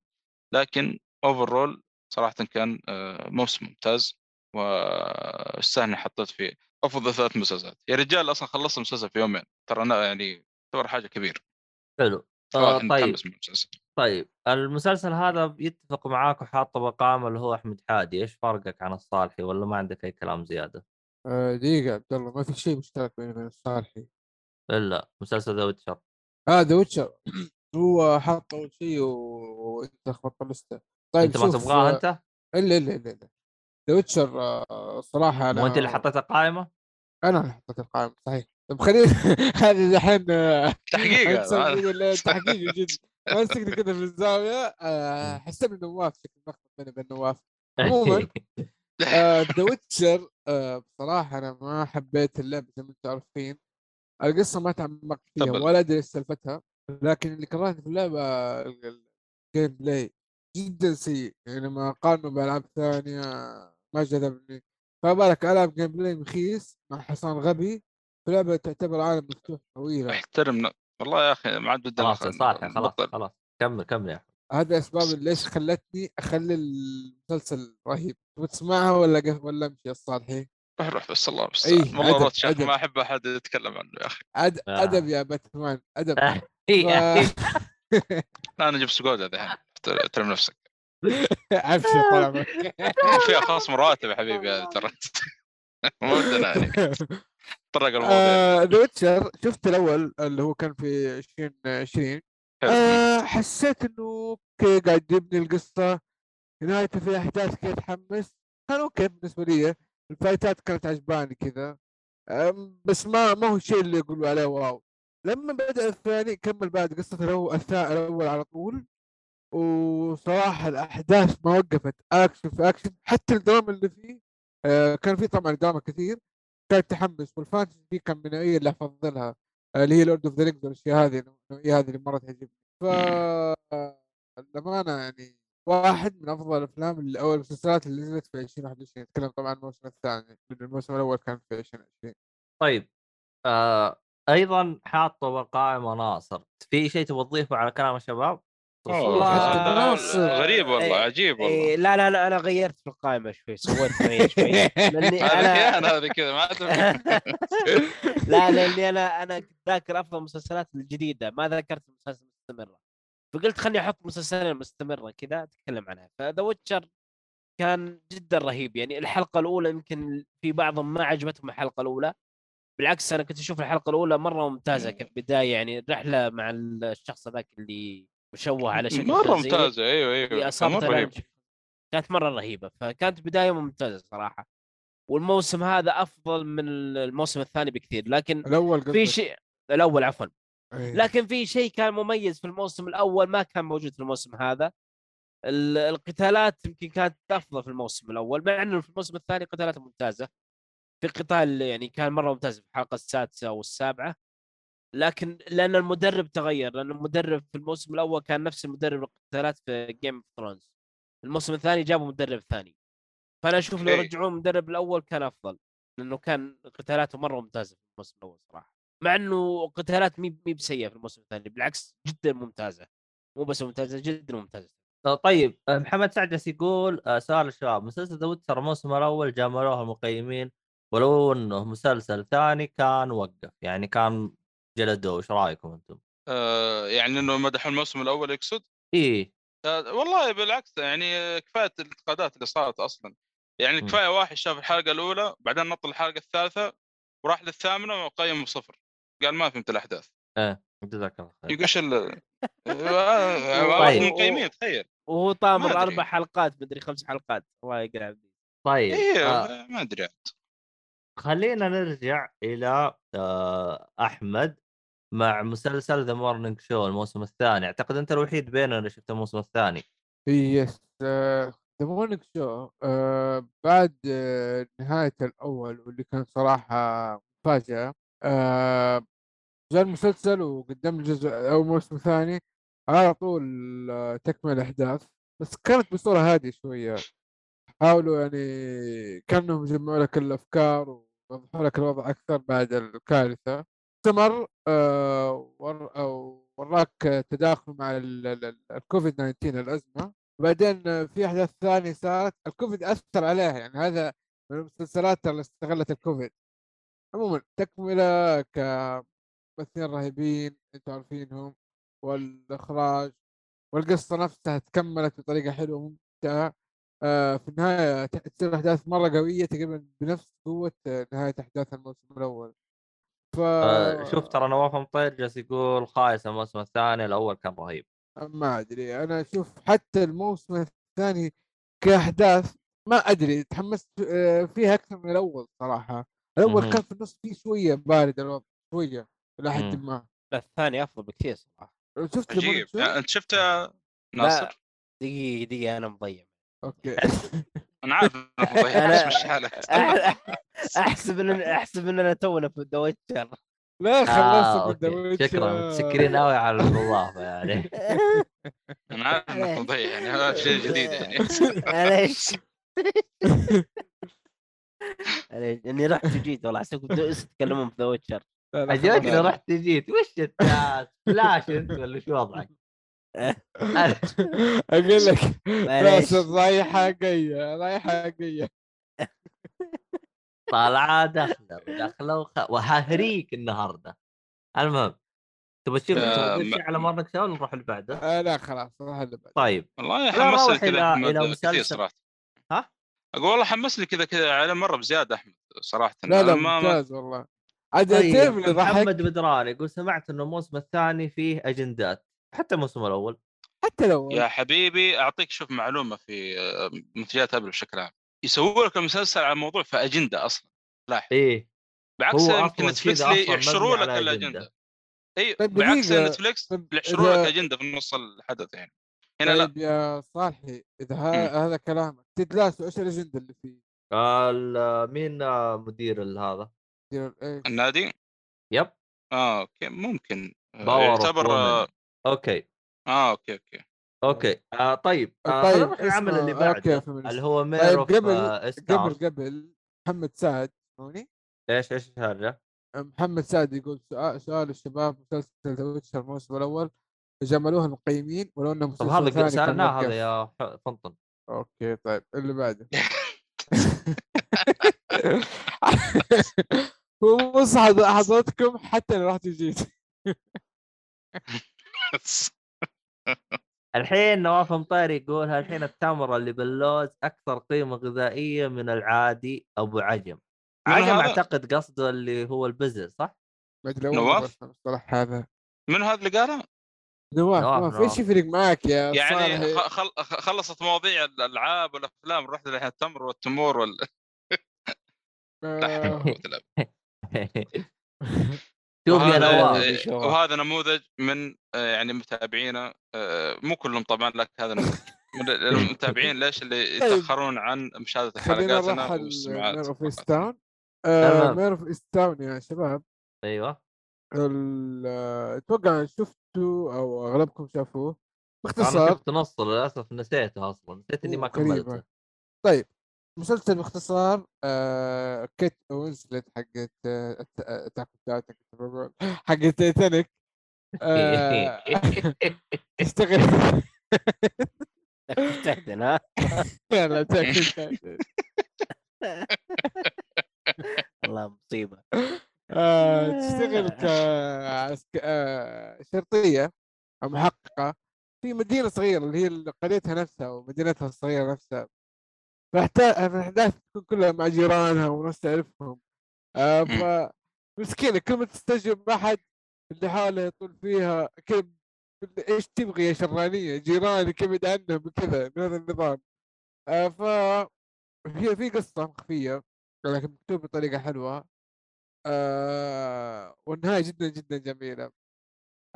[SPEAKER 3] لكن overall صراحة كان آه، موسم ممتاز. واستاهل اني حطيت فيه أفضل ثلاث مسلسلات. يا رجال أصلا خلصت المسلسل في يومين. ترى أنا يعني تعتبر حاجة كبيره
[SPEAKER 1] حلو. آه
[SPEAKER 3] طيب.
[SPEAKER 1] طيب
[SPEAKER 3] المسلسل
[SPEAKER 1] هذا يتفق معاك وحاطه مقام اللي هو أحمد حادي إيش فرقك عن الصالحي ولا ما عندك أي كلام زيادة؟
[SPEAKER 4] آه، دقيقة يا عبد الله ما في شيء مشترك بيني وبين الصالحي.
[SPEAKER 1] إلا مسلسل The Witcher.
[SPEAKER 4] آه The Witcher. هو حاط أول شيء وأنت لخبطت اللسته طيب
[SPEAKER 1] أنت ما تبغاه
[SPEAKER 4] آه،
[SPEAKER 1] أنت؟
[SPEAKER 4] إلا إلا إلا إلا. The Witcher آه، صراحة أنا
[SPEAKER 1] مو أنت اللي حطيتها قائمة؟
[SPEAKER 4] أنا اللي حطيت القائمة صحيح. طيب خلينا هذه الحين آه،
[SPEAKER 3] تحقيق.
[SPEAKER 4] تحقيق جد ماسكني كذا في الزاوية آه، حسبني نواف شكل مخطط بيني وبين نواف عموماً، The Witcher بصراحة أنا ما حبيت اللعبة زي ما أنتم عارفين. القصة ما تعمقت فيها. ولا أدري إيش سالفتها لكن اللي كرهني في اللعبة ال- ال- ال gameplay جدا سيء. يعني لما قارنه بألعاب ثانية ما جذبني. فما بالك العب gameplay مخيس مع حصان غبي؟ في لعبة تعتبر عالم مفتوح طويلة.
[SPEAKER 3] احترم والله يا أخي ما عاد بدنا
[SPEAKER 1] خلاص يا صالح خلاص. خلاص كمل كمل يا
[SPEAKER 4] هذا أسباب ليش خلتني أخلي المسلسل رهيب. تبغى تسمعها ولا قف ولا امشي يا الصالحي
[SPEAKER 3] روح روح بس الله
[SPEAKER 4] إيه،
[SPEAKER 3] المستعان والله
[SPEAKER 4] أدب،.
[SPEAKER 3] ما أحب أحد يتكلم عنه يا أخي.
[SPEAKER 4] أد...
[SPEAKER 1] آه.
[SPEAKER 4] أدب يا باتمان أدب.
[SPEAKER 1] إيه.
[SPEAKER 4] ف...
[SPEAKER 3] لا أنا جبت سكودا دحين احترم نفسك.
[SPEAKER 4] ابشر طال عمرك
[SPEAKER 3] فيها خصم راتب يا حبيبي هذه ترى. ما ودنا يعني طرق المواضيع.
[SPEAKER 4] آه، ذا ويتشر شفت الأول اللي هو كان في 2020
[SPEAKER 3] حلو.
[SPEAKER 4] آه حسيت إنه okay قاعد يبني القصة. نهايته في أحداث كذا تحمس. كان okay بالنسبة لي. ال fight ات كانت عجباني كذا. بس ما ما هو الشيء اللي يقولوا عليه wow. لما بدأ الثاني كمل بعد قصة الأول الأول على طول. وصراحة الأحداث ما وقفت. اكشن في اكشن حتى الدراما اللي فيه آه، كان فيه طبعا دراما كثير. كان تحمس وال fantasy دي كان من النوعيه اللي أفضلها آه، اللي هي Lord of the Rings والأشياء هذه النوعيه هذه اللي مره تعجبني ف الامانه يعني واحد من أفضل الأفلام اللي أو المسلسلات اللي نزلت في 2021 اتكلم طبعا عن الموسم الثاني الموسم الأول كان في 2020
[SPEAKER 1] طيب آه أيضا حاطه بالقائمه ناصر في شيء تبغى تضيفه على كلام الشباب؟
[SPEAKER 2] والله
[SPEAKER 3] هذا
[SPEAKER 4] ناصر.
[SPEAKER 3] غريب والله
[SPEAKER 2] إيه،
[SPEAKER 3] عجيب والله.
[SPEAKER 2] إيه لا لا لا أنا غيرت في القائمة شوي سويت شوي لأني
[SPEAKER 3] هذه أنا هذه كذا ما.
[SPEAKER 2] لا لأني أنا أنا كنت ذاكر أفضل المسلسلات الجديدة ما ذكرت المسلسل المستمرة. فقلت خليني أحط مسلسلين مستمره كذا أتكلم عنها. فذا ويتشر كان جدا رهيب. يعني الحلقة الأولى يمكن في بعضهم ما عجبتهم الحلقة الأولى. بالعكس أنا كنت أشوف الحلقة الأولى مرة ممتازة كبداية يعني الرحلة مع الشخص هذاك اللي مشوه على شكل
[SPEAKER 3] مره ممتازه أيوه
[SPEAKER 2] في أيوه
[SPEAKER 3] مره رهيب.
[SPEAKER 2] كانت مرة رهيبة. فكانت بداية ممتازة صراحة. والموسم هذا أفضل من الموسم الثاني بكثير. لكن
[SPEAKER 4] الأول
[SPEAKER 2] في
[SPEAKER 4] قصدك.
[SPEAKER 2] شيء الأول عفوا.
[SPEAKER 4] إيه.
[SPEAKER 2] لكن في شيء كان مميز في الموسم الأول ما كان موجود في الموسم هذا. ال- القتالات يمكن كانت أفضل في الموسم الأول مع إنه في الموسم الثاني قتالات ممتازة. في قتال يعني كان مرة ممتاز في الحلقة السادسة والسابعة. لكن لأن المدرب تغير لأن المدرب في الموسم الأول كان نفس المدرب القتالات في Game of Thrones الموسم الثاني جابوا مدرب ثاني. فأنا أشوف لو
[SPEAKER 3] okay.
[SPEAKER 2] رجعوه المدرب الأول كان أفضل لأنه كان قتالاته مرة ممتازة في الموسم الأول صراحة. مع إنه قتالات مي مي بسيئة في الموسم الثاني بالعكس جدا ممتازة. مو بس ممتازة جدا ممتازة.
[SPEAKER 1] آه، طيب آه، محمد سعد جالس يقول آه، سؤال الشباب. مسلسل The Witcher الموسم الأول جاملوه المقيمين ولو إنه مسلسل ثاني كان وقف يعني كان جلدوه إيش رأيكم أنتم؟
[SPEAKER 3] آه يعني إنه مدحوا الموسم الأول يقصد؟
[SPEAKER 1] إيه.
[SPEAKER 3] آه والله بالعكس يعني آه، كفاية الانتقادات اللي صارت أصلا. يعني. كفاية واحد شاف الحلقة الأولى بعدين نط الحلقة الثالثة وراح للثامنة وقيم صفر. قال ما فهمت الأحداث.
[SPEAKER 1] إيه جزاك الله خير.
[SPEAKER 3] يقول إيش ال آه،
[SPEAKER 1] طيب.
[SPEAKER 3] مقيمين تخيل.
[SPEAKER 2] وهو طامر. أربع حلقات مدري خمس حلقات الله يقلع عبدي
[SPEAKER 1] طيب
[SPEAKER 3] إيه
[SPEAKER 1] آه.
[SPEAKER 3] ما أدري عاد.
[SPEAKER 1] خلينا نرجع إلى آه أحمد. مع مسلسل The Morning Show الموسم الثاني. أعتقد أنت الوحيد بيننا اللي شفت الموسم الثاني.
[SPEAKER 4] yes The Morning Show بعد آه، نهاية الأول واللي كان صراحة مفاجأة آه، جاء المسلسل وقدم جزء أو موسم ثاني على طول آه، تكمل الأحداث بس كانت بصورة هادية شوية. حاولوا يعني كأنهم يجمعوا لك الأفكار ويوضحوا لك الوضع أكثر بعد الكارثة. استمر آه، أو وراك تداخل مع ال- ال- ال- الكوفيد 19 الأزمة. وبعدين آه، في أحداث ثانية صارت الكوفيد أثر عليها يعني هذا من المسلسلات اللي استغلت الكوفيد. عموما تكملة كممثلين رهيبين أنتم عارفينهم والإخراج والقصة نفسها تكملت بطريقة حلوة وممتعة. آه في النهاية ت- تصير أحداث مرة قوية تقريبا بنفس قوة آه، نهاية أحداث الموسم الأول. ف
[SPEAKER 1] آه شوف ترى نواف مطير جالس يقول خايس الموسم الثاني الأول كان رهيب.
[SPEAKER 4] ما أدري أنا أشوف حتى الموسم الثاني كأحداث ما أدري تحمست آه، فيها أكثر من الأول صراحة.
[SPEAKER 1] الأول.
[SPEAKER 4] كان في النص فيه شوية بارد الوضع شوية إلى حد. ما.
[SPEAKER 2] لا الثاني أفضل بكثير صراحة.
[SPEAKER 4] شفت
[SPEAKER 3] عجيب. أنت شفت ناصر؟
[SPEAKER 2] دقيقة دقيقة أنا مضيع.
[SPEAKER 4] أوكي.
[SPEAKER 3] أنا عارف إنك مضيع
[SPEAKER 2] أنا-
[SPEAKER 3] بس مش حالك.
[SPEAKER 2] أحسب ان أحسب اننا تونا في The Witcher
[SPEAKER 4] لا
[SPEAKER 1] آه
[SPEAKER 4] خلصت
[SPEAKER 1] okay. شكرا. متشكرين قوي على الاضافه يعني.
[SPEAKER 3] أنا عارف إنك مضيع يعني هذا شيء جديد يعني.
[SPEAKER 2] معليش. معليش إني رحت وجيت والله حسيتكم تتكلمون في The Witcher
[SPEAKER 1] عجبتني. رحت جيت وش انت فلاش أنت ولا شو وضعك؟
[SPEAKER 4] أقول لك بس رايحة جاية رايحة جاية.
[SPEAKER 1] طالعة داخلة وداخله وخ... وههريك النهارده. المهم تبغى تشوف
[SPEAKER 3] آه،
[SPEAKER 1] على شو ولا نروح اللي بعده؟
[SPEAKER 4] آه لا خلاص راح اللي بعد
[SPEAKER 1] طيب.
[SPEAKER 3] والله حمسني كذا
[SPEAKER 1] إلى-
[SPEAKER 3] أحمد
[SPEAKER 1] إلى
[SPEAKER 3] كثير
[SPEAKER 1] مسلسل.
[SPEAKER 3] صراحة.
[SPEAKER 1] ها؟
[SPEAKER 3] أقول والله حمسني كذا كذا على مرة بزيادة أحمد صراحة.
[SPEAKER 4] لا لا
[SPEAKER 3] أنا ما- ما-
[SPEAKER 4] ممتاز والله. عاد
[SPEAKER 1] طيب محمد بدران يقول سمعت انه الموسم الثاني فيه أجندات. حتى الموسم الأول.
[SPEAKER 4] حتى لو
[SPEAKER 3] يا حبيبي أعطيك شوف معلومة في آه، منتجات Apple بشكل عام. يسووا لك المسلسل على موضوع في أجندة أصلا لاحظ
[SPEAKER 1] إيه.
[SPEAKER 3] بعكس يمكن
[SPEAKER 1] Netflix
[SPEAKER 3] يحشروا لك
[SPEAKER 1] الأجندة.
[SPEAKER 3] إي
[SPEAKER 4] طيب
[SPEAKER 3] بعكس Netflix
[SPEAKER 4] طيب
[SPEAKER 3] يحشروا لك اجنده في نص الحدث يعني. هنا لا.
[SPEAKER 4] طيب يا صالحي إذا هذا كلامك Ted Lasso إيش الأجندة اللي فيه؟
[SPEAKER 1] ال- مين آه، مدير ال- هذا؟
[SPEAKER 4] دير إيه؟
[SPEAKER 3] النادي؟
[SPEAKER 1] يب.
[SPEAKER 3] آه أوكي ممكن. آه،
[SPEAKER 1] باور
[SPEAKER 3] يعتبر
[SPEAKER 1] أوكي
[SPEAKER 3] آه، أوكي أوكي
[SPEAKER 1] أوكي آه طيب آه
[SPEAKER 4] طيب،
[SPEAKER 1] خلينا نروح العمل
[SPEAKER 4] اسمه-
[SPEAKER 1] اللي بعده. اللي هو مير
[SPEAKER 4] طيب، قبل-
[SPEAKER 1] آه.
[SPEAKER 4] قبل قبل محمد سعد؟
[SPEAKER 1] إيش إيش الهرجه؟
[SPEAKER 4] محمد سعد يقول سؤال سؤال الشباب مسلسل ذا ويتشر الموسم الأول جملوه المقيمين ولو إنه
[SPEAKER 1] طب
[SPEAKER 4] مسلسل
[SPEAKER 1] هذا سالناه. هذا يا فنطن
[SPEAKER 4] أوكي طيب اللي بعده هو بص حض- حضرتكم حتى لو رحت وجيت
[SPEAKER 1] الحين نواف مطير يقول الحين التمر اللي باللوز أكثر قيمة غذائية من العادي أبو عجم عجم
[SPEAKER 3] هذا؟
[SPEAKER 1] أعتقد قصده اللي هو البزل صح؟
[SPEAKER 3] نواف؟
[SPEAKER 4] المصطلح هذا
[SPEAKER 3] من هذا اللي قاله؟
[SPEAKER 4] نواف
[SPEAKER 1] نواف،.
[SPEAKER 4] إيش يفرق معاك يا
[SPEAKER 3] يعني خل... خلصت مواضيع الألعاب والأفلام رحت الحين التمر والتمور وال لا
[SPEAKER 4] آه،.
[SPEAKER 1] شوف يا
[SPEAKER 3] وهذا-
[SPEAKER 1] نواف
[SPEAKER 3] آه،
[SPEAKER 2] بيشوفه.
[SPEAKER 3] وهذا نموذج من آه، يعني متابعينا آه، مو كلهم طبعا لك هذا نموذج من المتابعين ليش اللي
[SPEAKER 4] طيب.
[SPEAKER 3] يتأخرون عن مشاهدة
[SPEAKER 4] خلينا
[SPEAKER 3] حلقاتنا
[SPEAKER 4] نروح
[SPEAKER 3] والسماعات
[SPEAKER 4] مير اوف ايستاون. مير اوف ايستاون يا شباب
[SPEAKER 1] أيوه
[SPEAKER 4] ال- آه، أتوقع شفتوا أو أغلبكم شافوه
[SPEAKER 1] أنا
[SPEAKER 4] باختصار
[SPEAKER 1] شفت نص للأسف نسيته أصلا نسيت إني ما. كملته
[SPEAKER 4] طيب مسلسل باختصار آه كيت وينسلت حقت آه، اتاك تايتن حقت تايتانيك آه تشتغل
[SPEAKER 2] تحتنا ها؟
[SPEAKER 4] لا تايتن
[SPEAKER 2] والله مصيبة.
[SPEAKER 4] آه، تشتغل. آه، أو محققة في مدينة صغيرة اللي هي قريتها نفسها ومدينتها الصغيرة نفسها. فالأحداث تكون كلها مع جيرانها وناس تعرفهم آه، ف مسكينة كل ما تستجوب أحد اللي حاله يطول فيها كيف إيش تبغي يا شرانية؟ جيرانك ابعد عنهم كذا من هذا النظام. آه، ف هي في قصة مخفية لكن مكتوب بطريقة حلوة. آه والنهاية جدا جدا جميلة.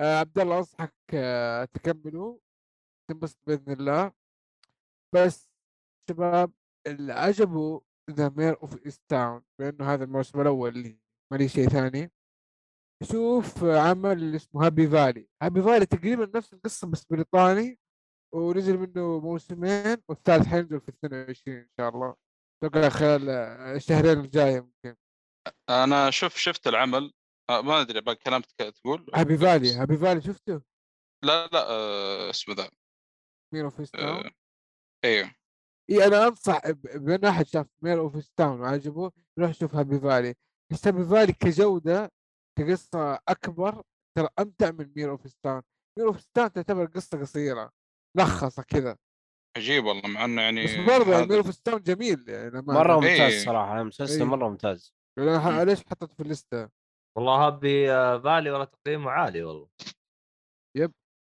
[SPEAKER 4] آه عبد الله أنصحك آه تكملوا. تنبسط بإذن الله. بس شباب اللي عجبه ذا Mare of Easttown لأنه هذا الموسم الأول اللي ما لي شيء ثاني. شوف عمل اللي اسمه Happy Valley Happy Valley تقريبا نفس القصة بس بريطاني ونزل منه موسمين والثالث حينزل في 22 إن شاء الله. أتوقع خلال الشهرين الجاية ممكن.
[SPEAKER 3] أنا شوف شفت العمل. آه، ما أدري باقي كلام تقول؟
[SPEAKER 4] Happy Valley Happy Valley شفته؟
[SPEAKER 3] لا لا آه، اسمه ذا.
[SPEAKER 4] Mare of
[SPEAKER 3] Easttown أيوه
[SPEAKER 4] اي أنا أنصح بأن احد شاف Mare of Easttown وعجبه يروح يشوف Happy Valley بس هابي فالي كجودة كقصة أكبر ترى أمتع من Mare of Easttown Mare of Easttown تعتبر قصة قصيرة لخصة كذا
[SPEAKER 3] عجيب والله مع إنه يعني
[SPEAKER 4] بس برضه يعني
[SPEAKER 3] Mare
[SPEAKER 4] of Easttown جميل يعني
[SPEAKER 3] مرة.
[SPEAKER 2] ممتاز صراحة المسلسل
[SPEAKER 4] إيه.
[SPEAKER 2] مرة ممتاز
[SPEAKER 4] أنا ح-
[SPEAKER 3] مم.
[SPEAKER 4] ليش حطيته في ال list ة
[SPEAKER 1] والله هابي آه، فالي ولا تقييمه عالي والله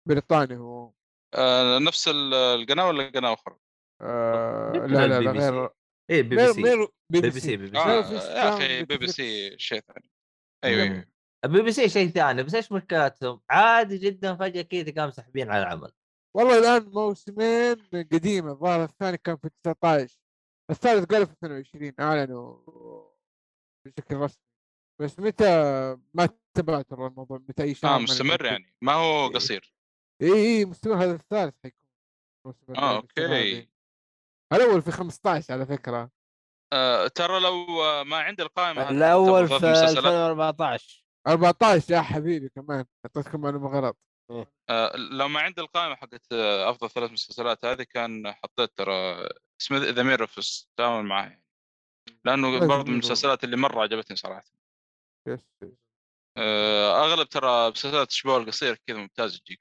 [SPEAKER 4] بريطاني هو
[SPEAKER 3] آه، نفس ال- القناة ولا قناة أخرى؟
[SPEAKER 4] آه لا لا لا
[SPEAKER 1] بي.
[SPEAKER 4] غير
[SPEAKER 1] إيه بي بي سي
[SPEAKER 4] بي
[SPEAKER 1] بي
[SPEAKER 4] بي
[SPEAKER 1] بي سي بي بي
[SPEAKER 3] آه
[SPEAKER 1] سي
[SPEAKER 3] يا أخي بي بي. سي شيء ثاني
[SPEAKER 1] أيوه.
[SPEAKER 3] أيوه
[SPEAKER 1] البي بي سي شيء ثاني بس إيش مشكلتهم؟ عادي جدا فجاه كذا قام ساحبين على العمل
[SPEAKER 4] والله الان موسمين قديمه الظاهر الثاني كان في 19 الثالث قالوا في 22 اعلنوا بشكل رسمي بس متى ما تبعت والله الموضوع متى اي شهر آه
[SPEAKER 3] مستمر. يعني ما هو
[SPEAKER 4] إيه.
[SPEAKER 3] قصير
[SPEAKER 4] اي اي مستمر هذا الثالث حيكون
[SPEAKER 3] آه
[SPEAKER 4] okay. الأول في 15 على فكرة.
[SPEAKER 3] آه ترى لو ما عندي
[SPEAKER 2] القائمة
[SPEAKER 3] الأول
[SPEAKER 2] في
[SPEAKER 3] ثلاث مسلسلات.
[SPEAKER 2] 2014
[SPEAKER 4] 14 يا حبيبي كمان أعطيتكم معلومة غلط.
[SPEAKER 3] آه لو ما عندي القائمة حقت أفضل ثلاث مسلسلات هذه كان حطيت ترى اسمه ذا Mare of Easttown معاه. لأنه
[SPEAKER 4] لازم
[SPEAKER 3] برضه من. المسلسلات اللي مرة عجبتني
[SPEAKER 4] صراحة.
[SPEAKER 3] آه أغلب ترى مسلسلات الأسبوع القصير كذا ممتاز تجيك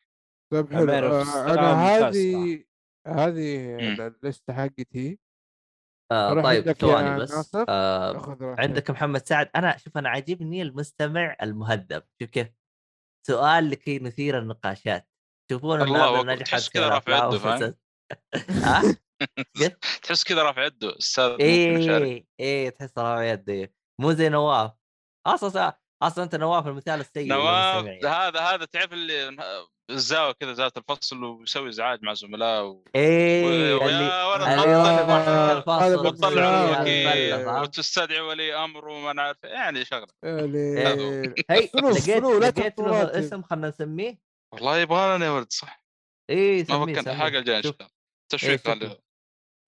[SPEAKER 4] طيب حلو.
[SPEAKER 2] أنا
[SPEAKER 4] هذه هذه
[SPEAKER 3] مم.
[SPEAKER 4] ال list ه حقتي.
[SPEAKER 1] آه طيب ثواني بس. آه. عندك محمد سعد. أنا شوف أنا عاجبني المستمع المهذب. شوف كيف. سؤال لكي نثير النقاشات. تشوفون
[SPEAKER 3] الله تحس
[SPEAKER 1] في
[SPEAKER 3] كذا رافع يده،؟ تحس كذا رافع يده أستاذ
[SPEAKER 1] إيه إيه تحس رافع يده. مو زي نواف. أصلا أصلا أنت نواف المثال السيء
[SPEAKER 3] نواف. هذا هذا تعرف اللي الزاوية كذا زاوية الفصل ويسوي إزعاج مع زملائه و...
[SPEAKER 1] إيه
[SPEAKER 3] ويا
[SPEAKER 1] اللي
[SPEAKER 3] وتطلع الوكيل؟ وتستدعي ولي أمر وما نعرف يعني شغلة.
[SPEAKER 4] اللي-
[SPEAKER 1] هي
[SPEAKER 4] فلوس،
[SPEAKER 1] لقيت لقيت له
[SPEAKER 4] راتب.
[SPEAKER 1] اسم خلينا نسميه.
[SPEAKER 3] والله يبغى لنا يا ولد صح.
[SPEAKER 1] إيه
[SPEAKER 3] ما
[SPEAKER 1] سميه.
[SPEAKER 3] الحلقة الجايه ان
[SPEAKER 1] شوف.
[SPEAKER 3] شاء الله تشويق
[SPEAKER 1] إيه،
[SPEAKER 3] على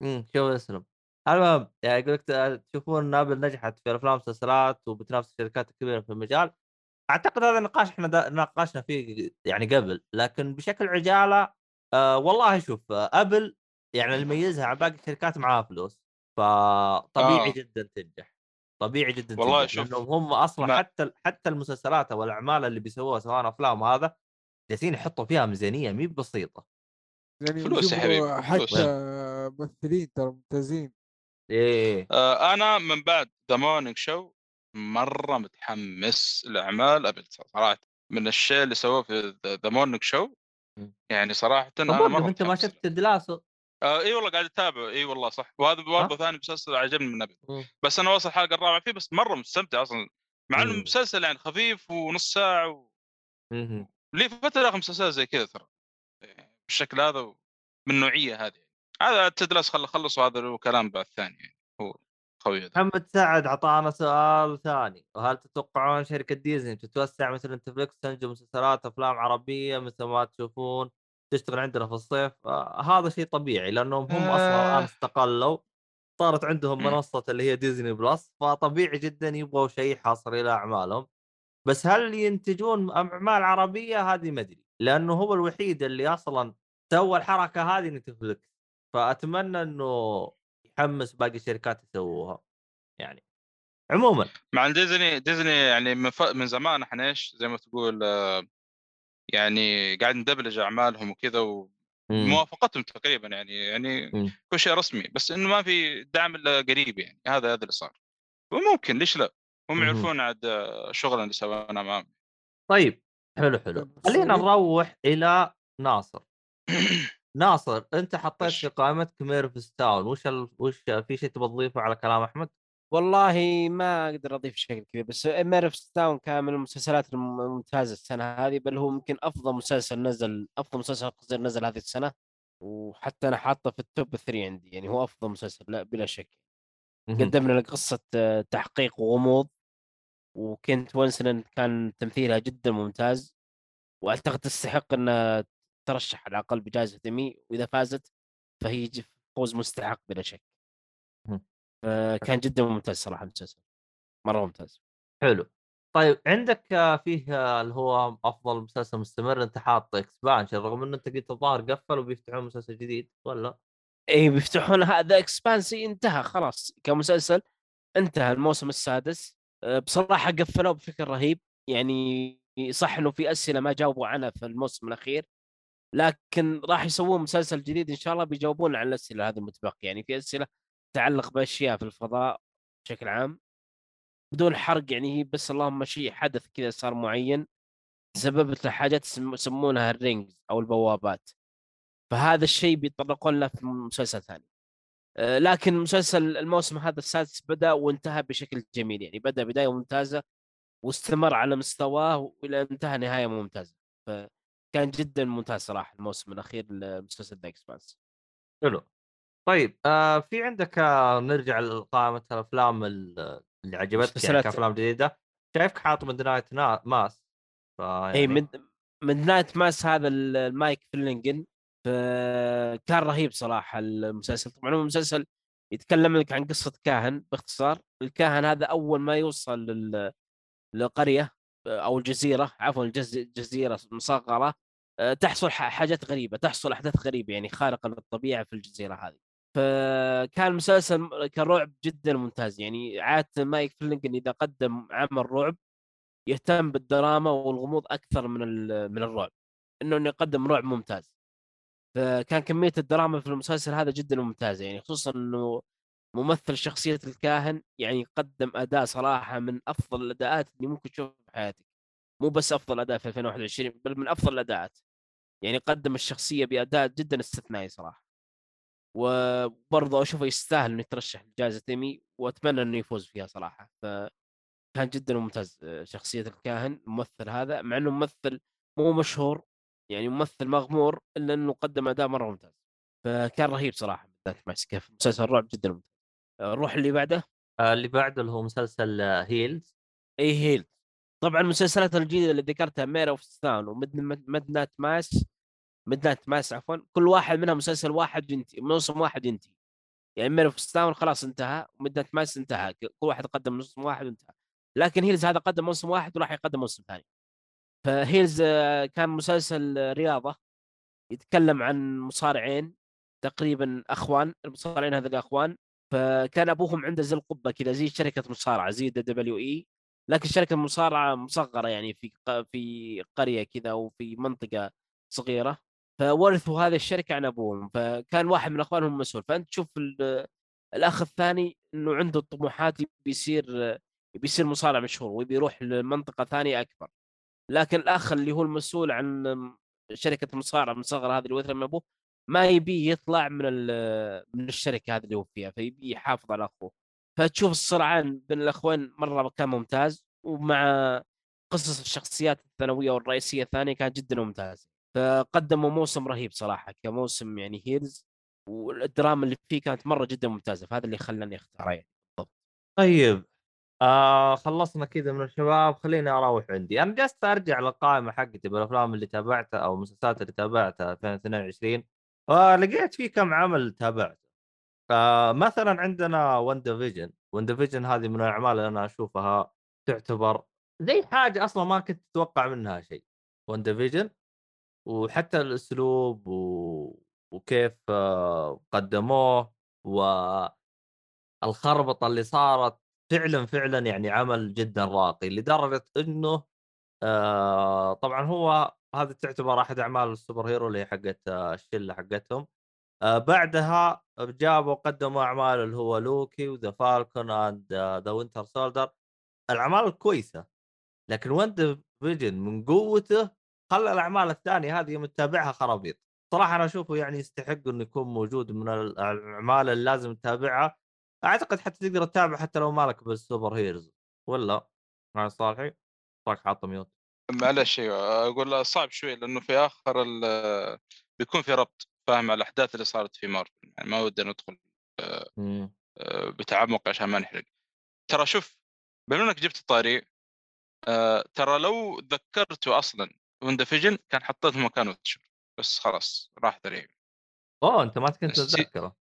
[SPEAKER 1] امم شوف اسلم المهم يعني يقول لك ت- تشوفون نابل نجحت في الافلام والمسلسلات وبتنافس الشركات الكبيره في المجال. أعتقد هذا النقاش إحنا دا- ناقشنا فيه يعني قبل لكن بشكل عجالة آه والله شوف آه أبل يعني اللي يميزها عن باقي الشركات معاها فلوس فطبيعي
[SPEAKER 3] آه.
[SPEAKER 1] جدا تنجح طبيعي جدا
[SPEAKER 3] والله
[SPEAKER 1] تنجح
[SPEAKER 3] شوف،
[SPEAKER 1] لأنهم هم أصلا
[SPEAKER 3] ما-
[SPEAKER 1] حتى حتى المسلسلات أو الأعمال اللي بيسووها سواء أفلام هذا جالسين يحطوا فيها ميزانية مي بسيطة
[SPEAKER 4] يعني
[SPEAKER 3] فلوس يا حبيبي،.
[SPEAKER 4] حتى ممثلين ترى ممتازين
[SPEAKER 1] إيه
[SPEAKER 3] آه أنا من بعد The Morning Show مرة متحمس لأعمال Apple صراحة من الشيء اللي سووه في The Morning
[SPEAKER 1] Show.
[SPEAKER 3] يعني صراحة
[SPEAKER 1] أنا
[SPEAKER 3] مرة
[SPEAKER 1] أنت ما شفت Ted Lasso
[SPEAKER 3] آه إي والله قاعد اتابع إي والله صح. وهذا برضه ثاني مسلسل عجبني من Apple. بس أنا واصل الحلقة الرابعة فيه بس مرة مستمتع أصلا. مع
[SPEAKER 1] إنه.
[SPEAKER 3] مسلسل يعني خفيف ونص ساعة و... لي فترة أخي مسلسلات زي كذا ترى. بالشكل هذا و- من النوعيه هذه. هذا Ted Lasso خلص وهذا له كلام بعد ثاني يعني هو. خوي
[SPEAKER 1] محمد سعد اعطانا سؤال ثاني. وهل تتوقعون شركة ديزني تتوسع مثل نتفلكس تنتج مسلسلات أفلام عربية مثل ما تشوفون تشتغل عندنا في الصيف؟ آه هذا شيء طبيعي لأنهم هم أصلا الآن
[SPEAKER 3] آه.
[SPEAKER 1] استقلوا. صارت عندهم. منصة اللي هي Disney Plus فطبيعي جدا يبغوا شيء حصري لاعمالهم بس هل ينتجون أعمال عربية؟ هذه ما أدري. لأنه هو الوحيد اللي أصلا سوى الحركة هذه نتفلكس فأتمنى إنه يحمس باقي الشركات يسووها يعني. عموما.
[SPEAKER 3] مع ديزني ديزني يعني من, ف... من زمان إحنا إيش زي ما تقول آه، يعني قاعد ندبلج أعمالهم وكذا وموافقتهم تقريبا يعني يعني
[SPEAKER 1] مم.
[SPEAKER 3] كل شيء رسمي بس إنه ما في دعم إلا قريب يعني هذا هذا اللي صار. وممكن ليش لا؟ هم. يعرفون عاد آه، الشغل اللي سويناه معاهم
[SPEAKER 1] طيب حلو حلو. خلينا. نروح إلى ناصر. ناصر أنت حطيت؟ في قائمتك Mare of Easttown وش ال... وش في شيء تبغى تضيفه على كلام أحمد؟
[SPEAKER 2] والله ما أقدر أضيف شيء كبير بس Mare of Easttown كان من المسلسلات الم- الممتازة السنة هذه بل هو يمكن أفضل مسلسل نزل أفضل مسلسل قصير نزل هذه السنة وحتى أنا حاطه في ال top 3 عندي يعني هو أفضل مسلسل لا بلا شك. قدم لنا قصة آه، تحقيق وغموض وكيت وينسلت كان تمثيلها جدا ممتاز وأعتقد تستحق انها ترشح على الأقل بجائزة ايمي وإذا فازت فهي فوز مستحق بلا شك. فكان جدا ممتاز صراحة المسلسل مرة ممتاز.
[SPEAKER 1] حلو. طيب عندك آه، فيه آه، اللي هو أفضل مسلسل مستمر أنت حاط Expanse رغم انه أنت قلت الظاهر قفل وبيفتحون مسلسل جديد ولا؟
[SPEAKER 2] إي بيفتحون هذا اكسبانسي انتهى خلاص. كمسلسل انتهى الموسم السادس. أه، بصراحة قفلوه بشكل رهيب. يعني صح إنه في أسئلة ما جاوبوا عنها في الموسم الأخير. لكن راح يسوون مسلسل جديد إن شاء الله بيجاوبون على الأسئلة هذه المتبقية. يعني في أسئلة تتعلق بأشياء في الفضاء بشكل عام. بدون حرق يعني هي بس اللهم شيء حدث كذا صار معين سببت له حاجات يسم- يسمونها ال rings أو البوابات. فهذا الشيء بيتطرقون له في مسلسل ثاني. آه، لكن مسلسل الموسم هذا السادس بدأ وانتهى بشكل جميل. يعني بدأ بداية ممتازة واستمر على مستواه وإلى انتهى نهاية ممتازة. فكان جدا ممتاز صراحة الموسم الأخير لمسلسل The Expanse.
[SPEAKER 1] حلو. طيب آه في عندك آه نرجع لقائمه الأفلام ال- اللي عجبتك يعني. كأفلام جديدة شايفك حاط Midnight Mass؟
[SPEAKER 2] اي Midnight Mass هذا ال- المايك فلاناغان كان رهيب صراحة المسلسل. طبعا هو مسلسل يتكلم لك عن قصة كاهن باختصار. الكاهن هذا أول ما يوصل لل... لقريه أو الجزيرة عفوا الجز... جزيره مصغره آه، تحصل حاجات غريبة تحصل أحداث غريبة يعني خارقة للطبيعة في الجزيرة هذه. فكان مسلسل كرعب جدا ممتاز يعني عادة مايك فلاناغان إذا قدم عمل رعب يهتم بالدراما والغموض أكثر من من الرعب إنه إنه يقدم رعب ممتاز. فكان كمية الدراما في المسلسل هذا جدا ممتازة يعني خصوصا إنه ممثل شخصية الكاهن يعني قدم أداء صراحة من أفضل الأداءات اللي ممكن تشوفها في حياتك. مو بس أفضل أداء في 2021 بل من أفضل الأداءات. يعني قدم الشخصية بأداء جدا استثنائي صراحة. وبرضه أشوفه يستاهل إنه يترشح لجائزة ايمي وأتمنى إنه يفوز فيها صراحة. فكان جدا ممتاز آه، شخصية الكاهن الممثل هذا مع إنه ممثل مو مشهور يعني ممثل مغمور إلا إنه قدم أداء مرة ممتاز. فكان رهيب صراحة ذاك ماكس كيف مسلسل رعب جدا ممتاز. آه، نروح اللي بعده.
[SPEAKER 1] آه اللي بعده اللي هو مسلسل آه، Heels
[SPEAKER 2] اي Heel طبعا المسلسلات الجديدة اللي ذكرتها Mare of Easttown و Midnight Mass Midnight Mass عفوا كل واحد منها مسلسل واحد ينتهي موسم واحد ينتهي. يعني Mare of Easttown خلاص انتهى و Midnight Mass انتهى كل واحد قدم موسم واحد وانتهى. لكن Heels هذا قدم موسم واحد وراح يقدم موسم ثاني. ف Heels آه، كان مسلسل رياضة يتكلم عن مصارعين تقريبا أخوان المصارعين هذول اخوان فكان أبوهم عنده زي القبة كذا زي شركة مصارعة زي WWE لكن شركه مصارعة مصغرة يعني في في قرية كذا أو في منطقة صغيرة فورثوا هذه الشركة عن أبوهم فكان واحد من أخوانهم مسؤول. فأنت تشوف ال- الأخ الثاني إنه عنده طموحات بيصير بيصير مصارع مشهور ويبي يروح لمنطقة ثانية أكبر. لكن الأخ اللي هو المسؤول عن شركة المصارعة من صغر هذه ورثها من أبوه ما يبي يطلع من من الشركة هذه اللي هو فيها فيبي يحافظ على أخوه. فتشوف الصراعان بين الاخوين مرة كان ممتاز ومع قصص الشخصيات الثانوية والرئيسية الثانية كانت جدا ممتازه فقدموا موسم رهيب صراحة كموسم يعني هيلز والدراما اللي فيه كانت مرة جدا ممتازة فهذا اللي خلاني اختاره يعني.
[SPEAKER 1] طيب آه خلصنا كذا من الشباب خليني أروح عندي. أنا جلست أرجع للقائمة حقتي بالأفلام اللي تابعتها أو المسلسلات اللي تابعتها 2022 ولقيت في كم عمل تابعته. آه مثلا عندنا WandaVision WandaVision هذه من الأعمال اللي أنا أشوفها تعتبر زي حاجة أصلا ما كنت أتوقع منها شيء. WandaVision وحتى الأسلوب و... وكيف آه قدموه والخربطه اللي صارت فعلا فعلا يعني عمل جدا راقي لدرجة إنه آه طبعا هو هذه تعتبر أحد أعمال ال superhero اللي هي حقت الشله حقتهم. آه بعدها جابوا قدموا اعمال اللي هو Loki و The Falcon and the Winter Soldier الأعمال الكويسه لكن WandaVision من قوته خلى الأعمال الثانية هذه متابعها خرابيط. صراحة أنا أشوفه يعني يستحق إنه يكون موجود من الأعمال اللي لازم تتابعها. أعتقد حتى تقدر تتابع حتى لو مالك بال superheroes ولا؟ مع صالحي؟ راك حاطه mute.
[SPEAKER 3] معلش أيوه أقول صعب شوي لأنه في آخر بيكون في ربط. فاهم على الأحداث اللي صارت في مارفل يعني ما ودي ندخل
[SPEAKER 1] مم.
[SPEAKER 3] آه، بتعمق عشان ما نحرق. ترى شوف بما إنك جبت الطاري آه، ترى لو ذكرته أصلا WandaVision كان حطيته مكان Witcher بس خلاص راح ذريع.
[SPEAKER 1] أوه أنت ما كنت تتذكره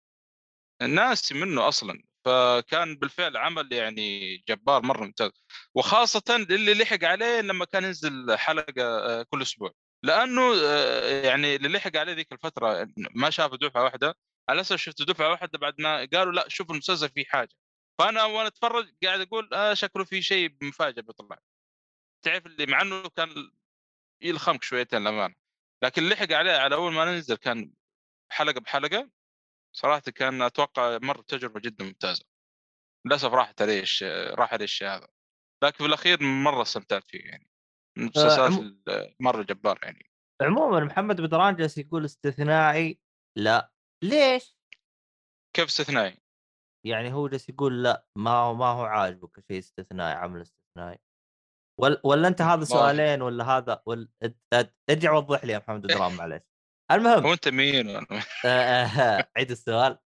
[SPEAKER 3] ناسي منه أصلا. فكان بالفعل عمل يعني جبار مرة ممتاز. وخاصه اللي لحق عليه لما كان ينزل حلقة آه، كل أسبوع. لأنه آه، يعني اللي لحق عليه ذيك الفترة ما شاف دفعة واحدة على أساس شفت دفعة واحدة بعد ما قالوا لا شوف المسلسل فيه حاجة. فأنا وأنا أتفرج قاعد أقول آه شكله في شيء مفاجئ بيطلع. تعرف اللي مع إنه كان يلخمك شويتين للأمانة. لكن لحق عليه على أول ما ننزل كان حلقة بحلقة صراحة كان أتوقع مره تجربه جدا ممتازة. للأسف راحت عليه. راح عليه الشيء هذا. لكن في الأخير مرة استمتعت فيه يعني. من المسلسلات
[SPEAKER 1] عمو-
[SPEAKER 3] ال- مره جبار يعني.
[SPEAKER 1] عموما محمد بدران جالس يقول استثنائي. لا. ليش؟
[SPEAKER 3] كيف استثنائي؟
[SPEAKER 1] يعني هو جالس يقول لا ما هو ما هو عاجبك شيء استثنائي عمل استثنائي. ولا ولا انت هذا. سؤالين ولا هذا؟ ولا ارجع وضح لي يا محمد بدران معلش المهم
[SPEAKER 3] هو انت مين؟
[SPEAKER 1] آه، آه، عيد السؤال.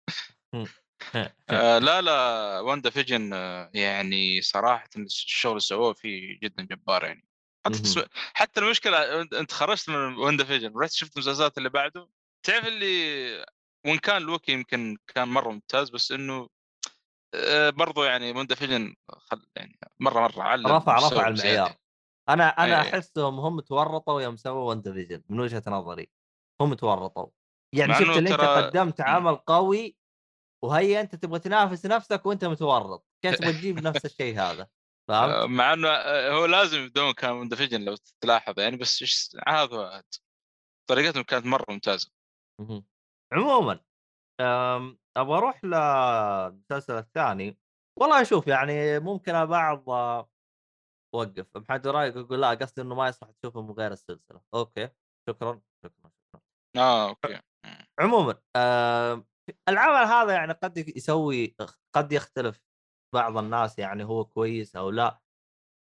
[SPEAKER 3] آه لا لا وندا فيجن آه يعني صراحة الشغل اللي سووه فيه جدا جبار يعني. حتى. تسو... حتى المشكلة أنت خرجت من WandaVision رحت شفت المسلسلات اللي بعده تعرف اللي وإن كان لوكي يمكن كان مرة ممتاز بس إنه آه برضو يعني WandaVision خل يعني مرة مرة علم
[SPEAKER 1] رفع رفع. المعيار أنا أنا
[SPEAKER 3] إيه.
[SPEAKER 1] أحسهم هم تورطوا يوم سووا WandaVision من وجهة نظري هم تورطوا يعني شفت اللي أنت
[SPEAKER 3] ترى-
[SPEAKER 1] قدمت
[SPEAKER 3] مم.
[SPEAKER 1] عمل قوي وهي أنت تبغى تنافس نفسك وأنت متورط كيف تبغى تجيب نفس الشيء هذا فهمت؟
[SPEAKER 3] آه، مع إنه آه، هو لازم يبدون كان WandaVision لو تلاحظ يعني بس هذا هو. طريقتهم كانت مرة
[SPEAKER 1] ممتازة. عموما أبغى أروح للمسلسل الثاني والله شوف يعني ممكن بعض آه، وقف محمد رايق يقول لا قصدي إنه ما يصلح تشوفه من غير السلسلة okay شكرا شكرا شكرا
[SPEAKER 3] آه أوكي.
[SPEAKER 1] عموما العمل هذا يعني قد يسوي قد يختلف بعض الناس يعني هو كويس أو لا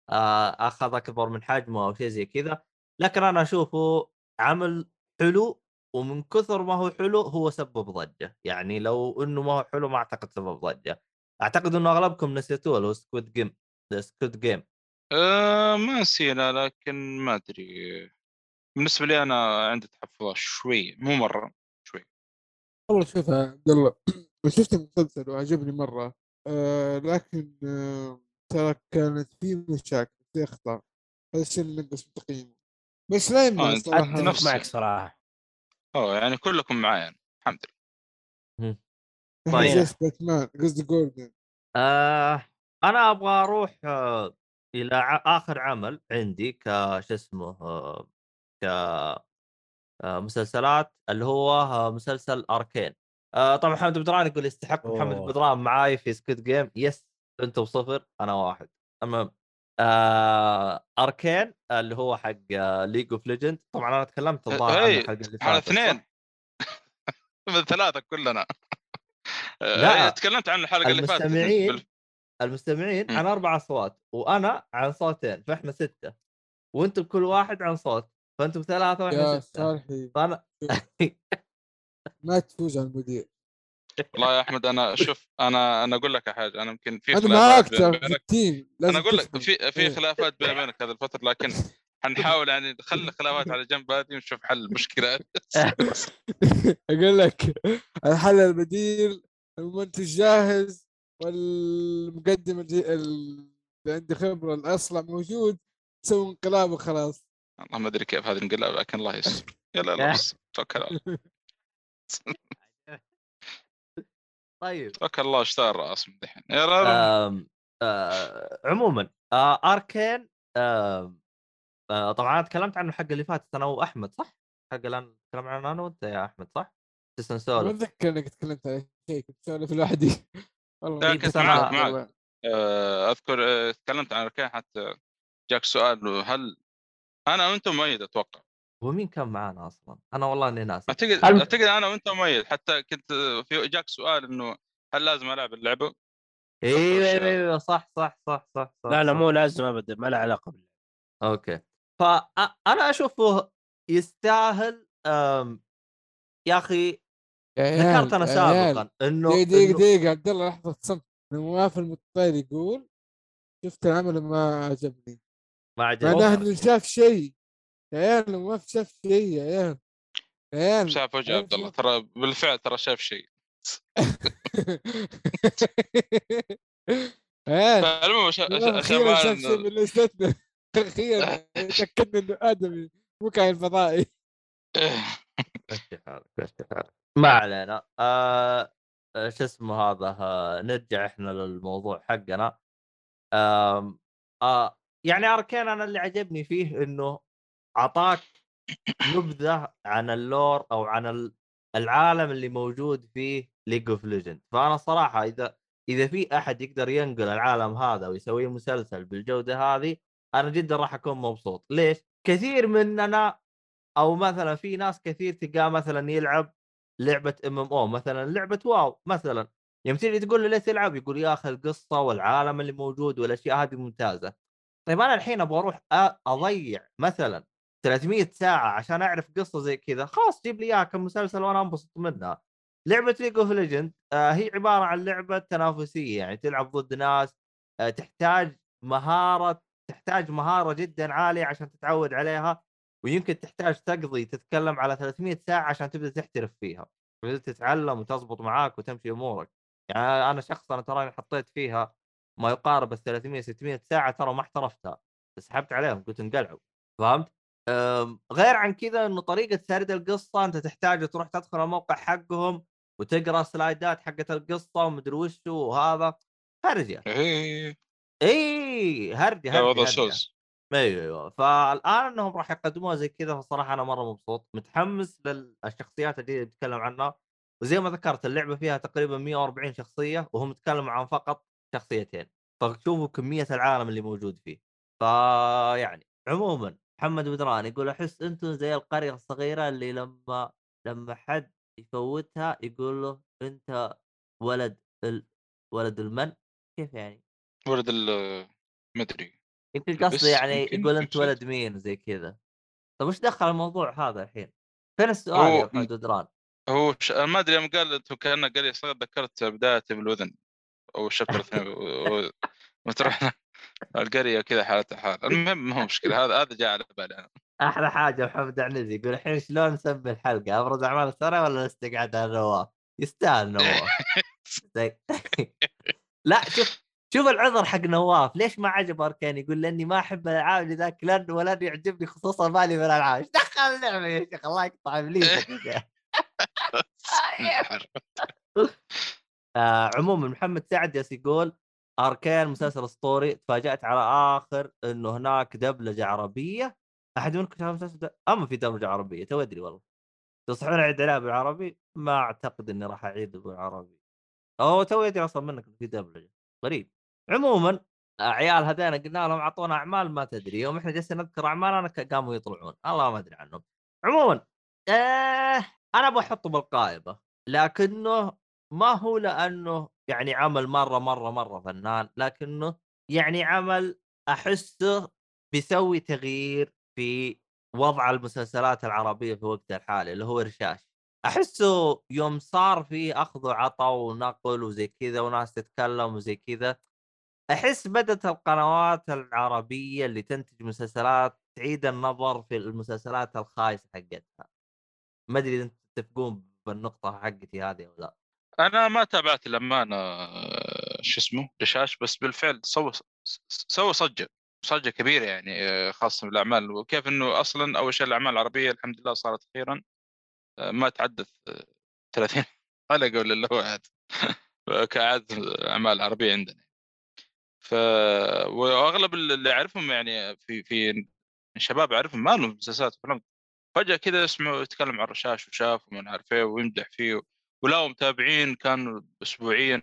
[SPEAKER 1] آه أخذ أكبر من حجمه أو شيء زي كذا لكن أنا أشوفه عمل حلو ومن كثر ما هو حلو هو سبب ضجة. يعني لو إنه ما هو حلو ما أعتقد سبب ضجة. أعتقد إنه أغلبكم نسيتوه اللي هو Squid Game Squid Game
[SPEAKER 3] آه ما نسينا لكن ما أدري. بالنسبة لي أنا عندي تحفظات شوي مو مرة شوي.
[SPEAKER 4] والله شوف يا عبد الله شفت المسلسل وعجبني مرة. آه لكن آه ترى كانت في مشاكل في أخطاء. هذا الشيء اللي نقص تقييمه بس لا يمنع
[SPEAKER 3] آه، أنت- صراحة نفس-
[SPEAKER 2] اتفق معك صراحة.
[SPEAKER 3] أوه يعني كلكم معايا الحمد لله.
[SPEAKER 1] طيب.
[SPEAKER 4] باتمان قصدي جوردن.
[SPEAKER 1] آه أنا أبغى أروح آه إلى ع- آخر عمل عندي ك شو اسمه آه ك آه، مسلسلات اللي هو مسلسل Arcane. آه، طبعا محمد بدران يقول يستحق محمد. بدران معاي في Squid Game yes أنتم صفر أنا واحد. المهم آه Arcane اللي هو حق League of Legends طبعا أنا تكلمت الظاهر عنه
[SPEAKER 3] هي،
[SPEAKER 1] الحلقة اللي فاتت؟
[SPEAKER 3] اثنين. من ثلاثة كلنا.
[SPEAKER 1] لا،
[SPEAKER 3] آه، تكلمت عن الحلقة اللي فاتت.
[SPEAKER 1] المستمعين المستمعين. عن أربع أصوات وأنا عن صوتين فإحنا ستة. وأنتم كل واحد عن صوت فأنتم ثلاثة وإحنا
[SPEAKER 4] يا
[SPEAKER 1] ستة.
[SPEAKER 4] صالحي
[SPEAKER 1] فأنا
[SPEAKER 4] ما تفوز على المدير.
[SPEAKER 3] والله يا أحمد أنا شوف أنا أنا أقول لك حاجة. أنا يمكن في أنا
[SPEAKER 4] ترى في التيم
[SPEAKER 3] أنا أقول لك. في في
[SPEAKER 4] إيه.
[SPEAKER 3] خلافات بيني وبينك هذه الفترة لكن حنحاول يعني نخلي الخلافات على جنب هذه ونشوف حل المشكلة.
[SPEAKER 4] أقول لك الحل البديل المنتج جاهز والمقدم اللي عنده خبرة الأصلع موجود سوي انقلاب وخلاص.
[SPEAKER 3] والله ما أدري كيف هذه الانقلاب لكن الله يستر. يلا يلا توكل على الله.
[SPEAKER 1] طيب.
[SPEAKER 3] توكل الله اشتغل الرأس من دحين يا رب.
[SPEAKER 1] آم، آه، عموما آه، أركين آه، طبعا أنا تكلمت عنه حق اللي فاتت أنا وأحمد صح؟ حق اللي أنا تكلم عنه أنا وأنت يا أحمد صح؟ جلسنا
[SPEAKER 4] ما
[SPEAKER 1] نسولف
[SPEAKER 4] اتذكر إنك تكلمت على شيء كنت سولف لوحدي. والله ما
[SPEAKER 1] كنت معك-
[SPEAKER 3] معك. آه، أذكر تكلمت عن اركان حتى جاك سؤال هل أنا وانت مؤيد أتوقع؟
[SPEAKER 1] هو مين كان معانا أصلا؟ أنا والله إني ناسي
[SPEAKER 3] أعتقد
[SPEAKER 2] هل-
[SPEAKER 3] أعتقد أنا وأنت مؤيد حتى كنت في جاك سؤال إنه هل لازم ألعب
[SPEAKER 1] اللعبة؟
[SPEAKER 3] أيوه.
[SPEAKER 1] أيوه أيوه صح صح صح صح, صح
[SPEAKER 2] لا لا. مو لازم ابدا ما له علاقة بالله
[SPEAKER 1] أوكي فانا أشوفه يستاهل أم، يا
[SPEAKER 4] أخي
[SPEAKER 1] ذكرت
[SPEAKER 4] أنا.
[SPEAKER 1] سابقا
[SPEAKER 4] إنه
[SPEAKER 1] إنه-
[SPEAKER 4] دقيقة عبد الله لحظة صمت نواف المطير يقول شفت العمل ما عجبني
[SPEAKER 1] ما
[SPEAKER 4] معناه
[SPEAKER 1] عجبني
[SPEAKER 4] إنه شاف شيء يا عيال نواف شاف شيء يا عيال يا عيال.
[SPEAKER 3] شاف وجه عبد الله. ترى بالفعل ترى شاف شيء. فالمهم شاف
[SPEAKER 4] شيء من list نا أخيرا تاكدنا إنه آدمي مو كائن فضائي.
[SPEAKER 1] ما علينا. آه آه، شو اسمه هذا؟ آه نرجع إحنا للموضوع حقنا. آه يعني Arcane أنا اللي عجبني فيه إنه أعطاك نبذة عن ال lore أو عن ال- العالم اللي موجود فيه League of Legends فأنا صراحة إذا إذا في أحد يقدر ينقل العالم هذا ويسوي مسلسل بالجودة هذه أنا جدا راح أكون مبسوط. ليش؟ كثير مننا أو مثلا في ناس كثير تلقاه مثلا يلعب لعبة MMO أو مثلا لعبة WoW مثلا. يوم تيجي تقول له ليه تلعب؟ يقول يا أخي القصة والعالم اللي موجود والأشياء هذه ممتازة. طيب أنا الحين أبغى أروح أضيع مثلا 300 ساعة عشان أعرف قصة زي كذا. خلاص جيب لي إياها كمسلسل وأنا أنبسط منها. لعبة League of Legends هي عبارة عن لعبة تنافسية يعني تلعب ضد ناس آه، تحتاج مهارة تحتاج مهارة جدا عالية عشان تتعود عليها ويمكن تحتاج تقضي تتكلم على 300 ساعة عشان تبدأ تحترف فيها تتعلم وتزبط معاك وتمشي أمورك. يعني أنا شخص أنا تراني حطيت فيها ما يقارب ال 300 600 ساعة ترى ما احترفتها سحبت عليهم قلت انقلعوا. فهمت؟ غير عن كذا إنه طريقة سرد القصة أنت تحتاج تروح تدخل الموقع حقهم وتقرأ سلايدات حقت القصة ومدري وش وهذا. هرجة.
[SPEAKER 3] إيه
[SPEAKER 1] اي هرجة
[SPEAKER 3] لا
[SPEAKER 1] هرجة,
[SPEAKER 3] وضع. سوز
[SPEAKER 1] أيوه أيوه. فالآن إنهم راح يقدموها زي كذا فصراحة أنا مرة مبسوط. متحمس للشخصيات اللي بتكلم عنها. وزي ما ذكرت اللعبة فيها تقريبا 140 شخصية وهم يتكلموا عن فقط شخصيتين. فشوفوا كمية العالم اللي موجود فيه. فيعني عموما محمد بدران يقول أحس أنتم زي القرية الصغيرة اللي لما لما حد يفوتها يقول له أنت ولد ال... ولد المن كيف يعني؟
[SPEAKER 3] ولد ال ما أدري
[SPEAKER 1] يمكن
[SPEAKER 3] بس
[SPEAKER 1] قصده يعني
[SPEAKER 3] يمكن
[SPEAKER 1] يقول
[SPEAKER 3] أنت.
[SPEAKER 1] ولد مين زي كذا طيب وش دخل الموضوع هذا الحين؟ فين السؤال
[SPEAKER 3] هو-
[SPEAKER 1] يا محمد بدران؟
[SPEAKER 3] هو ش... ما أدري يوم قال أنت كانه قال لي صغير ذكرت بدايتي بالاذن أو الشابتر اثنين و- وتروح القرية كذا حالتها حال المهم ما هو مشكلة هذا هذا جاء على بالي أنا
[SPEAKER 1] أحلى حاجة محمد عنزي يقول الحين شلون نسمي الحلقة؟ أبرز أعمال السنة ولا نستقعد على نواف؟ يستاهل نواف لا شوف شوف العذر حق نواف. ليش ما عجب أركان؟ يقول لأني ما أحب الألعاب لذاك لن ولن يعجبني خصوصا مالي من الألعاب. إيش دخل اللعبة يا شيخ؟ الله يقطع ابليسك. آه عموما محمد سعد يقول Arcane مسلسل أسطوري تفاجأت على آخر إنه هناك دبلجة عربية. أحد منكم شاف المسلسل ده؟ أما في دبلجة عربية تو أدري والله. تنصحون اعيد عليها بالعربي؟ ما أعتقد إني راح اعيده بالعربي. هو تو أدري أصلا إنه في دبلجة. غريب. عموما عيال هذين قلنا لهم أعطونا أعمال ما تدري. يوم إحنا جالسين نذكر أعمال أنا ك- قاموا يطلعون. الله ما أدري عنهم. عموما آه أنا بحطه بالقائمة. لكنه ما هو لأنه يعني عمل مرة مرة مرة فنان لكنه يعني عمل أحسه بيسوي تغيير في وضع المسلسلات العربية في وقتها الحالي اللي هو رشاش. أحسه يوم صار في اخذ وعطاء ونقل وزي كذا وناس تتكلم وزي كذا أحس بدأت القنوات العربية اللي تنتج مسلسلات تعيد النظر في المسلسلات الخايسة حقتها. ما أدري إذا تتفقون بالنقطة حقتي هذه أو لا.
[SPEAKER 3] أنا ما تابعت الأمانة شو اسمه؟ رشاش بس بالفعل سوى سوى صجة صجة كبيرة يعني خاصة بالأعمال. وكيف إنه أصلا أول شيء الأعمال العربية الحمد لله صارت أخيرا ما تعدت آه، 30 حلقه ولا اللي هو عاد كعادة الأعمال العربية عندنا. ف وأغلب اللي أعرفهم يعني في في شباب أعرفهم ما لهم مسلسلات فجأة كذا يسمعوا يتكلم عن الرشاش وشاف وما نعرف إيه ويمدح فيه ولا متابعين كانوا اسبوعيا.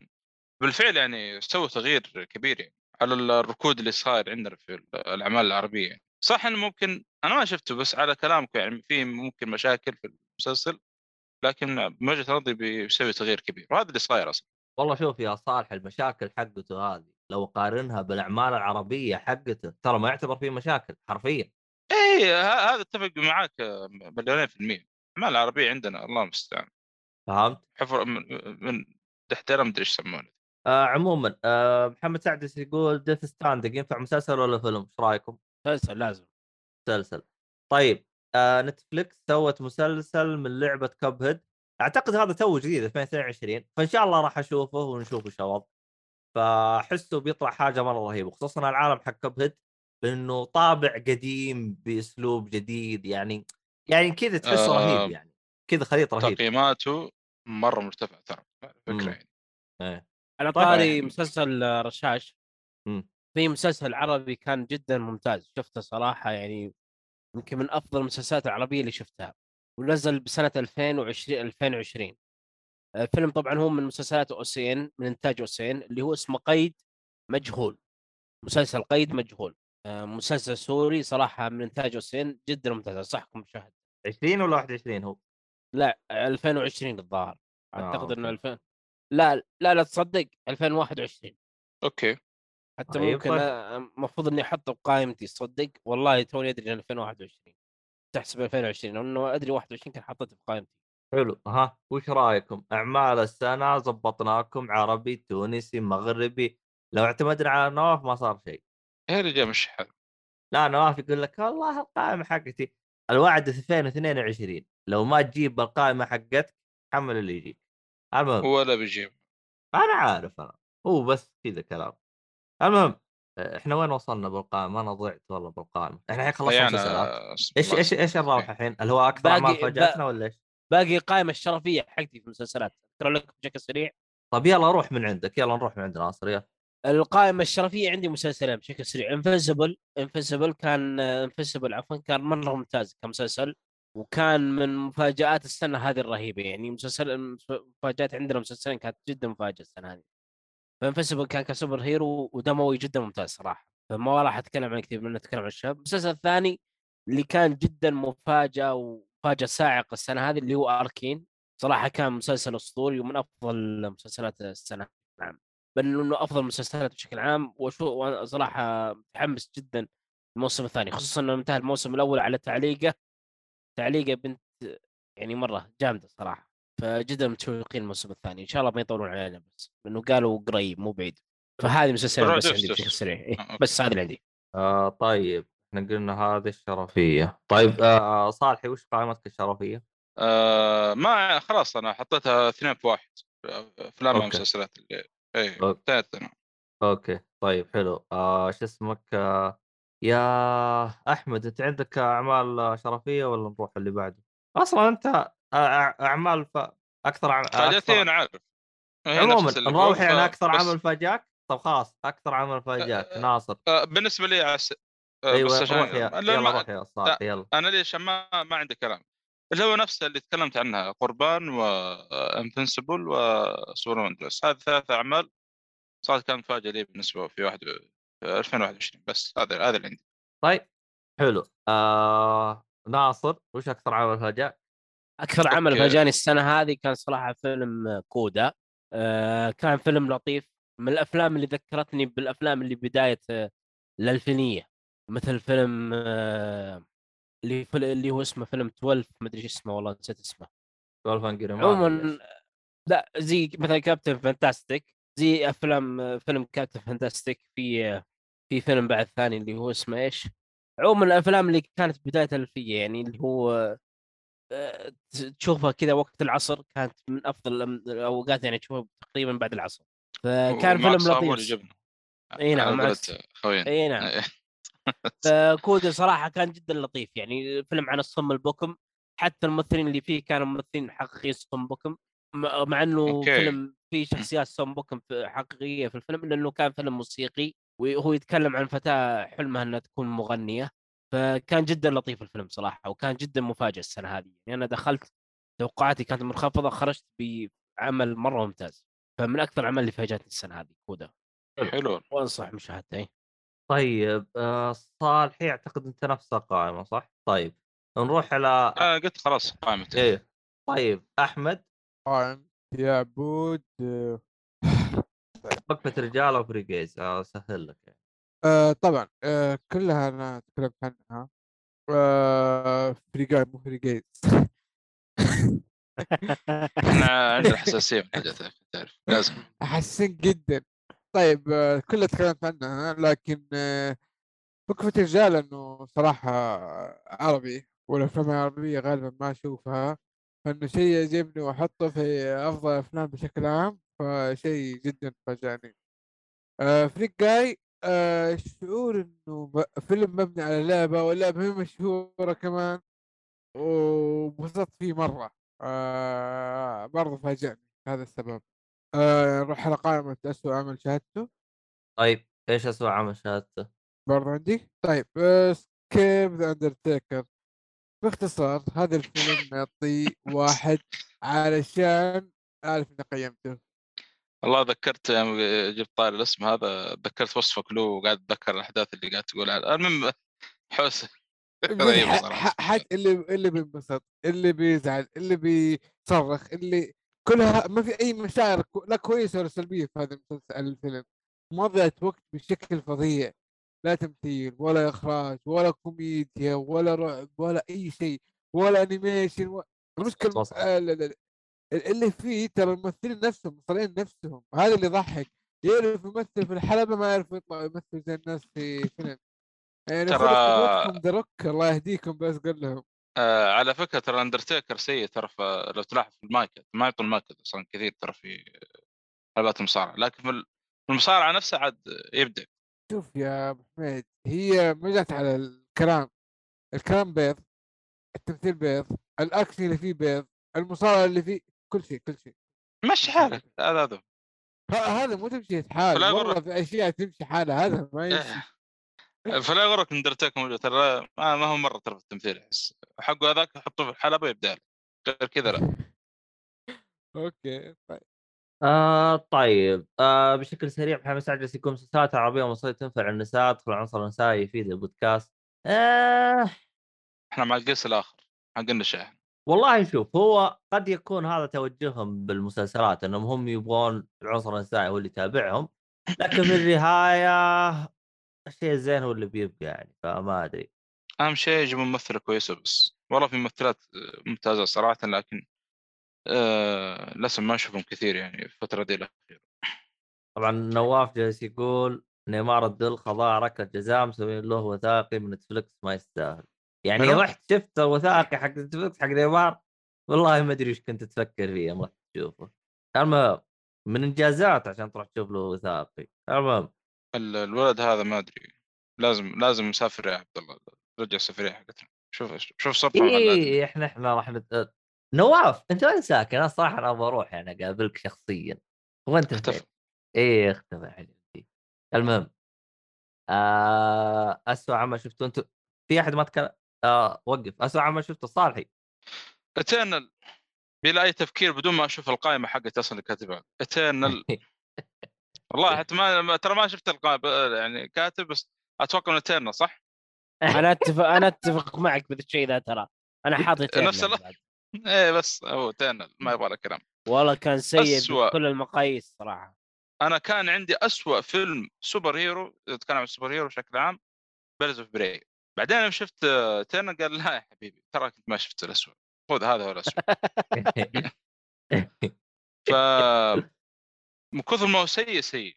[SPEAKER 3] بالفعل يعني سووا تغيير كبير يعني على الركود اللي صاير عندنا في الأعمال العربية. يعني. صح إنه ممكن أنا ما شفته بس على كلامكم يعني في ممكن مشاكل في المسلسل لكن من وجهة نظري بيسوي تغيير كبير وهذا اللي صاير أصلا.
[SPEAKER 1] والله شوف يا صالح المشاكل حقته هذه لو قارنها بالأعمال العربية حقته ترى ما يعتبر فيه مشاكل حرفيا.
[SPEAKER 3] اي هذا اتفق معاك مليونين في المية. الأعمال العربية عندنا الله المستعان.
[SPEAKER 1] فهمت؟
[SPEAKER 3] حفر من, من دحتيره مدري إيش يسمونه؟
[SPEAKER 1] آه عموما آه محمد سعد يقول؟ Death Stranding ينفع مسلسل ولا فيلم؟ إيش رأيكم؟
[SPEAKER 2] مسلسل لازم.
[SPEAKER 1] مسلسل. طيب آه Netflix سوت مسلسل من لعبة Cuphead أعتقد هذا تو جديد 2022 فإن شاء الله راح أشوفه ونشوف إيش وضع فأحسه بيطلع حاجة مرة رهيبة خصوصا العالم حق كاب هيد لأنه طابع قديم بأسلوب جديد يعني يعني كذا تحسه
[SPEAKER 3] آه،
[SPEAKER 1] رهيب يعني. كذا خليط رهيب
[SPEAKER 3] تقييماته مرة مرتفع ترى. فكرة يعني
[SPEAKER 1] إيه
[SPEAKER 2] على
[SPEAKER 1] طيب.
[SPEAKER 2] طاري مسلسل آه، رشاش
[SPEAKER 1] مم.
[SPEAKER 2] في مسلسل عربي كان جدا ممتاز شفته صراحة يعني يمكن من أفضل المسلسلات العربية اللي شفتها ونزل بسنة 2020 2020 الفيلم طبعا هو من مسلسلات OSN من إنتاج OSN اللي هو اسمه قيد مجهول مسلسل قيد مجهول آه، مسلسل سوري صراحة من إنتاج OSN جدا ممتاز أنصحكم مشاهده
[SPEAKER 1] 20 ولا 21 هو؟
[SPEAKER 2] لا 2020 الظاهر.
[SPEAKER 1] آه،
[SPEAKER 2] اعتقد إنه
[SPEAKER 1] أوكي.
[SPEAKER 2] 2000 لا لا لا تصدق 2021
[SPEAKER 3] أوكي.
[SPEAKER 2] حتى
[SPEAKER 1] طيب،
[SPEAKER 2] ممكن
[SPEAKER 1] طيب.
[SPEAKER 2] آه، المفروض إني احطه بقائمتي تصدق. والله توني أدري إن 2021 تحسب 2020 لأنه أدري 21 كان حطيته في قائمتي.
[SPEAKER 1] حلو. ها وش رأيكم؟ أعمال السنة زبطناكم عربي تونسي مغربي. لو اعتمدنا على نواف ما صار شيء.
[SPEAKER 3] يا رجال مش حلو.
[SPEAKER 1] لا نواف يقول لك والله القائمة حقتي الوعد 2022 لو ما تجيب القائمة حقتك حمل اللي يجيك. المهم
[SPEAKER 3] ولا بيجيب.
[SPEAKER 1] أنا عارف أنا هو بس كذا كلام. المهم إحنا وين وصلنا بالقائمة؟ أنا ضعت والله بالقائمة. إحنا الحين خلصنا مسلسلات.
[SPEAKER 3] أس-
[SPEAKER 1] إيش إيش إيش نروح الحين؟ اللي هو أكثر
[SPEAKER 2] با-
[SPEAKER 1] فاجأتنا ولا إيش؟
[SPEAKER 2] باقي القائمة الشرفية حقتي في المسلسلات. اذكر لك بشكل سريع.
[SPEAKER 1] طيب يلا روح من عندك يلا نروح من عند ناصر يلا.
[SPEAKER 2] القائمة الشرفية عندي مسلسلين بشكل سريع. Invincible Invincible كان Invincible عفوا كان مرة ممتاز كمسلسل وكان من مفاجآت السنة هذه الرهيبة. يعني مسلسل مفاجآت عندنا مسلسلين كانت جدا مفاجأة السنة هذه. ف Invincible كان ك superhero ودموي جدا ممتاز صراحة. فما راح أتكلم عن كثير منه اتكلم عن الشباب. المسلسل الثاني اللي كان جدا مفاجأة ومفاجأة صاعقة السنة هذه اللي هو Arcane صراحة كان مسلسل أسطوري ومن أفضل مسلسلات السنة. نعم. بل إنه أفضل المسلسلات بشكل عام. وشو وأنا صراحة متحمس جدا الموسم الثاني خصوصا إنه انتهى الموسم الأول على تعليقه. تعليقه بنت يعني مرة جامدة صراحة. فجدا متشوقين الموسم الثاني. إن شاء الله ما يطولون علينا بس لأنه قالوا قريب مو بعيد. فهذه مسلسلين
[SPEAKER 3] روح
[SPEAKER 2] بس عندي. بشكل سريع. إيه،
[SPEAKER 3] آه،.
[SPEAKER 2] بس هذا اللي عندي.
[SPEAKER 1] آه طيب إحنا قلنا هذه الشرفية. طيب آه صالحي وش قائمتك الشرفية؟
[SPEAKER 3] آه ما خلاص أنا حطيتها اثنين في واحد. أفلام
[SPEAKER 1] أوكي.
[SPEAKER 3] ومسلسلات اللي اي
[SPEAKER 1] أوكي.
[SPEAKER 3] انتهت أنا
[SPEAKER 1] أوكي طيب حلو. آه شو اسمك؟ آه يا أحمد أنت عندك أعمال شرفية ولا نروح اللي بعده؟ أصلا أنت أعمال ف... أكثر عم...
[SPEAKER 3] فاجاتي. أنا عارف.
[SPEAKER 1] عموما نروح يعني أكثر
[SPEAKER 3] بس-
[SPEAKER 1] عمل فاجأك؟ طب خلاص أكثر عمل فاجأك
[SPEAKER 3] أه،
[SPEAKER 1] ناصر.
[SPEAKER 3] آه، بالنسبة لي عس... آه،
[SPEAKER 1] أيوه
[SPEAKER 3] بس عشان
[SPEAKER 1] روح يا
[SPEAKER 3] لا،
[SPEAKER 1] يلا روح يا صالح يلا.
[SPEAKER 3] أنا ليش ما ما عندي كلام. اللي هو نفسه اللي تكلمت عنها قربان وانفنسبل وسوبر دريس هذه ثلاث أعمال صارت كانت مفاجأة لي بالنسبة في واحد في 2021 بس هذا هذا اللي عندي.
[SPEAKER 1] طيب حلو. آه... ناصر وش أكثر عمل فاجأ؟
[SPEAKER 2] أكثر عمل. فاجأني السنة هذه كان صراحة فيلم CODA. آه، كان فيلم لطيف. من الأفلام اللي ذكرتني بالأفلام اللي بداية آه، الالفينيه مثل فيلم آه، اللي فل- اللي هو اسمه فيلم 12 ما أدري إيش اسمه والله نسيت اسمه.
[SPEAKER 1] 12 Angry
[SPEAKER 2] عموما لا زي مثلا Captain Fantastic زي أفلام فيلم Captain Fantastic في في فيلم بعد ثاني اللي هو اسمه إيش؟ عموما الأفلام اللي كانت بداية الألفية يعني اللي هو آه، تشوفها كذا وقت العصر كانت من أفضل الأوقات يعني تشوفها تقريبا بعد العصر. فكان فيلم لطيف.
[SPEAKER 3] جبنا
[SPEAKER 2] إي نعم إي نعم.
[SPEAKER 3] ف
[SPEAKER 2] CODA صراحة كان جدا لطيف يعني فيلم عن الصم البكم حتى الممثلين اللي فيه كانوا ممثلين حقيقيين صم بكم مع إنه
[SPEAKER 3] أوكي.
[SPEAKER 2] فيلم فيه شخصيات صم بكم في- حقيقية في الفيلم لأنه كان فيلم موسيقي وهو يتكلم عن فتاة حلمها إنها تكون مغنية فكان جدا لطيف الفيلم صراحة وكان جدا مفاجئ السنة هذه يعني أنا دخلت توقعاتي كانت منخفضة خرجت بعمل مرة ممتاز فمن أكثر الأعمال اللي فاجأتني السنة هذه كودا
[SPEAKER 3] حلو
[SPEAKER 2] وانصح مشاهدته إيه.
[SPEAKER 1] طيب آه صالحي اعتقد أنت نفس القائمة صح؟ طيب نروح على
[SPEAKER 3] أنا قلت خلاص قائمتي
[SPEAKER 1] إيه طيب أحمد؟
[SPEAKER 4] قائم يا عبود آه،
[SPEAKER 1] وقفه رجال أو فريقيز اسهل لك يعني.
[SPEAKER 4] آه طبعا آه كلها أنا تكلمت عنها. آه فريقاي مو فريقاي
[SPEAKER 3] إحنا عندنا حساسية من هذه تعرف لازم.
[SPEAKER 4] احسن جدا. طيب آه كلها تكلمت عنها لكن آه وقفة الرجال إنه صراحة عربي والأفلام العربية غالبا ما أشوفها فإنه شيء يعجبني وأحطه في أفضل افلام بشكل عام فشيء جدا فاجأني. آه فريق جاي آه شعور إنه فيلم مبني على لعبة واللعبة هي مشهورة كمان وانبسطت فيه مرة آه برضه فاجأني هذا السبب. آه نروح على قائمة أسوأ عمل شاهدته.
[SPEAKER 1] طيب إيش اسوء عمل شاهدته؟
[SPEAKER 4] برضه عندي. طيب Escape the Undertaker؟ باختصار هذا الفيلم يعطي واحد علشان أعرف إني قيمته.
[SPEAKER 3] والله ذكرت يوم جبت طاري الاسم هذا ذكرت وصفك له وقاعد أتذكر الأحداث اللي قاعد تقولها المهم حوس. رهيبة
[SPEAKER 4] ح-
[SPEAKER 3] صراحة.
[SPEAKER 4] ح- حد اللي اللي بينبسط اللي بيزعل اللي بيصرخ اللي كلها ما في أي مشاعر لا كويسة ولا سلبية في هذا المسلسل الفيلم. مضيعة وقت بشكل فظيع. لا تمثيل ولا إخراج ولا كوميديا ولا رعب ولا أي شيء ولا animation و... المشكلة. اللي فيه ترى الممثلين نفسهم مصارعين نفسهم هذا اللي يضحك. يعرف يمثل في الحلبة ما يعرف يطلع يمثل زي الناس في فيلم. يعني
[SPEAKER 3] ترى-
[SPEAKER 4] الله يهديكم بس قل لهم.
[SPEAKER 3] آه على فكرة ترى اندرتيكر سيء ترى لو تلاحظ في المايكت ما يعطوا المايكت أصلا كثير ترى في حلبات المصارعة لكن في ال- في المصارعة نفسها عاد يبدع
[SPEAKER 4] شوف يا أبو حميد هي ما جت على الكلام الكلام بيض التمثيل بيض الأكشن اللي فيه بيض المصارعة اللي فيه كل شيء كل شيء
[SPEAKER 3] مشي حالك هذا هذا
[SPEAKER 4] مو تمشي حال والله. في أشياء تمشي حالها هذا ما يمشي.
[SPEAKER 3] فلا يغرك اندرتيكر موجود ترى ما ما هو مرة ترى في التمثيل أحس حقه هذاك يحطه في الحلبة يبدأ. غير كذا لا.
[SPEAKER 4] أوكي طيب.
[SPEAKER 1] آه طيب. آه بشكل سريع محمد سعد جالس يقول مسلسلات عربيه ومصريه تنفع النساء تدخل العنصر النسائي يفيد البودكاست. آه.
[SPEAKER 3] إحنا مع القيس الآخر حق النشاء
[SPEAKER 1] والله شوف هو قد يكون هذا توجههم بالمسلسلات إنهم هم يبغون العنصر النسائي هو اللي يتابعهم لكن في النهاية الشيء الزين هو اللي بيبقى يعني فما أدري.
[SPEAKER 3] أهم شيء يجيبون ممثلة كويسة بس. والله في ممثلات آه، ممتازة صراحة لكن آه للأسف ما نشوفهم كثير يعني في الفترة دي الأخيرة.
[SPEAKER 1] طبعا نواف جالس يقول نيمار الدلخ ضاع ركلة جزاء مسوين له وثائقي من Netflix ما يستاهل. يعني؟ رحت شفت الوثائقي حق Netflix حق نيمار والله ما أدري إيش كنت تفكر فيه يوم رحت تشوفه. المهم من إنجازات عشان تروح تشوف له وثائقي. المهم
[SPEAKER 3] ال- الولد هذا ما أدري لازم لازم نسافر يا عبد الله رجع السفرية حقتنا. شوف شوف النادي.
[SPEAKER 1] اي إحنا إحنا راح نت... نواف أنت وين ساكن؟ أنا صراحة أنا أبغى أروح يعني أقابلك شخصيا. وانت
[SPEAKER 3] اختفى
[SPEAKER 1] إيه اختفى حبيبي المهم آه اسوء عمل شفته أنت في أحد ما تكلم؟ آه وقف. اسوء عمل شفته صالحي.
[SPEAKER 3] Eternals بلا أي تفكير بدون ما أشوف القائمة حقت أصلا اللي كاتبها Eternals والله حتى ما ترى ما شفت القائمه يعني كاتب بس أتوقع إنه Eternals صح؟
[SPEAKER 2] أنا أتفق أنا أتفق معك بهذا الشيء ذا ترى أنا حاطط
[SPEAKER 3] نفس. إيه بس هو Eternals ما يبغى له كلام
[SPEAKER 2] والله كان سيء
[SPEAKER 3] أسوأ.
[SPEAKER 2] بكل المقاييس صراحة
[SPEAKER 3] أنا كان عندي أسوأ فيلم superhero اتكلم عن ال superhero بشكل عام Birds of Prey بعدين لما شفت Eternals قال لا يا حبيبي تراك انت ما شفت الاسوء خذ هذا هو الاسوء ف من كثر ما هو سيء سيء.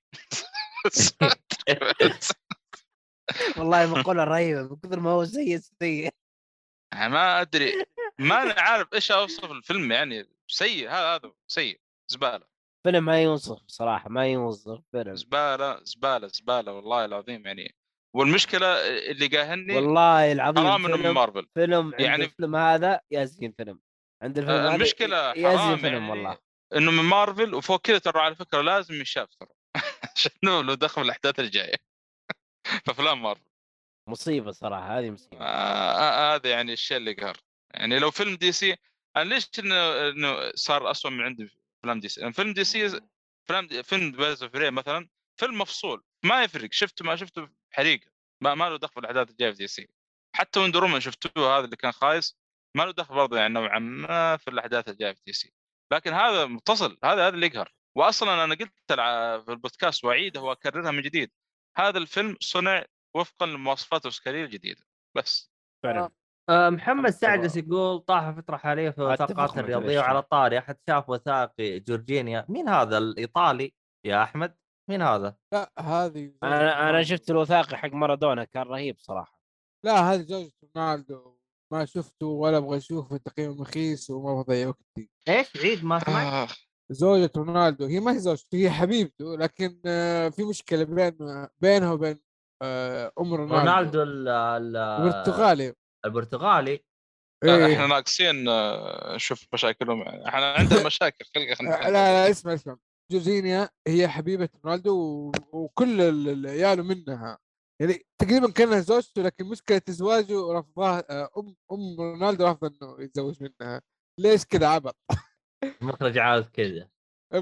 [SPEAKER 2] والله مقوله رهيبه من كثر ما هو سيء سيء.
[SPEAKER 3] ما أدري ما أنا عارف إيش أوصف الفيلم يعني سيء هذا هذا سيء زبالة.
[SPEAKER 2] فيلم ما ينصف صراحة ما ينصف فيلم.
[SPEAKER 3] زبالة زبالة زبالة والله العظيم يعني. والمشكلة اللي قاهرني
[SPEAKER 2] والله العظيم
[SPEAKER 3] حرام إنه من مارفل.
[SPEAKER 2] فيلم
[SPEAKER 3] يعني-
[SPEAKER 2] الفيلم هذا يزين فيلم. عند الفيلم
[SPEAKER 3] المشكلة
[SPEAKER 2] يزين فيلم
[SPEAKER 3] يعني.
[SPEAKER 2] والله.
[SPEAKER 3] إنه من مارفل وفوق كذا ترى على فكرة لازم يشاف ترى. عشان لو دخل الأحداث الجاية. فافلام مارفل.
[SPEAKER 2] مصيبة صراحة هذه مصيبة.
[SPEAKER 3] آه، آه، هذا يعني الشيء اللي قهر. يعني لو فيلم DC أنا ليش إنه إنه صار اسوء من عندي أفلام DC؟ فيلم DC فيلم دي فيلم Birds of مثلا فيلم مفصول ما يفرق شفته ما شفته حريقة. ما, ما له دخل في الأحداث الجاية في DC. حتى Wonder شفتوه هذا اللي كان خايس ما له دخل برضه يعني نوعا ما في الأحداث الجاية في DC. لكن هذا متصل هذا هذا اللي يقهر. واصلا أنا قلت في البودكاست واعيدها واكررها من جديد. هذا الفيلم صنع وفقا لمواصفات الاوسكاريه الجديده بس.
[SPEAKER 2] فعلا.
[SPEAKER 1] آه، محمد
[SPEAKER 2] أتفق.
[SPEAKER 1] سعدس يقول طاح فترة حاليا في
[SPEAKER 2] معك
[SPEAKER 1] الرياضيه وعلى
[SPEAKER 2] لا.
[SPEAKER 1] الطاري أحد شاف وثائقي جورجينيو. مين هذا الإيطالي يا أحمد؟ مين هذا؟
[SPEAKER 4] لا هذه
[SPEAKER 2] أنا أنا شفت الوثائقي حق مارادونا كان رهيب صراحة.
[SPEAKER 4] لا هذه زوجة رونالدو. ما شفته ولا أبغى أشوفه تقييم رخيص وما بضيع وقتي.
[SPEAKER 1] إيش؟ عيد ما سمعت؟
[SPEAKER 3] آه.
[SPEAKER 4] زوجة رونالدو هي ما هي زوجته هي حبيبته لكن آه، في مشكلة بين بينها وبين آه، أم رونالدو.
[SPEAKER 1] رونالدو ال- ال-
[SPEAKER 4] البرتغالي.
[SPEAKER 1] البرتغالي؟
[SPEAKER 3] لا،
[SPEAKER 4] إيه.
[SPEAKER 3] إحنا ناقصين آه، نشوف مشاكلهم. إحنا عندنا مشاكل خلينا
[SPEAKER 4] لا لا اسمع اسمع. جورجينيا هي حبيبة رونالدو وكل ال- ال- عياله منها. يعني تقريبا كانها زوجته لكن مشكلة زواجه رفضها آه، ام أم رونالدو رفض إنه يتزوج منها. ليش كذا عبط؟
[SPEAKER 1] المخرج عاوز كذا.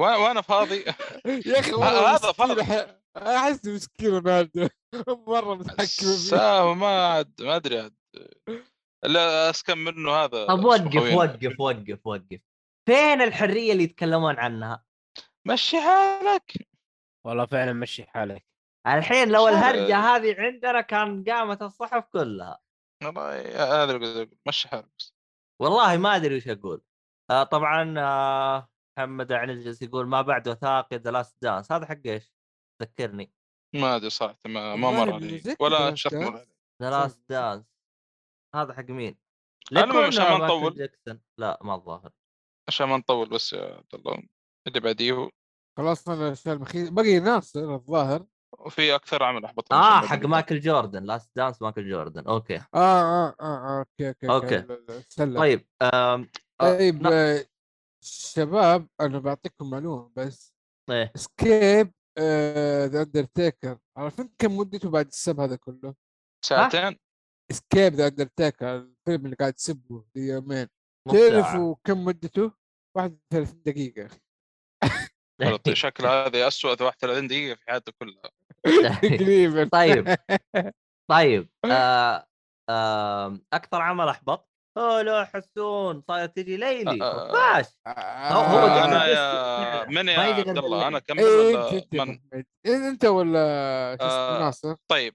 [SPEAKER 3] وأنا- وأنا فاضي.
[SPEAKER 4] يا أخي
[SPEAKER 3] هذا.
[SPEAKER 4] أح- أحس مسكين رونالدو. مرة متحكم فيه.
[SPEAKER 3] ما عاد ما أدري عاد. لا أسكن منه هذا.
[SPEAKER 1] طب وقف. وقف وقف وقف. فين الحرية اللي يتكلمون عنها؟
[SPEAKER 3] مشي حالك.
[SPEAKER 2] والله فعلا مشي حالك.
[SPEAKER 1] الحين لو الهرجة هذه عندنا كان قامت الصحف كلها.
[SPEAKER 3] والله هذا اللي مشي حالك بس.
[SPEAKER 1] والله ما أدري وش أقول. آه طبعا آه محمد عنز جالس يقول ما بعد وثائقي The Last Dance هذا حق إيش؟ ذكرني.
[SPEAKER 3] ما أدري صراحة ما, ما مر علي. ولا شخص مر
[SPEAKER 1] The Last Dance هذا حق مين؟
[SPEAKER 3] المهم عشان ما نطول.
[SPEAKER 1] لا ما الظاهر.
[SPEAKER 3] عشان ما نطول بس يا عبد الله. اللي بعديه
[SPEAKER 4] خلصنا الاشياء المخيسه بقي ناصر الظاهر.
[SPEAKER 3] وفي أكثر عمل احبط
[SPEAKER 1] آه حق مايكل جوردن Last Dance مايكل جوردن.
[SPEAKER 4] أوكي. آه آه آه, آه okay
[SPEAKER 1] okay
[SPEAKER 4] لا، سلم.
[SPEAKER 1] طيب آم... آه،
[SPEAKER 4] طيب آه، شباب أنا بعطيكم معلومة بس.
[SPEAKER 1] إيه.
[SPEAKER 4] Escape The Undertaker عارفين كم مدته بعد السب هذا كله؟
[SPEAKER 3] ساعتين.
[SPEAKER 4] Escape The Undertaker الفيلم اللي قاعد تسبه يومين. تعرفوا كم مدته؟ 31 دقيقة.
[SPEAKER 3] شكل هذه اسوء 31 دقيقة في حياته كلها
[SPEAKER 4] تقريبا
[SPEAKER 1] طيب طيب آه آه أكثر عمل احبط هو لو حسون صاير تجي ليلي
[SPEAKER 3] آه،
[SPEAKER 1] فاش هو- هو
[SPEAKER 4] آه،
[SPEAKER 1] أنا
[SPEAKER 3] يا من يا عبد الله
[SPEAKER 1] أنا.
[SPEAKER 3] كمل
[SPEAKER 4] إيه،
[SPEAKER 3] من.
[SPEAKER 4] إيه، أنت ولا
[SPEAKER 3] آه،
[SPEAKER 4] ناصر
[SPEAKER 3] طيب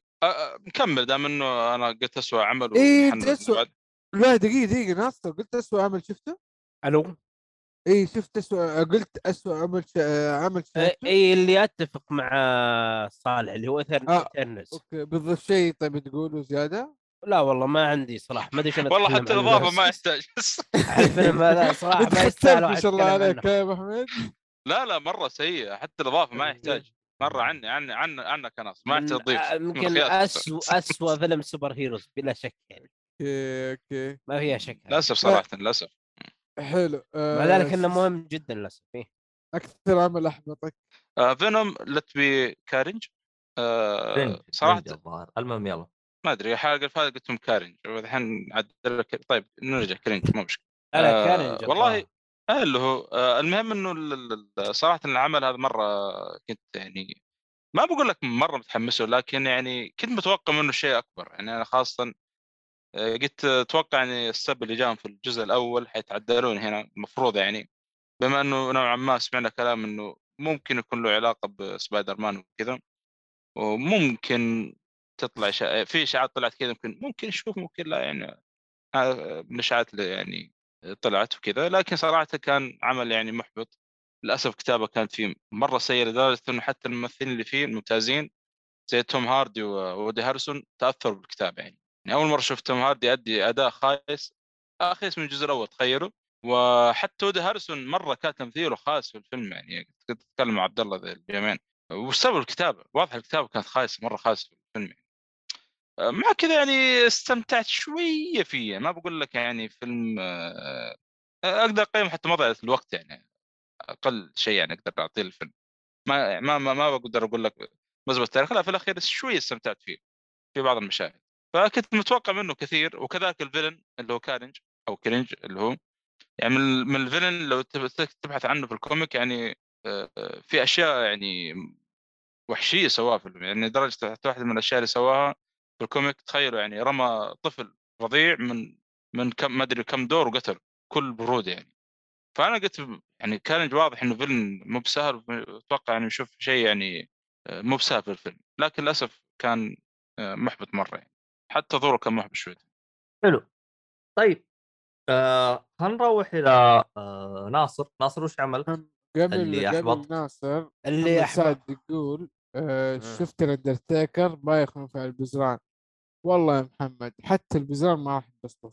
[SPEAKER 3] نكمل دام إنه أنا قلت اسوء عمل
[SPEAKER 4] إيه، أسوأ.
[SPEAKER 3] بعد.
[SPEAKER 4] لا دقيقة دقيقة ناصر قلت أسوأ عمل شفته؟
[SPEAKER 2] ألو
[SPEAKER 4] اي شفت أسوأ قلت أسوأ عمل ش... عمل
[SPEAKER 2] اي؟ إيه اللي اتفق مع صالح اللي هو
[SPEAKER 4] آه.
[SPEAKER 2] Eternals
[SPEAKER 4] okay. بضيف شيء طيب تقولوا زيادة؟
[SPEAKER 2] لا والله ما عندي صراحة ما أدري شلون
[SPEAKER 3] والله حتى
[SPEAKER 2] الإضافة.
[SPEAKER 3] ما يحتاج.
[SPEAKER 2] الفيلم هذا
[SPEAKER 4] صراحة
[SPEAKER 2] ما يستاهل
[SPEAKER 4] ما شاء الله عليك. يا أبو حميد.
[SPEAKER 3] لا لا مرة سيئة. حتى الإضافة ما يحتاج. مرة عني عني عن عنك أنا ما يحتاج تضيف
[SPEAKER 2] آه، يمكن. اسوء اسوء فيلم superheroes بلا شك يعني.
[SPEAKER 4] okay okay.
[SPEAKER 2] ما فيها شك
[SPEAKER 3] للأسف صراحة للأسف.
[SPEAKER 4] حلو. آه
[SPEAKER 2] مع ذلك إنه مهم جدا للأسف إيه.
[SPEAKER 4] أكثر عمل أحبطك.
[SPEAKER 3] آه Venom Let There Be
[SPEAKER 1] Carnage
[SPEAKER 3] آه
[SPEAKER 1] صراحة الظاهر. المهم يلا.
[SPEAKER 3] ما أدري الحلقة اللي فاتت قلت لهم Carnage والحين عدل لك طيب نرجع Carnage ما مشكلة.
[SPEAKER 2] لا
[SPEAKER 3] آه،
[SPEAKER 2] Carnage
[SPEAKER 3] والله
[SPEAKER 2] الظاهر.
[SPEAKER 3] آه، اللي هو آه، المهم إنه ال- ال- ال- صراحة العمل هذا مرة كنت يعني ما بقول لك مرة متحمس له لكن يعني كنت متوقع منه شيء أكبر. يعني أنا خاصه آه، قلت أتوقع يعني السب اللي جاهم في الجزء الأول حيتعدلون هنا المفروض يعني. بما إنه نوعا ما سمعنا كلام إنه ممكن يكون له علاقة بسبايدر مان وكذا وممكن تطلع شا... في إشاعات طلعت كذا ممكن ممكن نشوف ممكن لا يعني آه، من الاشاعات اللي يعني طلعت وكذا. لكن صراحة كان عمل يعني محبط. للأسف كتابة كانت فيه مرة سيئة لدرجة إنه حتى الممثلين اللي فيه الممتازين زي توم هاردي وودي هارلسون تأثروا بالكتابة يعني. يعني أول مرة شفت توم هاردي يؤدي أداء خايس. خايس من الجزء الأول تخيلوا. وحتى وودي هارلسون مرة كان تمثيله خايس في الفيلم يعني كنت أتكلم مع عبد الله ذي اليومين. وسبب الكتابة؟ واضح الكتابة كانت خايسة مرة خايسة في الفيلم يعني. مع كذا يعني استمتعت شوية فيه ما بقول لك يعني فيلم آه، أقدر أقيم حتى مضيعة الوقت يعني أقل شيء يعني أقدر أعطيه الفيلم. ما ما ما, ما بقدر أقول لك مزبط التاريخ لا في الأخير شوية استمتعت فيه في بعض المشاهد. فكنت متوقع منه كثير وكذلك ال villain اللي هو كارنج أو كرنج اللي هو يعني من ال villain لو تب- تبحث عنه في ال comic يعني آه، في أشياء يعني وحشية سواها في الفيلم يعني لدرجه واحدة من الأشياء اللي سواها في ال comic. تخيلوا يعني رمى طفل رضيع من من كم ما أدري كم دور وقتل بكل برود يعني. فأنا قلت يعني كان واضح إنه فيلم مو بسهل أتوقع يعني نشوف شيء يعني آه، مو بسهل في الفيلم. لكن للأسف كان آه، محبط مرة يعني. حتى ظهوره كان محبط شوي
[SPEAKER 1] حلو طيب آه نروح إلى آه ناصر ناصر وش عمل؟
[SPEAKER 4] قبل
[SPEAKER 1] اللي
[SPEAKER 4] قبل
[SPEAKER 1] أحبط.
[SPEAKER 4] ناصر
[SPEAKER 2] اللي
[SPEAKER 4] سعد يقول آه
[SPEAKER 2] مم.
[SPEAKER 4] شفت الأندرتيكر بايخ من فعل البزران والله يا محمد حتى البزران ما راح ينبسطوا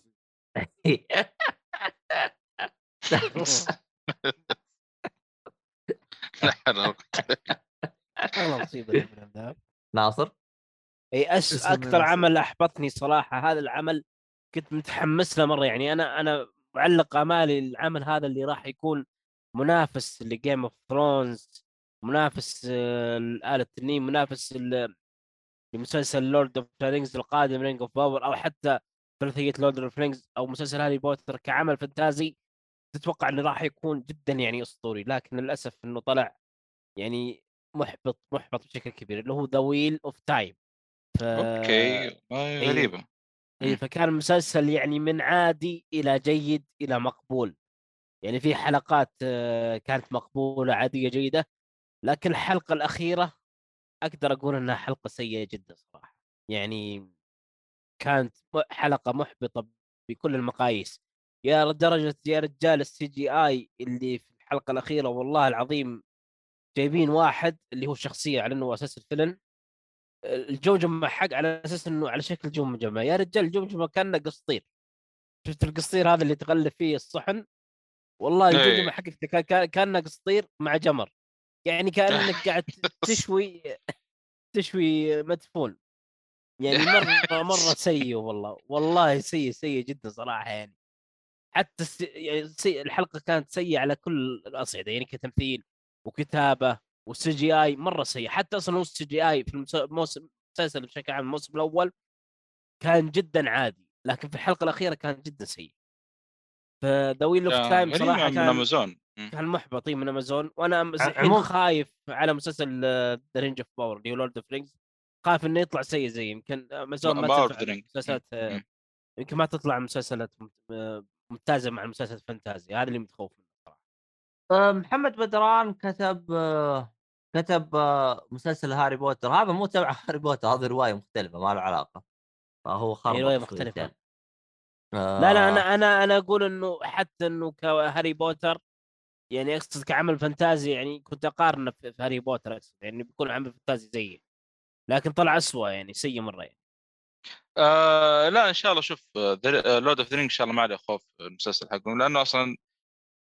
[SPEAKER 4] فيه
[SPEAKER 3] لا حول ولا قوة.
[SPEAKER 2] والله.
[SPEAKER 1] ناصر
[SPEAKER 2] إي أس
[SPEAKER 4] أكثر.
[SPEAKER 2] عمل أحبطني صراحة هذا العمل كنت متحمس له مرة يعني أنا أنا معلق أمالي العمل هذا اللي راح يكون منافس ل Game of Thrones منافس آه، الآلة التنين منافس لمسلسل Lord of the Rings القادم Rings of Power أو حتى ثلاثية Lord of the Rings أو مسلسل Harry Potter كعمل فانتازي تتوقع إنه راح يكون جدا يعني أسطوري لكن للأسف إنه طلع يعني محبط محبط بشكل كبير اللي هو The Wheel of Time ف...
[SPEAKER 3] okay
[SPEAKER 2] أيوه.
[SPEAKER 3] غريبة
[SPEAKER 2] اي
[SPEAKER 3] مم.
[SPEAKER 2] فكان المسلسل يعني من عادي إلى جيد إلى مقبول يعني في حلقات آه، كانت مقبولة عادية جيدة لكن الحلقة الأخيرة أقدر أقول إنها حلقة سيئة جدا صراحة يعني كانت حلقة محبطة بكل المقاييس يا درجه يا رجال السي جي اي اللي في الحلقة الأخيرة والله العظيم جايبين واحد اللي هو شخصية على إنه أساس الفيلم الجمجمه حق على أساس إنه على شكل جمجمه يا رجال الجمجمه كأنه قسطير شفت القسطير هذا اللي تغلف فيه الصحن؟ والله
[SPEAKER 3] إيه.
[SPEAKER 2] الجمجمه حقك كا- كا- كأنه قسطير مع جمر. يعني كأنك قاعد تشوي تشوي مدفون. يعني مرة مرة سيء والله. والله سيء سيء جدا صراحة يعني. حتى الس... يعني الحلقة كانت سيئة على كل الأصعدة. يعني كتمثيل وكتابة وال CGI مرة سيء حتى أصلا ال CGI في الموسم المسلسل بشكل عام الموسم الأول كان جدا عادي لكن في الحلقة الأخيرة كان جدا سيء فذا ويل اوف
[SPEAKER 3] كان
[SPEAKER 2] تايم صراحة
[SPEAKER 3] من
[SPEAKER 2] كان
[SPEAKER 3] امازون مم.
[SPEAKER 2] كان محبط إي من امازون وأنا الحين خايف على مسلسل ذا رينج اوف باور اللي هو لورد اوف رينجز خايف إنه يطلع سيء زي يمكن امازون ما
[SPEAKER 3] Ring.
[SPEAKER 2] مسلسلات.
[SPEAKER 3] مم.
[SPEAKER 2] يمكن ما تطلع مسلسلات آه، ممتازة مع المسلسلات الفانتازي هذا اللي متخوف منه صراحة
[SPEAKER 1] آه محمد بدران كتب آه كتب آه مسلسل Harry Potter. هذا مو تبع Harry Potter هذه رواية مختلفة ما له علاقة. فهو خربط
[SPEAKER 2] رواية
[SPEAKER 1] شويتين.
[SPEAKER 2] مختلفة.
[SPEAKER 1] آه
[SPEAKER 2] لا لا أنا أنا أنا أقول إنه حتى إنه ك Harry Potter يعني أقصد كعمل فانتازي يعني كنت أقارنه في في Harry Potter أقصد يعني بيكون عمل فانتازي زيه لكن طلع اسوء يعني سيء مرة يعني.
[SPEAKER 3] آه لا إن شاء الله شوف Lord of the إن شاء الله ما عليه خوف المسلسل حقهم لأنه أصلا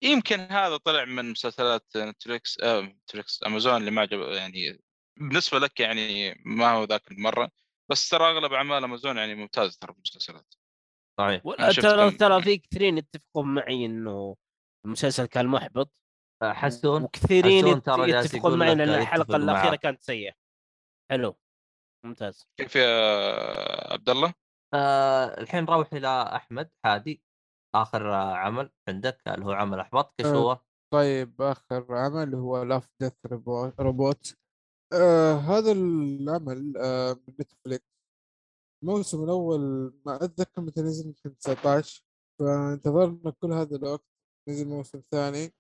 [SPEAKER 3] يمكن هذا طلع من مسلسلات نتفلكس آه نتفلكس أمازون اللي ما عجب يعني بالنسبة لك يعني ما هو ذاك المرة بس ترى أغلب أعمال أمازون يعني ممتازة ترى في المسلسلات.
[SPEAKER 1] صحيح.
[SPEAKER 3] شفت
[SPEAKER 2] ترى
[SPEAKER 3] كم-
[SPEAKER 2] ترى في كثيرين يتفقون معي إنه المسلسل كان محبط
[SPEAKER 1] آه، حسون؟
[SPEAKER 2] وكثيرين يتفقون معي
[SPEAKER 1] إن
[SPEAKER 2] الحلقة
[SPEAKER 1] معك.
[SPEAKER 2] الأخيرة كانت سيئة. حلو. ممتاز.
[SPEAKER 3] كيف يا عبد الله؟
[SPEAKER 1] آه الحين نروح إلى أحمد حادي. آخر عمل عندك اللي هو عمل احبط إيش
[SPEAKER 4] آه.
[SPEAKER 1] هو؟
[SPEAKER 4] طيب آخر عمل هو Love Death Robot آه هذا العمل آه من نتفليكس الموسم الأول ما أتذكر متى نزل يمكن 19 فانتظرنا كل هذا الوقت نزل موسم ثاني.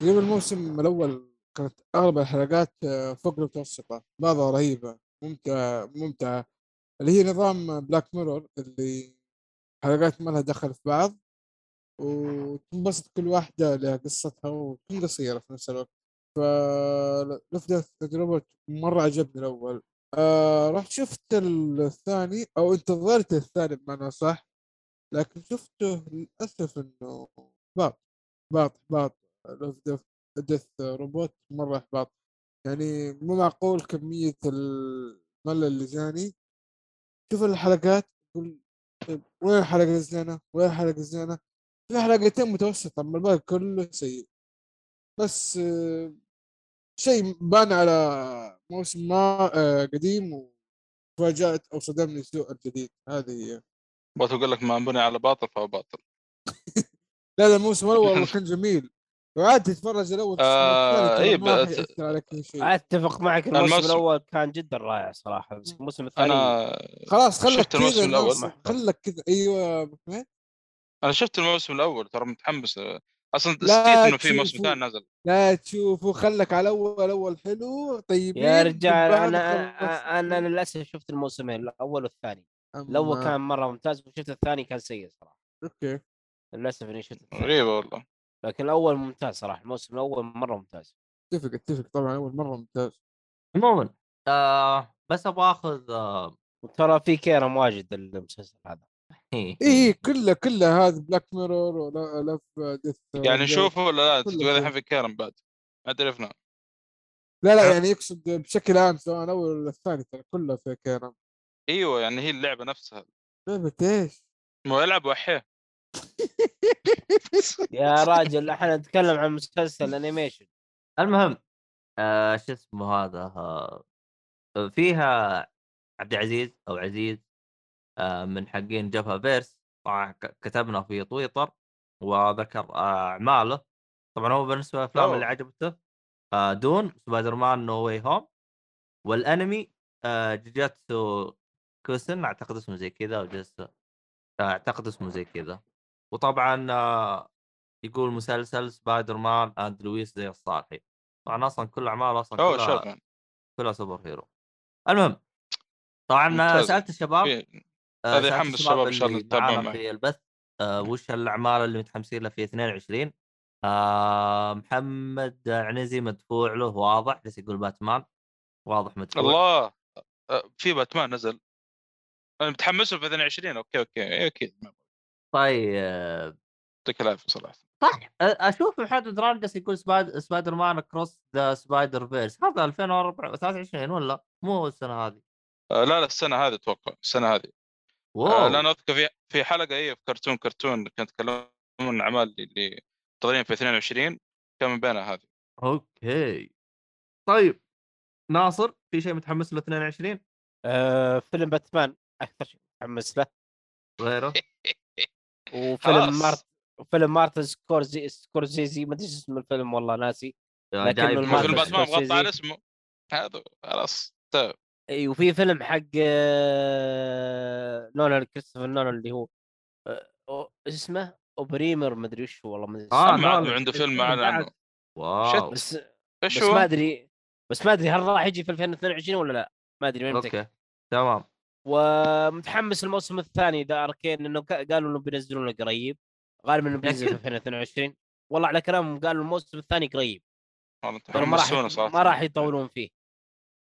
[SPEAKER 4] تقريبا الموسم الأول كانت أغلب الحلقات آه، فوق المتوسطة. بعضها رهيبة ممتعة ممتعة. اللي هي نظام Black Mirror اللي حلقات ما لها دخل في بعض وتنبسط كل واحدة لها قصتها وتكون قصيرة في نفس الوقت. ف Love Death تجربة مرة عجبني الأول. آه رحت شفت الثاني أو انتظرت الثاني بمعنى صح لكن شفته للأسف إنه إحباط إحباط إحباط Love Death Robot مرة إحباط يعني مو معقول كمية الملل اللي جاني. شوف الحلقات تقول طيب وين الحلقة الزينة؟ وين الحلقة الزينة؟ في حلقتين متوسطة أما الباقي كله سيء. بس شيء بان على موسم ما آه، قديم وفاجأت أو صدمني سوء الجديد. هذه هي.
[SPEAKER 3] وتقول لك ما بني على باطل فهو باطل.
[SPEAKER 4] لا لا الموسم الأول والله كان جميل. وعاد تتفرج الأول
[SPEAKER 3] آه،
[SPEAKER 4] شيء.
[SPEAKER 2] أتفق معك الموسم
[SPEAKER 3] الموسم-
[SPEAKER 2] الأول كان جدا رائع صراحة بس الموسم الثاني
[SPEAKER 3] أنا
[SPEAKER 4] خلاص خلك
[SPEAKER 3] شفت الموسم
[SPEAKER 4] كذا. الموسم- خلك كذا. حميد.
[SPEAKER 3] أنا شفت الموسم الأول ترى متحمس. أصلا نسيت إنه في موسم. ثاني نزل
[SPEAKER 4] لا تشوفوا خلك على الأول الأول حلو. طيبين
[SPEAKER 2] يا رجال
[SPEAKER 4] أنا.
[SPEAKER 2] أنا أنا للأسف شفت الموسمين الأول والثاني.
[SPEAKER 4] الأول
[SPEAKER 2] كان مرة ممتاز وشفت الثاني كان سيء صراحة.
[SPEAKER 4] أوكي.
[SPEAKER 2] للأسف إني شفت الثاني.
[SPEAKER 3] غريبة والله.
[SPEAKER 2] لكن الأول ممتاز صراحة الموسم الأول مرة ممتاز.
[SPEAKER 4] أتفق أتفق طبعا اول مرة ممتاز.
[SPEAKER 1] عموما آه بس أبغى آخذ آه
[SPEAKER 2] وترى في كيرم واجد المسلسل هذا.
[SPEAKER 1] إيه.
[SPEAKER 4] اي كله كله هذا بلاك ميرور ولا لف ديث
[SPEAKER 3] يعني نشوفه ولا لا؟ تقول. الحين في كيرم بعد. ما عرفنا
[SPEAKER 4] لا لا يعني يقصد بشكل عام سواء الأول ولا الثاني ترى كله في كيرم.
[SPEAKER 3] أيوه يعني هي اللعبة نفسها.
[SPEAKER 4] لعبة إيش؟
[SPEAKER 3] مو يلعب وحيه.
[SPEAKER 2] يا راجل إحنا نتكلم عن مسلسل انيميشن
[SPEAKER 1] المهم آه شو اسمه هذا؟ آه فيها عبد العزيز أو عزيز آه من حقين جبهه فيرس طبعا ك- كتبنا في تويتر وذكر آه أعماله. طبعا هو بالنسبة
[SPEAKER 3] للأفلام.
[SPEAKER 1] اللي عجبته آه دون سبايدر مان نو واي هوم. والأنمي آه Jujutsu Kaisen أعتقد اسمه زي كذا أو جيجاتسو آه، أعتقد اسمه زي كذا. وطبعا آه يقول مسلسل Superman and Lois زي الصالحي. طبعا أصلا كل اعماله
[SPEAKER 3] أصلا
[SPEAKER 1] كلها كلها superhero. المهم طبعا
[SPEAKER 3] ممتاز.
[SPEAKER 1] سألت الشباب آه،
[SPEAKER 3] هذا يحمس الشباب إن شاء الله يتابعون.
[SPEAKER 1] في البث آه وش الأعمال اللي متحمسين لها في 22 آه محمد عنزي مدفوع له واضح بس يقول باتمان. واضح مدفوع.
[SPEAKER 3] الله! آه، في باتمان نزل. أنا متحمس له في 22 okay okay أكيد
[SPEAKER 1] طيب.
[SPEAKER 3] يعطيك العافية صراحة
[SPEAKER 1] صح أ- أشوف محمد رانجس يقول Spide... Spider-Man Across the Spider-Verse. هذا 2023 ولا؟ مو السنة هذه.
[SPEAKER 3] آه، لا لا السنة هذه أتوقع السنة هذه. آه،
[SPEAKER 1] wow.
[SPEAKER 3] لأن أذكر في في حلقة إيه في كرتون كرتون كانت يتكلمون عن أعمال اللي منتظرين في 22 كان من بينها هذه.
[SPEAKER 1] okay. طيب ناصر في شيء متحمس له 22
[SPEAKER 2] آه فيلم باتمان أكثر شيء متحمس له.
[SPEAKER 1] غيره؟
[SPEAKER 2] وفيلم. مارت وفيلم مارتن سكورزي سكورسيزي ما أدري اسم الفيلم والله ناسي
[SPEAKER 1] جايب
[SPEAKER 2] المارفل
[SPEAKER 3] فيلم باتمان. مغطى على اسمه هذا خلاص طيب.
[SPEAKER 2] إي وفي فيلم حق آه، نولان كريستوفر نولان اللي هو آه، اسمه؟ أوبنهايمر ما أدري وش هو والله ما أدري
[SPEAKER 1] آه،
[SPEAKER 2] اسمه.
[SPEAKER 3] ما عنده فيلم
[SPEAKER 1] بعد.
[SPEAKER 3] عنه
[SPEAKER 1] wow
[SPEAKER 2] بس بس؟ ما أدري بس ما أدري هل راح يجي في 2022 ولا لا ما أدري ما متاكد
[SPEAKER 1] okay تمام
[SPEAKER 2] ومتحمس الموسم الثاني ذا Arcane إنه قالوا إنه بينزلونه قريب. غالبا إنه بينزل في
[SPEAKER 1] متأكد؟
[SPEAKER 2] 2022 والله على كلامهم قالوا الموسم الثاني قريب.
[SPEAKER 3] والله
[SPEAKER 2] ترى ما راح
[SPEAKER 3] صراحة.
[SPEAKER 2] ما راح يطولون فيه.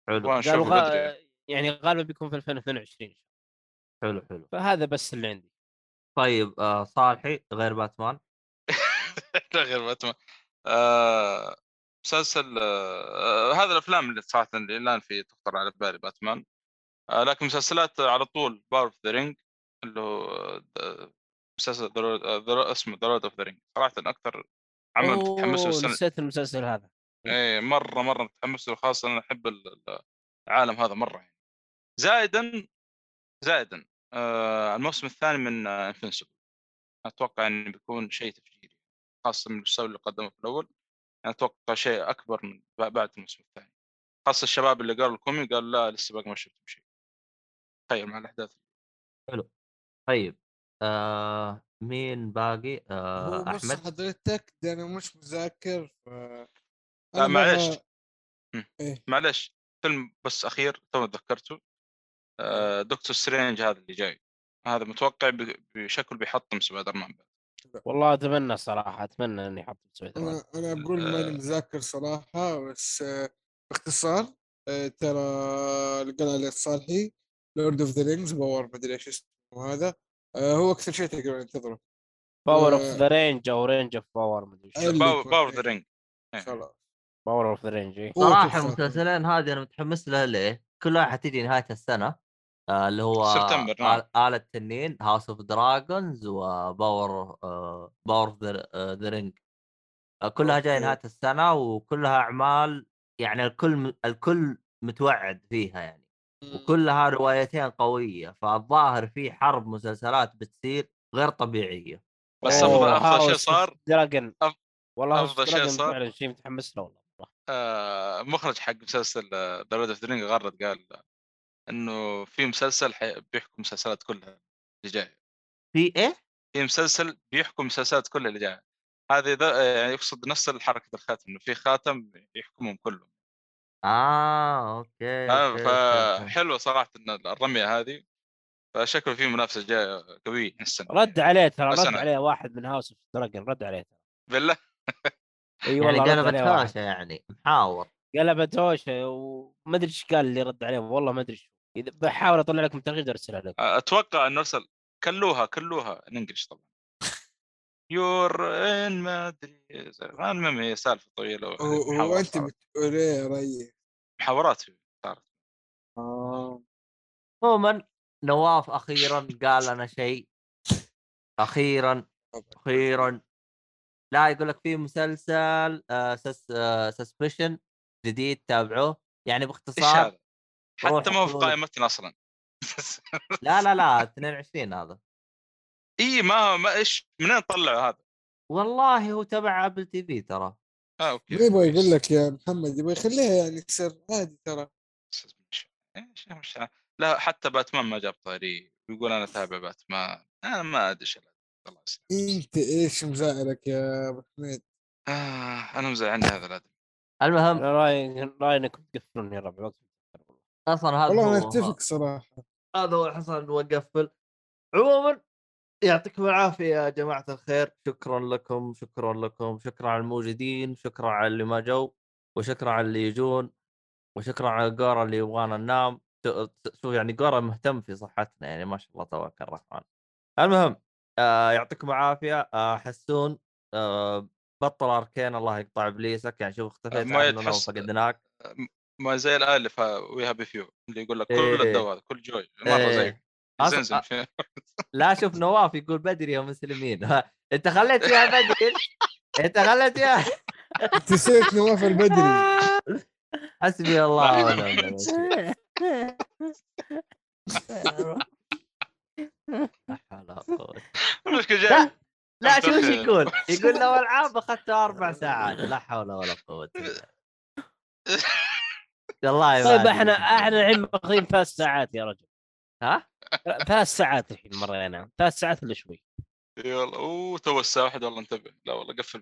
[SPEAKER 1] حلو.
[SPEAKER 2] قالوا غ... يعني غالبا بيكون في 2022
[SPEAKER 1] حلو حلو.
[SPEAKER 2] فهذا بس اللي عندي.
[SPEAKER 1] طيب آه صالحي غير باتمان.
[SPEAKER 3] لا غير باتمان. آه، مسلسل آه، هذا الأفلام اللي صراحة اللي الآن في تخطر على بالي باتمان. آه، لكن مسلسلات على طول Power of the Ring اللي هو آه، مسلسل آه، اسمه The Lord of the Ring صراحة أكثر عمل متحمس له السنة
[SPEAKER 2] نسيت المسلسل هذا.
[SPEAKER 3] إيه مرة مرة متحمس له خاصة أنا أحب ال- ال- العالم هذا مرة يعني. زائدا زائدا آه الموسم الثاني من انفنسبل أتوقع إنه بيكون شيء تفجيري خاصة من المستوى اللي قدمه في الأول. أنا أتوقع شيء أكبر من بعد الموسم الثاني. خاصة الشباب اللي قالوا الكومي قال لا لسه باقي ما شفتم شيء. تخيل مع الأحداث.
[SPEAKER 1] طيب آه مين باقي؟
[SPEAKER 4] هو
[SPEAKER 1] آه
[SPEAKER 4] بص
[SPEAKER 1] أحمد.
[SPEAKER 4] حضرتك ده أنا مش مذاكر ف
[SPEAKER 3] آه
[SPEAKER 4] أنا مرة- إيه.
[SPEAKER 3] معلش فيلم بس أخير تو تذكرته آه دكتور سترينج هذا اللي جاي. هذا متوقع ب- بشكل بيحطم سبايدر مان.
[SPEAKER 2] والله أتمنى صراحة أتمنى اني أحط سويتر
[SPEAKER 4] أنا أنا بقول ماني
[SPEAKER 3] آه.
[SPEAKER 4] مذاكر صراحة بس آه، باختصار آه، ترى اللي قال عليه الصالحي لورد اوف ذا رينجز باور مدري إيش اسمه هذا آه، هو أكثر شيء تقدر انتظره
[SPEAKER 2] Power
[SPEAKER 4] of.
[SPEAKER 2] the Ring أو Ring of Power مدري
[SPEAKER 4] إيش
[SPEAKER 2] Power the. Ring Power of
[SPEAKER 4] the
[SPEAKER 1] Ring
[SPEAKER 4] صراحة.
[SPEAKER 1] المسلسلين هذه أنا متحمس لها ليه؟ كل واحد حتيجي نهاية السنة آه اللي هو
[SPEAKER 3] سبتمبر، نعم.
[SPEAKER 1] آل- آلة التنين House of Dragons و Power آه Power the Ring كلها
[SPEAKER 4] جاية.
[SPEAKER 1] نهاية السنة وكلها أعمال يعني الكل الكل متوعد فيها يعني وكلها روايتين قوية فالظاهر في حرب مسلسلات بتصير غير طبيعية.
[SPEAKER 3] بس
[SPEAKER 2] أفضل
[SPEAKER 3] افضل شيء صار
[SPEAKER 2] Dragon.
[SPEAKER 3] أف-
[SPEAKER 2] والله
[SPEAKER 3] أفضل
[SPEAKER 2] أفضل
[SPEAKER 3] شيء صار-
[SPEAKER 2] فعلا شيء متحمس له والله
[SPEAKER 3] آه مخرج حق مسلسل The Lord of the Ring قال إنه في مسلسل حي- بيحكم المسلسلات كلها اللي جاية.
[SPEAKER 1] في إيه؟
[SPEAKER 3] في مسلسل بيحكم المسلسلات كلها اللي جاية. هذه يعني يقصد نفس الحركة الخاتم إنه في خاتم يحكمهم كلهم. آه
[SPEAKER 1] okay, آه okay.
[SPEAKER 3] فحلوه صراحة إن الرمية هذه فشكله في منافسة جاية قوية السنة
[SPEAKER 2] رد عليه ترى رد
[SPEAKER 3] أنا-
[SPEAKER 2] عليه واحد من هاوس اوف دراجون رد عليه ترى.
[SPEAKER 3] بالله؟
[SPEAKER 2] إي
[SPEAKER 1] يعني
[SPEAKER 2] والله رد
[SPEAKER 1] قلبت. هوشه يعني محاور.
[SPEAKER 2] قلبت هوشه وما أدري إيش قال اللي رد عليه والله ما أدري شو. إذا بحاول أطلع لك من تغريده ارسلها لك
[SPEAKER 3] أتوقع إنه أرسل كلوها كلوها الانجلش طبعا. يور ان ما ادري المهم هي سالفة طويلة
[SPEAKER 4] هو, هو
[SPEAKER 3] محاورات
[SPEAKER 4] انت
[SPEAKER 3] صارت.
[SPEAKER 4] بتقول إيه يا ريس؟
[SPEAKER 3] محاورات صارت.
[SPEAKER 1] عموما نواف أخيرا قال لنا شيء. أخيرا أخيرا. لا يقول لك في مسلسل آه سس آه Suspicion جديد تابعوه. يعني باختصار؟
[SPEAKER 3] حتى ما هو في قائمتنا أصلا.
[SPEAKER 1] لا لا لا 22 هذا.
[SPEAKER 3] اي ما ما إيش منين طلعوا هذا؟
[SPEAKER 1] والله هو تبع Apple TV ترى.
[SPEAKER 3] آه okay.
[SPEAKER 4] ما يبغى يقول لك يا محمد يبغى يخليها يعني سر عادي ترى.
[SPEAKER 3] إيش مش لا حتى باتمان ما جاب طاري. يقول أنا تابع باتمان. أنا ما أدري إيش.
[SPEAKER 4] أنت إيش مزعلك يا أبو حميد؟
[SPEAKER 3] آه أنا مزعلني هذا الادمي
[SPEAKER 1] المهم
[SPEAKER 2] أنا رأيي رايي انكم تقفلون يا ربع
[SPEAKER 1] أصلا هذا
[SPEAKER 4] والله أنا أتفق صراحة.
[SPEAKER 1] هذا هو حصل وقفل. عموما يعطيكم العافية يا جماعة الخير. شكرا لكم شكرا لكم شكرا على الموجودين شكرا على اللي ما جو وشكرا على اللي يجون وشكرا على جورا اللي يبغانا ننام. شوف يعني جورا مهتم في صحتنا يعني ما شاء الله تبارك الرحمن. المهم آه يعطيكم العافية. آه حسون آه بطل Arcane الله يقطع إبليسك. يعني شوف اختفيت
[SPEAKER 3] ما يتحس-
[SPEAKER 1] وفقدناك
[SPEAKER 3] ما زي الالف We Happy Few اللي يقول لك
[SPEAKER 1] إيه.
[SPEAKER 3] كل الدواء هذا كل Joy مرة
[SPEAKER 1] إيه.
[SPEAKER 3] زي
[SPEAKER 1] لا شوف نواف يقول بدري يا مسلمين. أنت خليت فيها بدري. أنت خليت فيها
[SPEAKER 4] انت نسيت نواف البدري.
[SPEAKER 1] حسبي الله ونعم الوكيل. لا حول ولا قوة.
[SPEAKER 3] المشكلة
[SPEAKER 1] لا
[SPEAKER 3] جاي
[SPEAKER 1] لا شوف إيش يقول؟ يقول لو العاب اخذتها أربع ساعات. لا حول ولا قوة إلا بالله. والله
[SPEAKER 2] طيب إحنا
[SPEAKER 1] إحنا.
[SPEAKER 2] الحين ماخذين ثلاث ساعات يا رجل.
[SPEAKER 1] ها؟
[SPEAKER 2] ثلاث ساعات الحين مرينا ثلاث ساعات إلا شوي.
[SPEAKER 3] إي والله أوه تو الساعة واحدة والله انتبه. لا والله قفل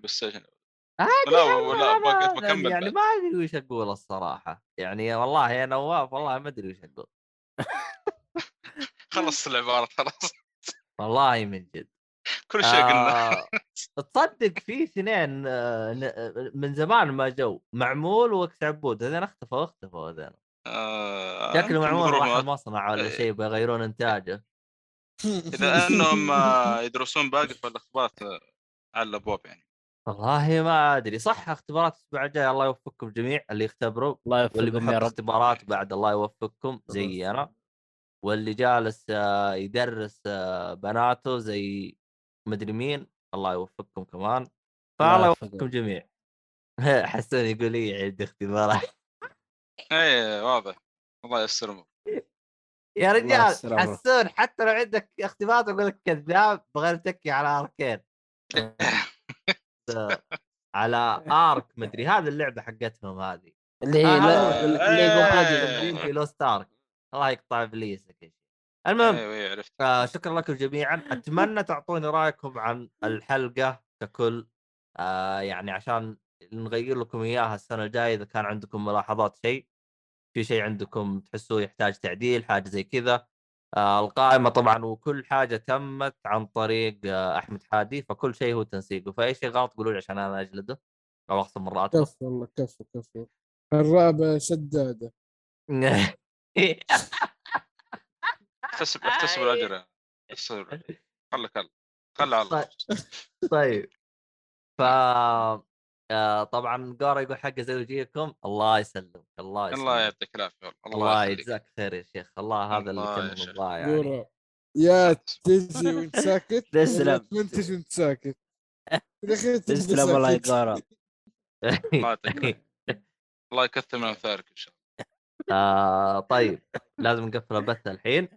[SPEAKER 1] عادي
[SPEAKER 3] لا ولا باقي
[SPEAKER 1] أنا
[SPEAKER 3] بكمل
[SPEAKER 1] يعني. ما أدري وش أقول الصراحة. يعني والله يا نواف والله ما أدري وش أقول.
[SPEAKER 3] خلص العبارة خلاص
[SPEAKER 1] والله من جد.
[SPEAKER 3] كل شيء قلنا.
[SPEAKER 1] آه، تصدق في اثنين آه، ن- من زمان ما جو. معمول وقت عبود. هذين اختفوا اختفوا هذين.
[SPEAKER 3] آه،
[SPEAKER 1] شكله معمول راح المصنع ولا
[SPEAKER 3] إيه.
[SPEAKER 1] شيء بيغيرون إنتاجه.
[SPEAKER 3] إذا أنهم آه، يدرسون باقي فالاختبارات على الأبواب يعني.
[SPEAKER 1] والله ما أدري. صح اختبارات الأسبوع الجاي الله يوفقكم جميع اللي يختبروا
[SPEAKER 2] الله
[SPEAKER 1] واللي
[SPEAKER 2] يوفقكم
[SPEAKER 1] بيحط
[SPEAKER 2] يا رب.
[SPEAKER 1] اختبارات بعد الله يوفقكم زي أنا. واللي جالس آه، يدرس آه، بناته زي مدري مين الله يوفقكم كمان.
[SPEAKER 2] الله
[SPEAKER 1] فالله
[SPEAKER 2] يوفقكم.
[SPEAKER 1] يوفقكم جميع. حسون يقول لي عندي اختبارات
[SPEAKER 3] اي واضح الله يستر.
[SPEAKER 1] يا رجال. حسون حتى لو عندك اختبارات أقول لك كذاب بغير تكي على أركين على آرك مدري هذه اللعبة حقتهم هذه
[SPEAKER 2] اللي هي
[SPEAKER 1] آه،
[SPEAKER 2] لا- اللي يقوم
[SPEAKER 3] آه.
[SPEAKER 2] حاجز
[SPEAKER 1] في لوست آرك الله يقطع إبليسك يا. المهم
[SPEAKER 3] عرفت
[SPEAKER 1] آه شكرا لكم جميعا أتمنى تعطوني رأيكم عن الحلقة ككل آه يعني عشان نغير لكم إياها السنة الجاية إذا كان عندكم ملاحظات شيء. في شيء عندكم تحسوه يحتاج تعديل حاجة زي كذا. آه القائمة طبعا وكل حاجة تمت عن طريق آه أحمد حادي فكل شيء هو تنسيقه. فأي شيء غلط قولوا لي عشان أنا أجلده. أو أخصم من راتبه
[SPEAKER 4] كفو والله كفو كفو. الرابع شدادة.
[SPEAKER 3] احتسب احتسب الاجر. خلك الله خلى الله.
[SPEAKER 1] طيب. طيب. ف آه طبعا قارة يقول حق زوجيكم الله يسلمك الله يسلمك
[SPEAKER 3] الله يعطيك العافية والله.
[SPEAKER 1] الله
[SPEAKER 3] يخليك.
[SPEAKER 1] يجزاك خير يا شيخ الله هذا اللي
[SPEAKER 3] الله يا
[SPEAKER 1] كان. نبغاه يعني
[SPEAKER 4] يا تجي وانت ساكت
[SPEAKER 2] تسلم.
[SPEAKER 4] تمنتج وانت ساكت
[SPEAKER 2] تسلم الله
[SPEAKER 4] ساكت.
[SPEAKER 2] يقارى
[SPEAKER 3] الله يعطيك. الله يكثر من أمثالك إن شاء
[SPEAKER 1] آه طيب لازم نقفل البث الحين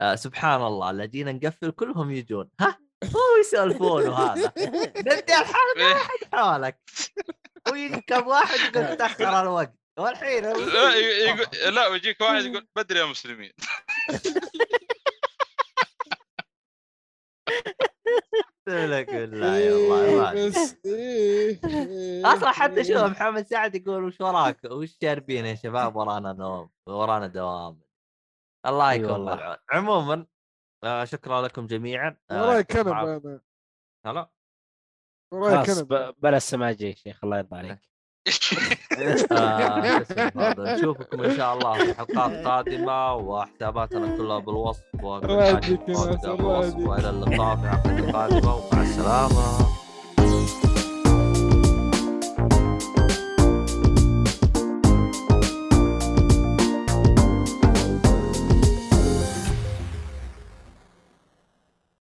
[SPEAKER 1] آه سبحان الله لا جينا نقفل كلهم يجون ها هو يسولفون وهذا. نبدا
[SPEAKER 3] الحلقة
[SPEAKER 1] واحد حولك. ويجي كم واحد يقول تأخر الوقت. والحين
[SPEAKER 3] لا يقول لا ويجيك واحد يقول بدري يا مسلمين.
[SPEAKER 1] لك بالله يا الله ما
[SPEAKER 4] إيه إيه.
[SPEAKER 1] أصلا حتى شوف
[SPEAKER 4] إيه.
[SPEAKER 1] محمد سعد يقول وش وراك؟ وش شاربين يا شباب؟ ورانا نوم ورانا دوام. الله يكون عموما آه شكرا لكم جميعا آه،
[SPEAKER 4] وراي كنب. أنا
[SPEAKER 1] هلا
[SPEAKER 4] وراي كنب
[SPEAKER 2] ب- بلا السماجة يا شيخ الله يرضى عليك
[SPEAKER 1] آه،. نشوفكم إن شاء الله في حلقات قادمة وحساباتنا كلها بالوصف وكل
[SPEAKER 4] الله حاجة
[SPEAKER 1] بالوصف. وإلى اللقاء في حلقة قادمة ومع السلامة